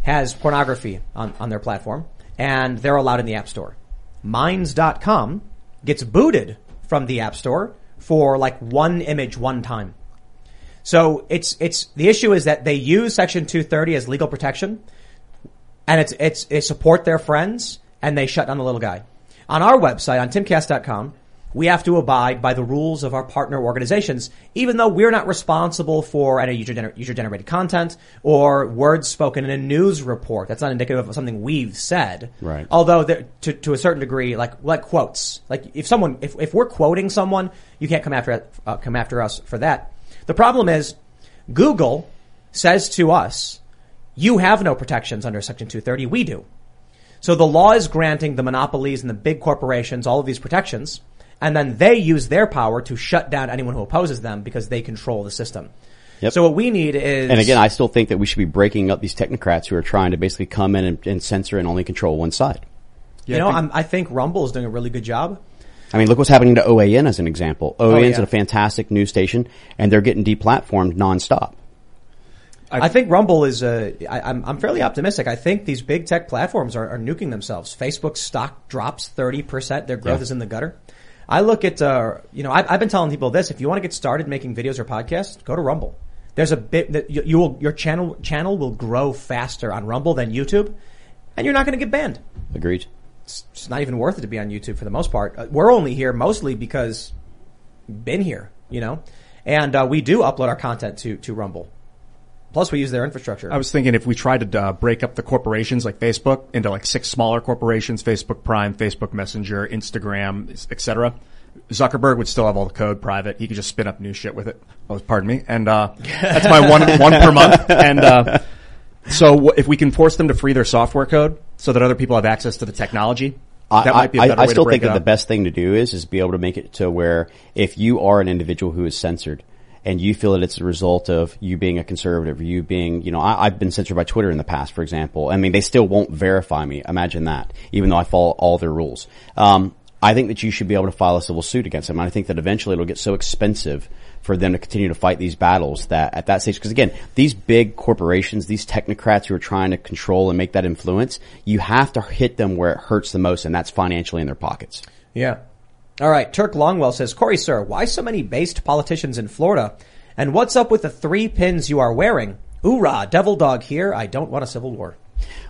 has pornography on, on their platform, and they're allowed in the App Store. Minds.com gets booted from the App Store for like one image one time. So it's, it's, the issue is that they use Section 230 as legal protection, and it's, it's, they support their friends, and they shut down the little guy. On our website, on timcast.com, we have to abide by the rules of our partner organizations, even though we're not responsible for any user, gener- user generated content or words spoken in a news report. That's not indicative of something we've said. Right. Although there, to, to a certain degree, like, like quotes, like if someone, if, if we're quoting someone, you can't come after, uh, come after us for that. The problem is Google says to us, you have no protections under Section 230. We do. So the law is granting the monopolies and the big corporations all of these protections, and then they use their power to shut down anyone who opposes them because they control the system. Yep. So what we need is, And again, I still think that we should be breaking up these technocrats who are trying to basically come in and, and censor and only control one side. you I know, think- I'm, I think Rumble is doing a really good job. I mean, look what's happening to OAN as an example. OAN's Oh, yeah. a fantastic news station, and they're getting deplatformed nonstop. I think Rumble is. Uh, I, I'm I'm fairly optimistic. I think these big tech platforms are, are nuking themselves. Facebook's stock drops thirty percent. Their growth Yeah. is in the gutter. I look at uh, you know I've, I've been telling people this. If you want to get started making videos or podcasts, go to Rumble. There's a bit that you, you will your channel channel will grow faster on Rumble than YouTube, and you're not going to get banned. Agreed. It's just not even worth it to be on YouTube for the most part. Uh, we're only here mostly because been here, you know, and uh, we do upload our content to to Rumble. Plus, we use their infrastructure. I was thinking if we tried to uh, break up the corporations like Facebook into like six smaller corporations, Facebook Prime, Facebook Messenger, Instagram, etc. Zuckerberg would still have all the code private. He could just spin up new shit with it. Oh, pardon me. And, uh, that's my one, one per month. And, uh, so w- if we can force them to free their software code so that other people have access to the technology, I, that might be a I- better I way still to break think it that the best thing to do is is be able to make it to where if you are an individual who is censored and you feel that it's a result of you being a conservative, you being, you know, I, I've been censored by Twitter in the past, for example. I mean, they still won't verify me. Imagine that, even though I follow all their rules. Um, I think that you should be able to file a civil suit against them. And I think that eventually it'll get so expensive for them to continue to fight these battles that at that stage, because again, these big corporations, these technocrats who are trying to control and make that influence, you have to hit them where it hurts the most, and that's financially in their pockets. Yeah. All right. Turk Longwell says, Corey, sir, why so many based politicians in Florida? And what's up with the three pins you are wearing? Oorah, devil dog here. I don't want a civil war.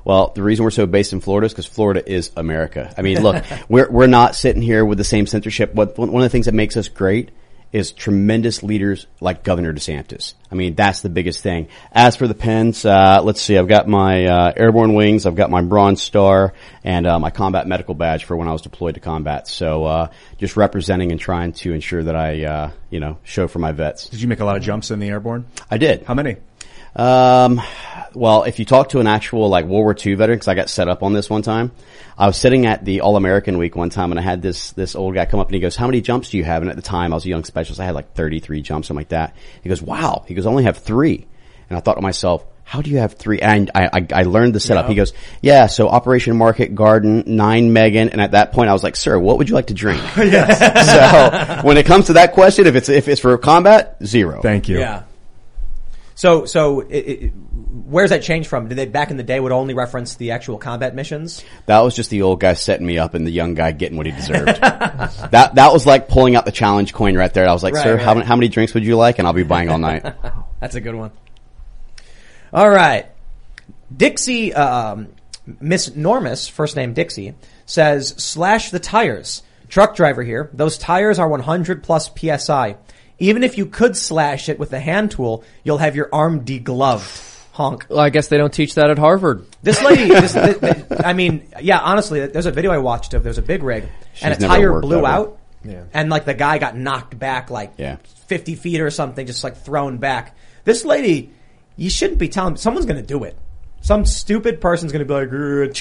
Well, the reason we're so based in Florida is because Florida is America. I mean, look, we're we're not sitting here with the same censorship. One of the things that makes us great is tremendous leaders like Governor DeSantis. I mean, that's the biggest thing. As for the Pens, uh, let's see. I've got my uh, airborne wings. I've got my Bronze Star and uh, my combat medical badge for when I was deployed to combat. So, uh, just representing and trying to ensure that I, uh, you know, show for my vets. Did you make a lot of jumps in the airborne? I did. How many? Um, well, if you talk to an actual like World War II veteran, because I got set up on this one time, I was sitting at the All American Week one time, and I had this this old guy come up and he goes, "How many jumps do you have?" And at the time, I was a young specialist. I had like thirty three jumps, something like that. He goes, "Wow." He goes, "I only have three. And I thought to myself. How do you have three? And I, I, I learned the setup. He goes, yeah, so Operation Market Garden, Nijmegen. And at that point I was like, sir, what would you like to drink? so when it comes to that question, if it's, if it's for combat, zero. Thank you. Yeah. So, so it, it, where's that change from? Did they back in the day would only reference the actual combat missions? That was just the old guy setting me up and the young guy getting what he deserved. that that was like pulling out the challenge coin right there. I was like, Right, sir, right. how, many- how many drinks would you like? And I'll be buying all night. That's a good one. All right. Dixie, um, Miss Normus, first name Dixie, says, slash the tires. Truck driver here. Those tires are 100 plus PSI. Even if you could slash it with a hand tool, you'll have your arm degloved. Honk. Well, I guess they don't teach that at Harvard. This lady, this, th- th- I mean, yeah, honestly, there's a video I watched of, there's a big rig, and a She's never tire worked blew ever. out, Yeah. and like the guy got knocked back like Yeah. 50 feet or something, just like thrown back. This lady, you shouldn't be telling, someone's gonna do it. Some stupid person's gonna be like, "Uh,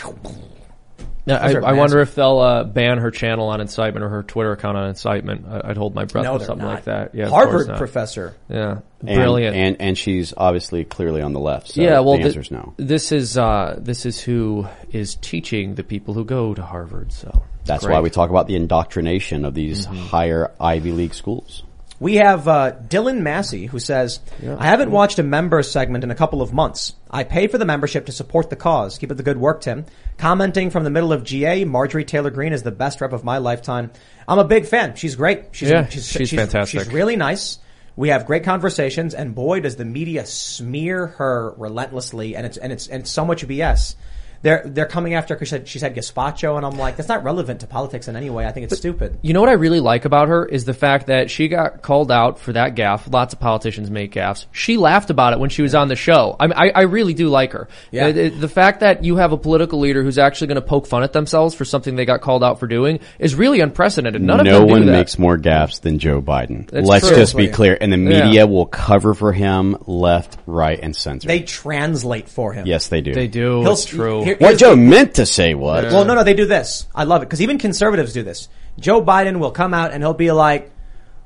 Yeah, I, I wonder if they'll uh, ban her channel on incitement or her Twitter account on incitement. I, I'd hold my breath no, with they're something not. like that. Yeah, Harvard professor. Yeah, And- brilliant. And, and she's obviously clearly on the left. So yeah, well, the thi- answer's no. this is uh, this is who is teaching the people who go to Harvard. So That's great. why we talk about the indoctrination of these Mm-hmm. higher Ivy League schools. We have uh, Dylan Massey who says, I haven't watched a member segment in a couple of months. I pay for the membership to support the cause. Keep up the good work, Tim. Commenting from the middle of GA, Marjorie Taylor Greene is the best rep of my lifetime. I'm a big fan. She's great. She's, Yeah, she's fantastic. She's really nice. We have great conversations, and boy, does the media smear her relentlessly, and it's and it's and it's so much BS. They're they're coming after her because she said, she said gazpacho, and I'm like, that's not relevant to politics in any way. I think it's stupid. You know what I really like about her is the fact that she got called out for that gaffe. Lots of politicians make gaffes. She laughed about it when she was on the show. I, mean, I, I really do like her. Yeah. The, the fact that you have a political leader who's actually going to poke fun at themselves for something they got called out for doing is really unprecedented. None of no them do one that. makes more gaffes than Joe Biden. That's Let's true. just be clear. And the Yeah. media will cover for him left, right, and center. They translate for him. yes, they do. They do. He'll- It's true. Here- What Joe the- meant to say was, Well, no, no, they do this. I love it because even conservatives do this. Joe Biden will come out and he'll be like,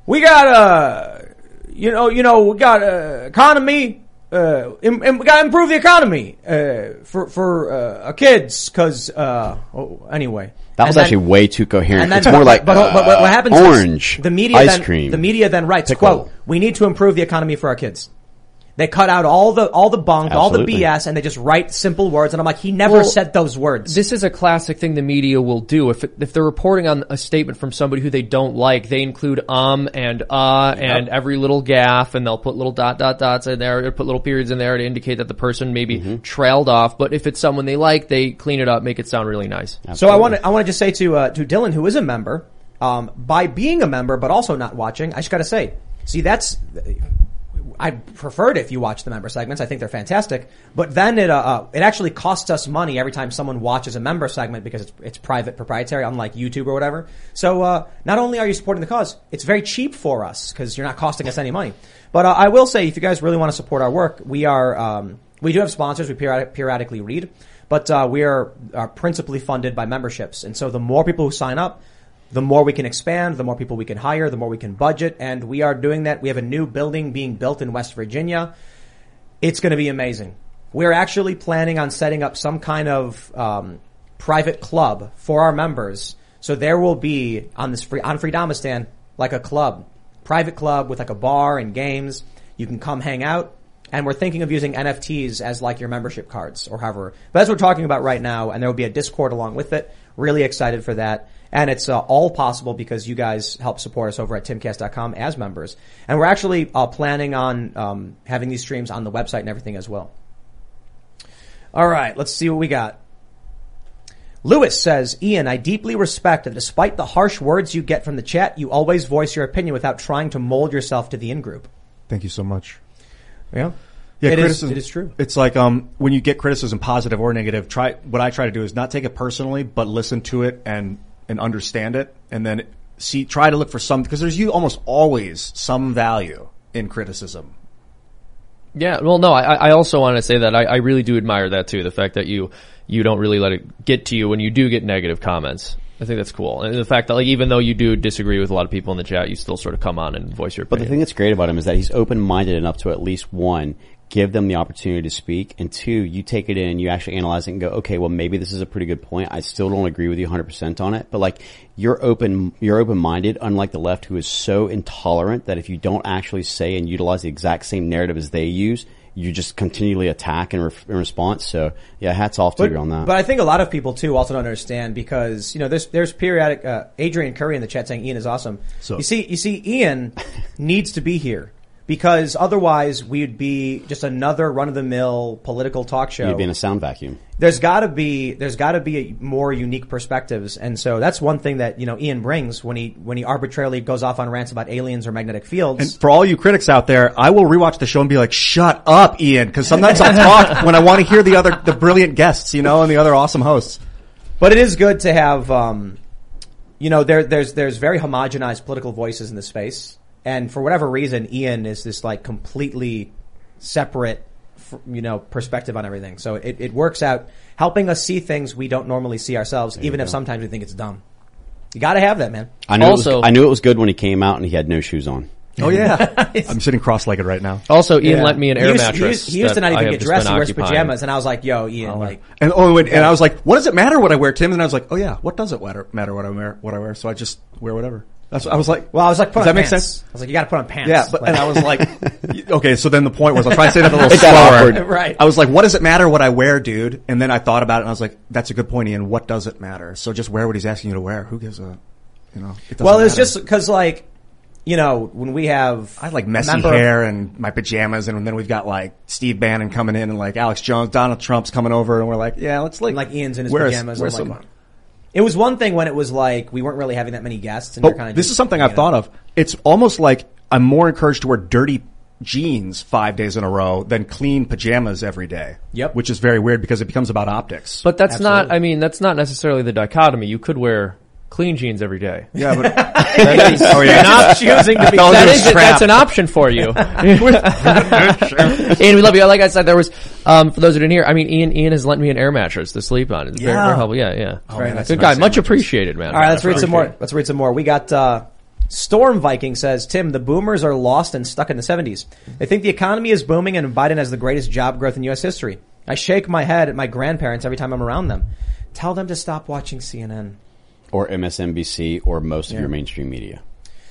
"We got a, you know, you know, we got a economy. uh, im- we gotta improve the economy uh, for for uh, our kids because uh, oh, anyway. That was And then- actually way too coherent. then, it's more like but, but, but what uh, happens? is orange, the media ice then, cream. The media then writes, pickle. "quote We need to improve the economy for our kids." They cut out all the all the bunk, all the BS, and they just write simple words. And I'm like, he never Well, said those words. This is a classic thing the media will do. If it, if they're reporting on a statement from somebody who they don't like, they include um and uh and every little gaff, and they'll put little dot dot dots in there, or put little periods in there to indicate that the person maybe Mm-hmm. trailed off. But if it's someone they like, they clean it up, make it sound really nice. So I want to I want to just say to uh, to Dylan, who is a member, um, by being a member but also not watching, I just got to say, see that's. I prefer it if you watch the member segments. I think they're fantastic. But then it uh, uh, it actually costs us money every time someone watches a member segment because it's it's private, proprietary, unlike YouTube or whatever. So uh, not only are you supporting the cause, it's very cheap for us because you're not costing us any money. But uh, I will say, if you guys really want to support our work, we are um, we do have sponsors. We periodic, periodically read, but uh, we are, are principally funded by memberships. And so the more people who sign up, the more we can expand, the more people we can hire, the more we can budget. And we are doing that. We have a new building being built in West Virginia. It's going to be amazing. We're actually planning on setting up some kind of um, private club for our members. So there will be on this free on Freedomistan like a club, private club with like a bar and games. You can come hang out. And we're thinking of using NFTs as like your membership cards or however. But what we're talking about right now. And there will be a Discord along with it. Really excited for that. And it's uh, all possible because you guys help support us over at timcast.com as members. And we're actually uh, planning on um, having these streams on the website and everything as well. All right, let's see what we got. Lewis says, Ian, I deeply respect that despite the harsh words you get from the chat, you always voice your opinion without trying to mold yourself to the in-group. Thank you so much. Yeah. Yeah, It is- criticism. it is true. It's like um, when you get criticism, positive or negative. Try what I try to do is not take it personally, but listen to it and and understand it, and then see. Try to look for some because there's you almost always some value in criticism. Yeah, well, no, I, I also want to say that I, I really do admire that too. The fact that you you don't really let it get to you when you do get negative comments. I think that's cool, and the fact that like even though you do disagree with a lot of people in the chat, you still sort of come on and voice your But the thing that's great about him is that he's open-minded enough to at least one, give them the opportunity to speak, and two, you take it in, you actually analyze it and go, okay, well maybe this is a pretty good point. I still don't agree with you 100% on it, but like you're open, you're open-minded, unlike the left who is so intolerant that if you don't actually say and utilize the exact same narrative as they use, you just continually attack in, re- in response. So yeah, hats off to But, you on that. but I think a lot of people too also don't understand because you know there's there's periodic uh, Adrian Curry in the chat saying Ian is awesome. So- you see you see Ian needs to be here because otherwise we'd be just another run of the mill political talk show. You'd be in a sound vacuum. there's got to be there's got to be a more unique perspectives, and so that's one thing that you know Ian brings when he when he arbitrarily goes off on rants about aliens or magnetic fields. And for all you critics out there, I will rewatch the show and be like, "Shut up, Ian," because sometimes I talk when I want to hear the other the brilliant guests, you know, and the other awesome hosts. But it is good to have, um, you know, there, there's there's very homogenized political voices in the space, and for whatever reason, Ian is this like completely separate, you know, perspective on everything. So it, it works out, helping us see things we don't normally see ourselves, even if sometimes we think it's dumb. You got to have that, man. I knew, Also- it was, I knew it was good when he came out and he had no shoes on. Oh yeah, I'm sitting cross-legged right now. also, Ian Yeah. lent me an he air used, mattress. He used, he used to not even get dressed. been He wears pajamas, and I was like, "Yo, Ian, like." And oh, and, and I was like, "What does it matter what I wear, Tim?" And I was like, "Oh yeah, what does it matter, matter what I wear? What I wear?" So I just wear whatever. That's I was like, Well, I was like, "Put does on that make sense? I was like, "You got to put on pants." Yeah, but Like- and I was like, okay. So then the point was, I'll try to say that a little slower. awkward. Right. I was like, what does it matter what I wear, dude? And then I thought about it, and I was like, that's a good point, Ian. What does it matter? So just wear what he's asking you to wear. Who gives a, you know? It doesn't well, it's matter. just because, like, you know, when we have I had like messy member- hair and my pajamas, and then we've got like Steve Bannon coming in, and like Alex Jones, Donald Trump's coming over, and we're like, yeah, let's like like Ian's in his wear a- pajamas. wear I'm like, some- it was one thing when it was like we weren't really having that many guests, and you're kind of. this is something I've thought of. It's almost like I'm more encouraged to wear dirty jeans five days in a row than clean pajamas every day. Yep. Which is very weird because it becomes about optics. But that's not. I mean, that's not necessarily the dichotomy. You could wear clean jeans every day. yeah, but That is, oh yeah, not choosing to be. That is. That's an option for you. and we love you. Like I said, there was um, for those who didn't hear. I mean, Ian Ian has lent me an air mattress to sleep on. It's very, Yeah. very helpful. Yeah, yeah. Very nice. Good guy. Much appreciated, man. All right, let's read some more. Let's read some more. We got uh, Storm Viking says, Tim, the boomers are lost and stuck in the 70s. They think the economy is booming and Biden has the greatest job growth in U.S. history. I shake my head at my grandparents every time I'm around them. Tell them to stop watching CNN. Or MSNBC or most of your mainstream media.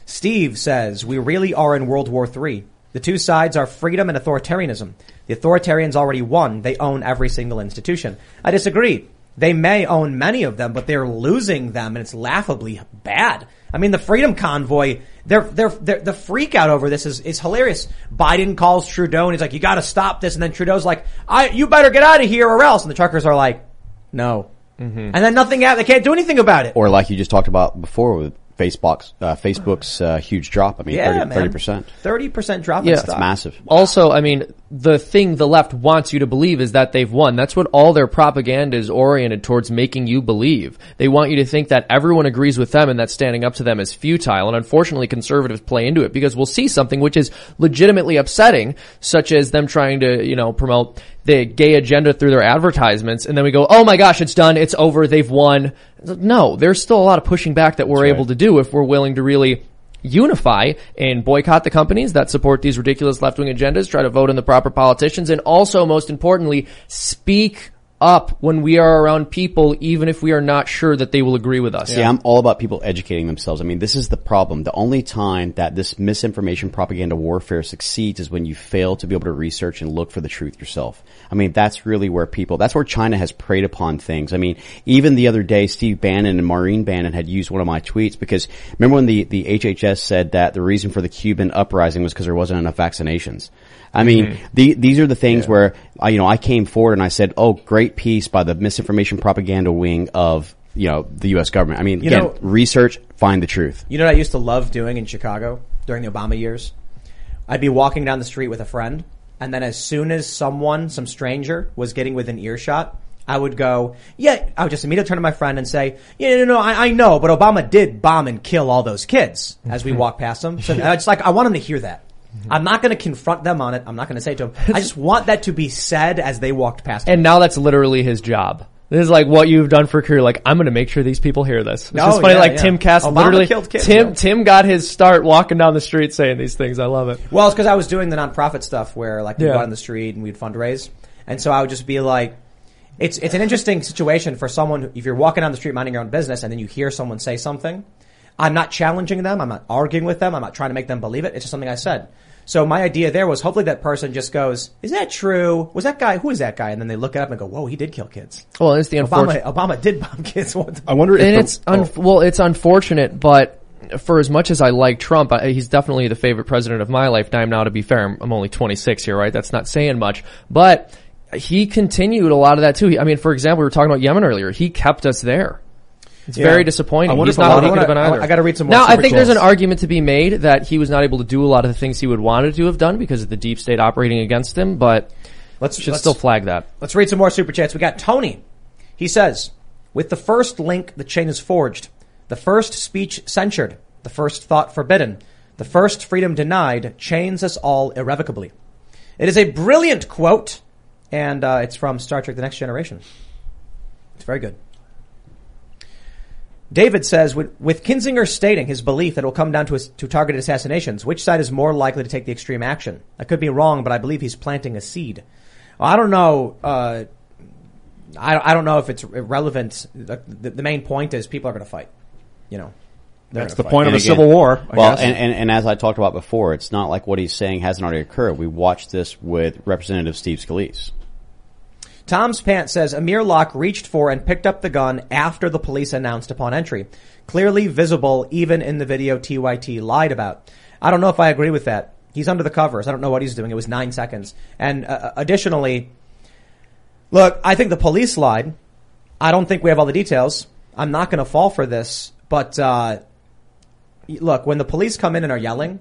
Steve says, we really are in World War III. The two sides are freedom and authoritarianism. The authoritarians already won. They own every single institution. I disagree. They may own many of them, but they're losing them and it's laughably bad. I mean, the Freedom Convoy, they're, they're, they're, the freak out over this is, is hilarious. Biden calls Trudeau and he's like, you gotta stop this. And then Trudeau's like, I, you better get out of here or else. And the truckers are like, no. And then nothing, out. they can't do anything about it. Or like you just talked about before with Facebook's, uh, Facebook's, uh, huge drop. I mean, yeah, 30, man. 30%. 30% drop Yeah. That's. It's massive. Also, I mean, the thing the left wants you to believe is that they've won. That's what all their propaganda is oriented towards making you believe. They want you to think that everyone agrees with them and that standing up to them is futile. And unfortunately, conservatives play into it because we'll see something which is legitimately upsetting, such as them trying to, you know, promote the gay agenda through their advertisements. And then we go, oh my gosh, it's done. It's over. They've won. No, there's still a lot of pushing back that we're able to do if we're willing to really unify and boycott the companies that support these ridiculous left-wing agendas, try to vote in the proper politicians, and also, most importantly, speak up when we are around people, even if we are not sure that they will agree with us. See, I'm all about people educating themselves. I mean, this is the problem. The only time that this misinformation propaganda warfare succeeds is when you fail to be able to research and look for the truth yourself. I mean, that's really where people, that's where China has preyed upon things. I mean, even the other day, Steve Bannon and Maureen Bannon had used one of my tweets because remember when the, the HHS said that the reason for the Cuban uprising was because there wasn't enough vaccinations? I mean, mm-hmm. the, these are the things where I, you know, I came forward and I said, "Oh, great piece by the misinformation propaganda wing of you know the U.S. government." I mean, You again, know- research, find the truth. You know what I used to love doing in Chicago during the Obama years? I'd be walking down the street with a friend, and then as soon as someone, some stranger, was getting within earshot, I would go, yeah, I would just immediately turn to my friend and say, yeah, no, no, I, I know, but Obama did bomb and kill all those kids as we mm-hmm. walk past them. So uh, it's like, I want them to hear that. Mm-hmm. I'm not going to confront them on it. I'm not going to say it to them. I just want that to be said as they walked past. me. And now that's literally his job. This is like what you've done for a career. Like, I'm going to make sure these people hear this. It's Oh, just funny, yeah, like yeah. Tim Cass Obama literally, killed kids, Tim, yeah. Tim got his start walking down the street saying these things. I love it. Well, it's because I was doing the nonprofit stuff where like we'd Yeah. go out on the street and we'd fundraise, and so I would just be like, it's it's an interesting situation for someone if you're walking down the street minding your own business and then you hear someone say something. I'm not challenging them. I'm not arguing with them. I'm not trying to make them believe it. It's just something I said. So my idea there was hopefully that person just goes, "Is that true? Was that guy? Who is that guy?" And then they look it up and go, "Whoa, he did kill kids. Well, it's the Obama unfortunate. Obama did bomb kids one time." I wonder if and the- it's un- oh. well, it's unfortunate, but for as much as I like Trump, I, he's definitely the favorite president of my lifetime. Now, to be fair, I'm, I'm only 26 here, right? That's not saying much, but he continued a lot of that too. He, I mean, for example, we were talking about Yemen earlier. He kept us there. It's Yeah. very disappointing. I He's not lot a of- beacon I of an wanna- either. I gotta read some more Now, I think there's an argument to be made that he was not able to do a lot of the things he would wanted to have done because of the deep state operating against him, but Let's should let's- still flag that. Let's read some more super chats. We got Tony. He says, with the first link, the chain is forged. The first speech censured. The first thought forbidden. The first freedom denied chains us all irrevocably. It is a brilliant quote, and uh, it's from Star Trek The Next Generation. It's very good. David says, with, with Kinzinger stating his belief that it will come down to, his, to targeted assassinations, which side is more likely to take the extreme action? I could be wrong, but I believe he's planting a seed. Well, I don't know. Uh, I, I don't know if it's relevant. The, the, the main point is people are going to fight. You know, That's the gonna point of And a civil war. I well, guess. and, and, and as I talked about before, it's not like what he's saying hasn't already occurred. We watched this with Representative Steve Scalise. Tom's Pants says Amir Locke reached for and picked up the gun after the police announced upon entry. Clearly visible even in the video TYT lied about. I don't know if I agree with that. He's under the covers. I don't know what he's doing. It was nine seconds. And uh, additionally, look, I think the police lied. I don't think we have all the details. I'm not going to fall for this. But uh, look, when the police come in and are yelling,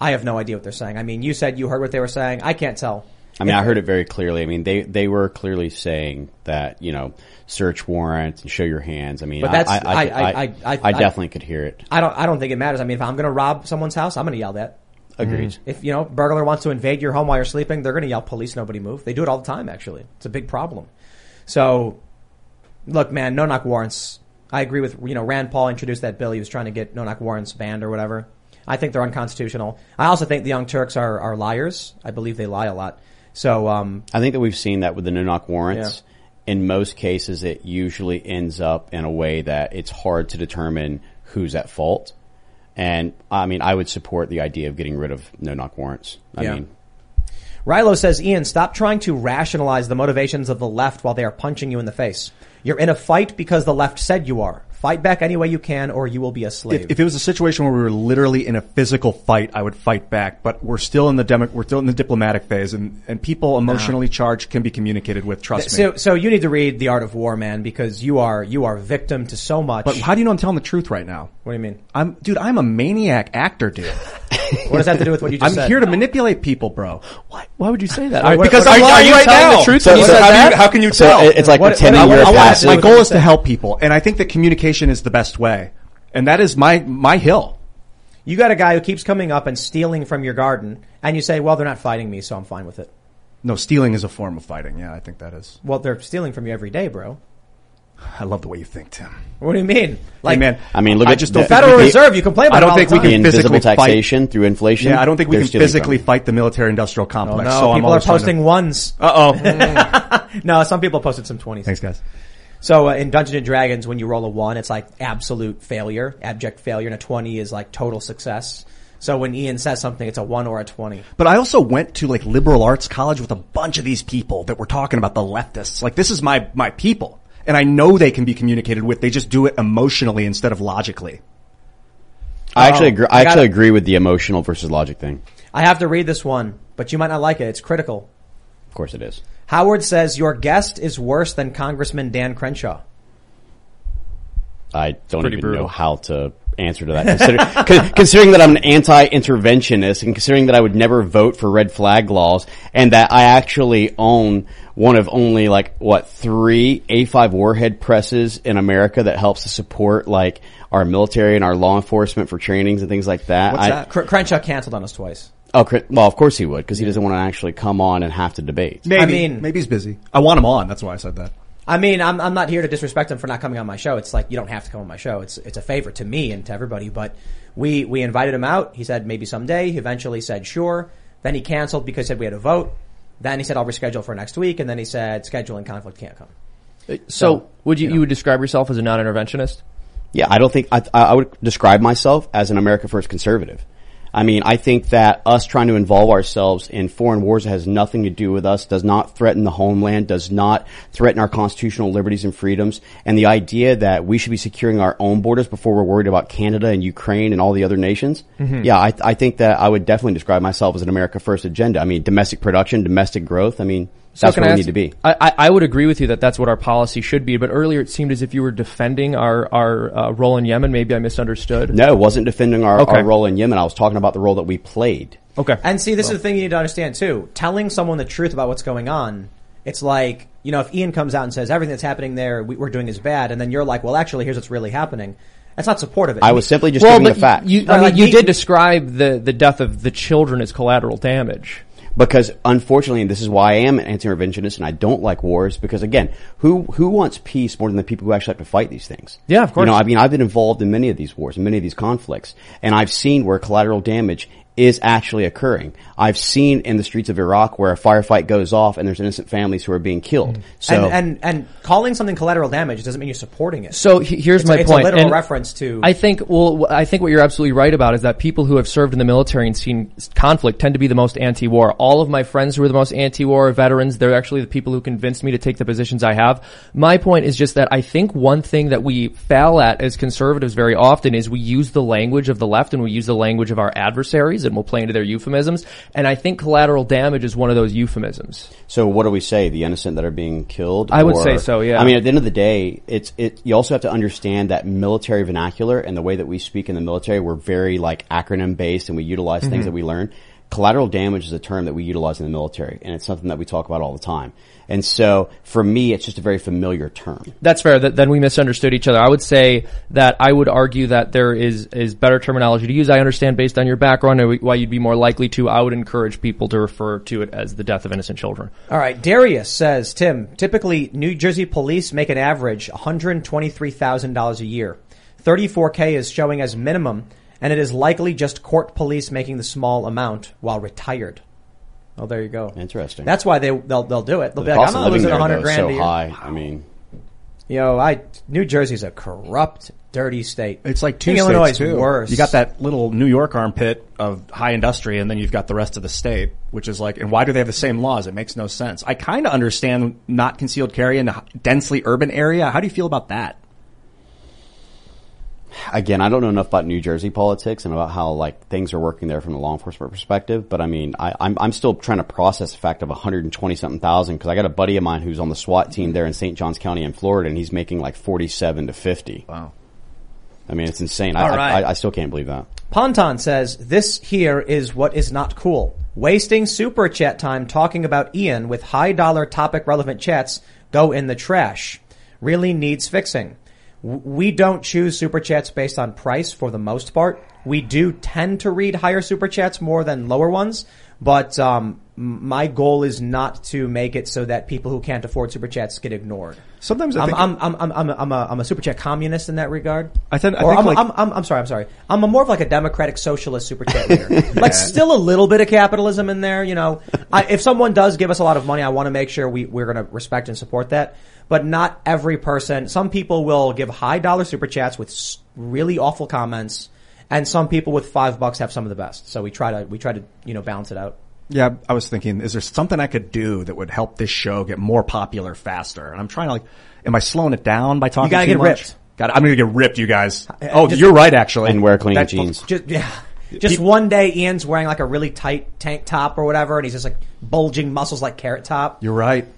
I have no idea what they're saying. I mean, you said you heard what they were saying. I can't tell. I mean, I heard it very clearly. I mean, they, they were clearly saying that, you know, search warrant and show your hands. I mean, But that's- I, I, I, I- I, definitely could hear it. I don't. I don't think it matters. I mean, if I'm going to rob someone's house, I'm going to yell that. Agreed. If you know burglar wants to invade your home while you're sleeping, they're going to yell police. Nobody move. They do it all the time. Actually, it's a big problem. So, look, man, no knock warrants. I agree with you know Rand Paul introduced that bill. He was trying to get no-knock warrants banned or whatever. I think they're unconstitutional. I also think the Young Turks are, are liars. I believe they lie a lot. So um, I think that we've seen that with the no knock warrants. In most cases, it usually ends up in a way that it's hard to determine who's at fault. And I mean, I would support the idea of getting rid of no knock warrants. I Yeah. mean, Rilo says, Ian, stop trying to rationalize the motivations of the left while they are punching you in the face. You're in a fight because the left said you are. Fight back any way you can or you will be a slave. If, if it was a situation where we were literally in a physical fight, I would fight back. But we're still in the demo, we're still in the diplomatic phase, and, and people ah. emotionally charged can be communicated with. Trust me. so, so you need to read The Art of War, man, because you are, you are victim to so much. But how do you know I'm telling the truth right now? what do you mean? I'm, dude, I'm a maniac actor, dude. What does that have to do with what you just said? I'm here to manipulate people, bro. Why, why would you say that? what- because I'm lying right telling now. the truth So- when you so said how, that? you, how can you tell? it- it's like What- pretending what- you're I a want- passive. my goal is to help people, and I think that communication is the best way, and that is my my hill. You got a guy who keeps coming up and stealing from your garden, and you say, well, they're not fighting me, so I'm fine with it. No, stealing is a form of fighting. Yeah, I think that is. Well, they're stealing from you every day, bro. I love the way you think, Tim. What do you mean? Like, hey, man, I mean, look I at just the- Federal we Reserve, you complain about I it don't all think the we time. the can invisible physically fight. taxation through inflation. Yeah, I don't think we can physically fight the military-industrial oh complex. no, so I'm people are always trying to- posting ones. Uh-oh. No, some people posted some 20s. Thanks, guys. So uh, in Dungeons and Dragons, when you roll a one, it's like absolute failure, abject failure, and a 20 is like total success. So when Ian says something, it's a one or a 20. But I also went to like liberal arts college with a bunch of these people that were talking about the leftists. Like this is my, my people. And I know they can be communicated with. They just do it emotionally instead of logically. I actually Oh, agree. I I actually gotta- agree with the emotional versus logic thing. I have to read this one, but you might not like it. It's critical. Of course, it is. Howard says your guest is worse than Congressman Dan Crenshaw. I don't even brutal. know how to answer to that. Consider, con- considering that I'm an anti-interventionist and considering that I would never vote for red flag laws and that I actually own one of only like, what, three A5 warhead presses in America that helps to support like our military and our law enforcement for trainings and things like that. What's I- that? Cr- Crenshaw canceled on us twice. Oh, Chris- well, of course he would because he doesn't want to actually come on and have to debate. Maybe. I mean- maybe he's busy. I want him on. That's why I said that. I mean, I'm, I'm not here to disrespect him for not coming on my show. It's like, you don't have to come on my show. It's, it's a favor to me and to everybody, but we, we invited him out. He said maybe someday. He eventually said sure. Then he canceled because he said we had a vote. Then he said I'll reschedule for next week. And then he said scheduling conflict can't come. Uh, so, would you, you would describe yourself as a non-interventionist? Yeah, I don't think I, I would describe myself as an America First conservative. I mean, I think that us trying to involve ourselves in foreign wars that has nothing to do with us, does not threaten the homeland, does not threaten our constitutional liberties and freedoms, and the idea that we should be securing our own borders before we're worried about Canada and Ukraine and all the other nations. Mm-hmm. Yeah, I, I think that I would definitely describe myself as an America First agenda. I mean, domestic production, domestic growth. I mean, that's can where I we ask- need to be. I, I, I would agree with you that that's what our policy should be. But earlier it seemed as if you were defending our our uh, role in Yemen. Maybe I misunderstood. No, it wasn't defending our, Okay. our role in Yemen. I was talking about the role that we played. Okay. And see, this is the thing you need to understand too. Telling someone the truth about what's going on, it's like, you know, if Ian comes out and says everything that's happening there, we, we're doing is bad, and then you're like, well, actually, here's what's really happening. That's not supportive. I was simply just well, giving the facts. you, I mean, like you me- did describe the the death of the children as collateral damage. Because unfortunately, and this is why I am an anti-interventionist and I don't like wars because again, who who wants peace more than the people who actually have to fight these things? Yeah, of course. You know, I mean, I've been involved in many of these wars and many of these conflicts, and I've seen where collateral damage is actually occurring. I've seen in the streets of Iraq where a firefight goes off and there's innocent families who are being killed. Mm. So and, and and calling something collateral damage doesn't mean you're supporting it. So here's It's my a, it's point. a literal And reference to. I think well, I think what you're absolutely right about is that people who have served in the military and seen conflict tend to be the most anti-war. All of my friends who are the most anti-war are veterans. They're actually the people who convinced me to take the positions I have. My point is just that I think one thing that we fail at as conservatives very often is we use the language of the left and we use the language of our adversaries and we'll play into their euphemisms. And I think collateral damage is one of those euphemisms. So what do we say? The innocent that are being killed? I would say so, yeah. I mean, at the end of the day, it's it. You also have to understand that military vernacular and the way that we speak in the military, we're very like acronym based, and we utilize Mm-hmm. things that we learn. collateral damage is a term that we utilize in the military, and it's something that we talk about all the time. And so, for me, it's just a very familiar term. That's fair. That, then we misunderstood each other. I would say that I would argue that there is is better terminology to use. I understand based on your background and why you'd be more likely to. I would encourage people to refer to it as the death of innocent children. All right, Darius says, Tim, typically New Jersey police make an average $123,000 a year. 34K is showing as minimum, and it is likely just court police making the small amount while retired. Oh, there you go. Interesting. That's why they they'll they'll do it. They'll the be like, I'm not losing there 100 grand so a year. high. I mean, Yo, I New Jersey's a corrupt, dirty state. It's like two think states Illinois too. worse. You got that little New York armpit of high industry, and then you've got the rest of the state, which is like, and why do they have the same laws? It makes no sense. I kind of understand not concealed carry in a densely urban area. How do you feel about that? Again, I don't know enough about New Jersey politics and about how like things are working there from a law enforcement perspective. But I mean, I, I'm I'm still trying to process the fact of 120 something thousand because I got a buddy of mine who's on the SWAT team there in St. Johns County in Florida, and he's making like 47 to 50. Wow. I mean, it's insane. I, right. I, I still can't believe that. Ponton says, this here is what is not cool. Wasting super chat time talking about Ian with high dollar topic relevant chats go in the trash. Really needs fixing. We don't choose super chats based on price for the most part. We do tend to read higher super chats more than lower ones, but um, my goal is not to make it so that people who can't afford super chats get ignored. Sometimes I I'm, think I'm, I'm, I'm, I'm, a, I'm, a, I'm a super chat communist in that regard. I, tend, I think I'm, like- I'm, I'm, I'm sorry, I'm sorry. I'm a more of like a democratic socialist super chat leader. Like still a little bit of capitalism in there, you know. I, if someone does give us a lot of money, I want to make sure we, we're going to respect and support that. But not every person. Some people will give high dollar super chats with really awful comments, and some people with five bucks have some of the best. So we try to we try to you know balance it out. Yeah, I was thinking, is there something I could do that would help this show get more popular faster? And I'm trying to like, am I slowing it down by talking gotta too get much? ripped. Got I'm gonna get ripped, you guys. Uh, uh, oh, just- you're right, actually. And wear clean That- jeans. Just yeah. Just one day, Ian's wearing like a really tight tank top or whatever, and he's just like bulging muscles like carrot top. You're right.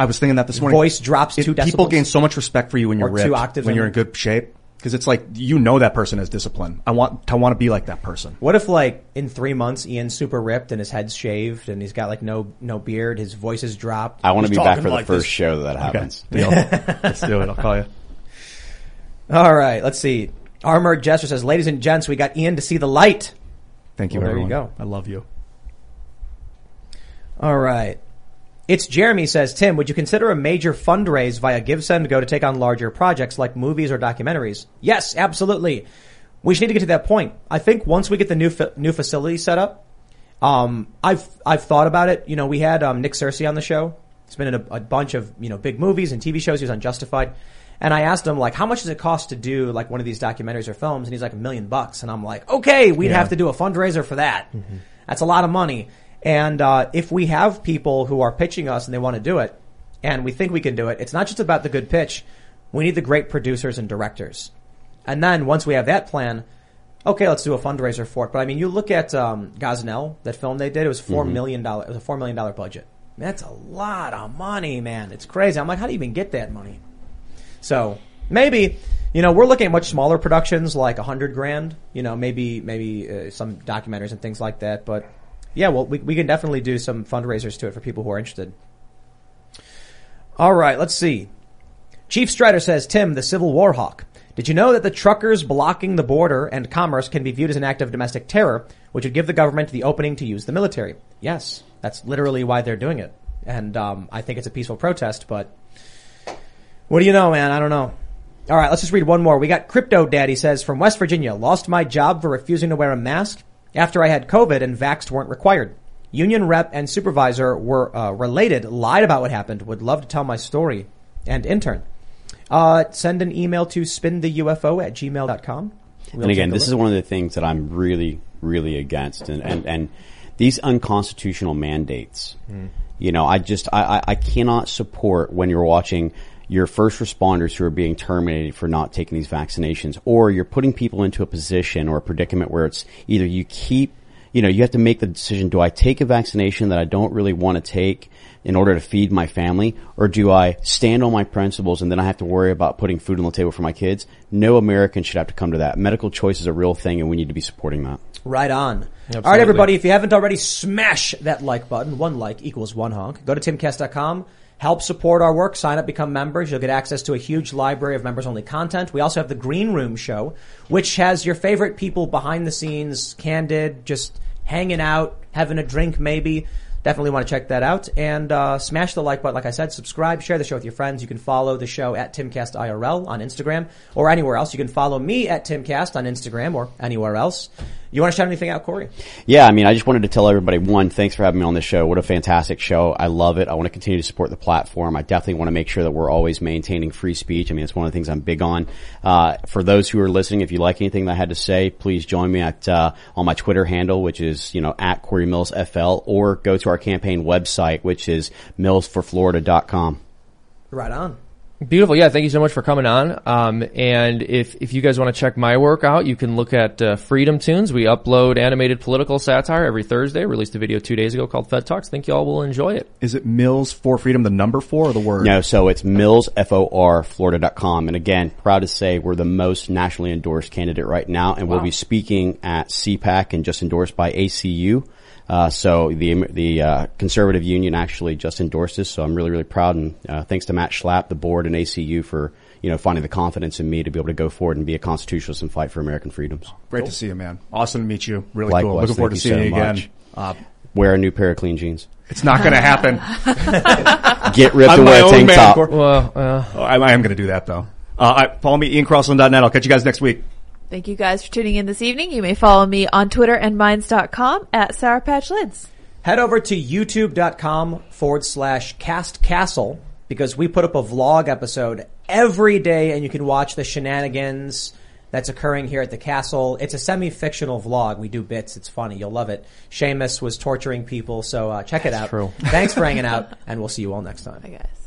I was thinking that this morning. Voice drops two People gain so much respect for you when you're Or two octaves when you're in good shape, because it's like you know that person has discipline. I want to want to be like that person. What if like in three months Ian's super ripped and his head's shaved and he's got like no no beard, his voice is dropped. I want to be back talking for the like first this. show that that happens. Deal. Let's do it. I'll call you. All right, let's see. Armored Jester says, "Ladies and gents, we got Ian to see the light." Thank you, Well, there you go. I love you. All right. It's Jeremy says, Tim, would you consider a major fundraise via GiveSendGo to take on larger projects like movies or documentaries? Yes, absolutely. We should need to get to that point. I think once we get the new fa- new facility set up, um, I've I've thought about it. You know, we had um, Nick Searcy on the show. He's been in a, a bunch of you know big movies and TV shows. He was on Justified, and I asked him like, how much does it cost to do like one of these documentaries or films? And he's like a million bucks, and I'm like, okay, we'd Yeah. have to do a fundraiser for that. That's a lot of money. And uh, if we have people who are pitching us and they want to do it, and we think we can do it, it's not just about the good pitch. We need the great producers and directors. And then once we have that plan, okay, let's do a fundraiser for it. But I mean, you look at um, Gosnell, that film they did. It was 4 million dollar. It was a four million dollar budget. That's a lot of money, man. It's crazy. I'm like, how do you even get that money? So maybe, you know, we're looking at much smaller productions, like a hundred grand. You know, maybe maybe uh, some documentaries and things like that. But yeah, well, we we can definitely do some fundraisers to it for people who are interested. All right, let's see. Chief Strider says, Tim, the Civil War hawk. Did you know that the truckers blocking the border and commerce can be viewed as an act of domestic terror, which would give the government the opening to use the military? Yes, that's literally why they're doing it. And um, I think it's a peaceful protest, but what do you know, man? I don't know. All right, let's just read one more. We got Crypto Daddy says from West Virginia, lost my job for refusing to wear a mask after I had COVID and vaxxed weren't required. Union rep and supervisor were uh, related, lied about what happened. Would love to tell my story. And intern. Uh, send an email to spintheufo at gmail.com. We'll and again, this is one of the things that I'm really, really against, and and, and these unconstitutional mandates. You know, I just I, I I cannot support when you're watching your first responders who are being terminated for not taking these vaccinations, or you're putting people into a position or a predicament where it's either you keep you know, you have to make the decision, do I take a vaccination that I don't really want to take in order to feed my family, or do I stand on my principles and then I have to worry about putting food on the table for my kids? No American should have to come to that. Medical choice is a real thing and we need to be supporting that. Right on. All Absolutely. right, everybody, if you haven't already, smash that like button. One like equals one honk. Go to timcast.com. Help support our work. Sign up, become members. You'll get access to a huge library of members only content. We also have the Green Room show, which has your favorite people behind the scenes, candid, just hanging out, having a drink maybe. Definitely want to check that out and uh, smash the like button. Like I said, subscribe, share the show with your friends. You can follow the show at TimCastIRL on Instagram or anywhere else. You can follow me at TimCast on Instagram or anywhere else. You want to shout anything out, Corey? Yeah, I mean, I just wanted to tell everybody one, thanks for having me on this show. What a fantastic show. I love it. I want to continue to support the platform. I definitely want to make sure that we're always maintaining free speech. I mean, it's one of the things I'm big on. Uh, for those who are listening, if you like anything that I had to say, please join me at, uh, on my Twitter handle, which is, you know, at Corey Mills FL, or go to our campaign website, which is millsforflorida.com. Right on. Beautiful. Yeah. Thank you so much for coming on. Um, and if, if you guys want to check my work out, you can look at uh, Freedom Tunes. We upload animated political satire every Thursday. Released a video two days ago called Fed Talks. Think y'all will enjoy it. Is it Mills for Freedom, the number four or the word? No, so it's Mills, F-O-R, Florida.com. And again, proud to say we're the most nationally endorsed candidate right now, and we'll be speaking at CPAC and just endorsed by ACU. Uh, so the the uh, conservative union actually just endorsed us, so I'm really really proud, and uh, thanks to Matt Schlapp, the board, and ACU for you know finding the confidence in me to be able to go forward and be a constitutionalist and fight for American freedoms. Great to see you, man. Awesome to meet you. Really Likewise. cool. Looking forward to you seeing so you again. Uh, Wear a new pair of clean jeans. it's not going to happen. Get ripped I'm to my a own tank man, top. Well, uh, Oh, I, I am going to do that though. Uh, I, follow me, IanCrossland.net. I'll catch you guys next week. Thank you guys for tuning in this evening. You may follow me on Twitter and minds.com at Sour Patch Lyds. Head over to youtube.com forward slash cast castle because we put up a vlog episode every day and you can watch the shenanigans that's occurring here at the castle. It's a semi-fictional vlog. We do bits. It's funny. You'll love it. Seamus was torturing people, so uh, check it out. true. Thanks for hanging out and we'll see you all next time. Bye guys.